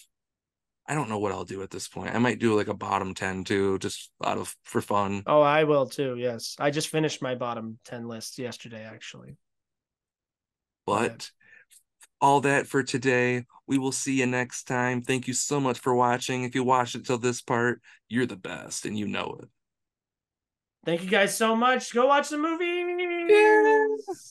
I don't know what I'll do at this point. I might do like a bottom 10 too, just out of for fun. Oh, I will too. Yes. I just finished my bottom 10 list yesterday, actually. But all that for today. We will see you next time. Thank you so much for watching. If you watched it till this part, you're the best and you know it. Thank you guys so much. Go watch the movie. Yes.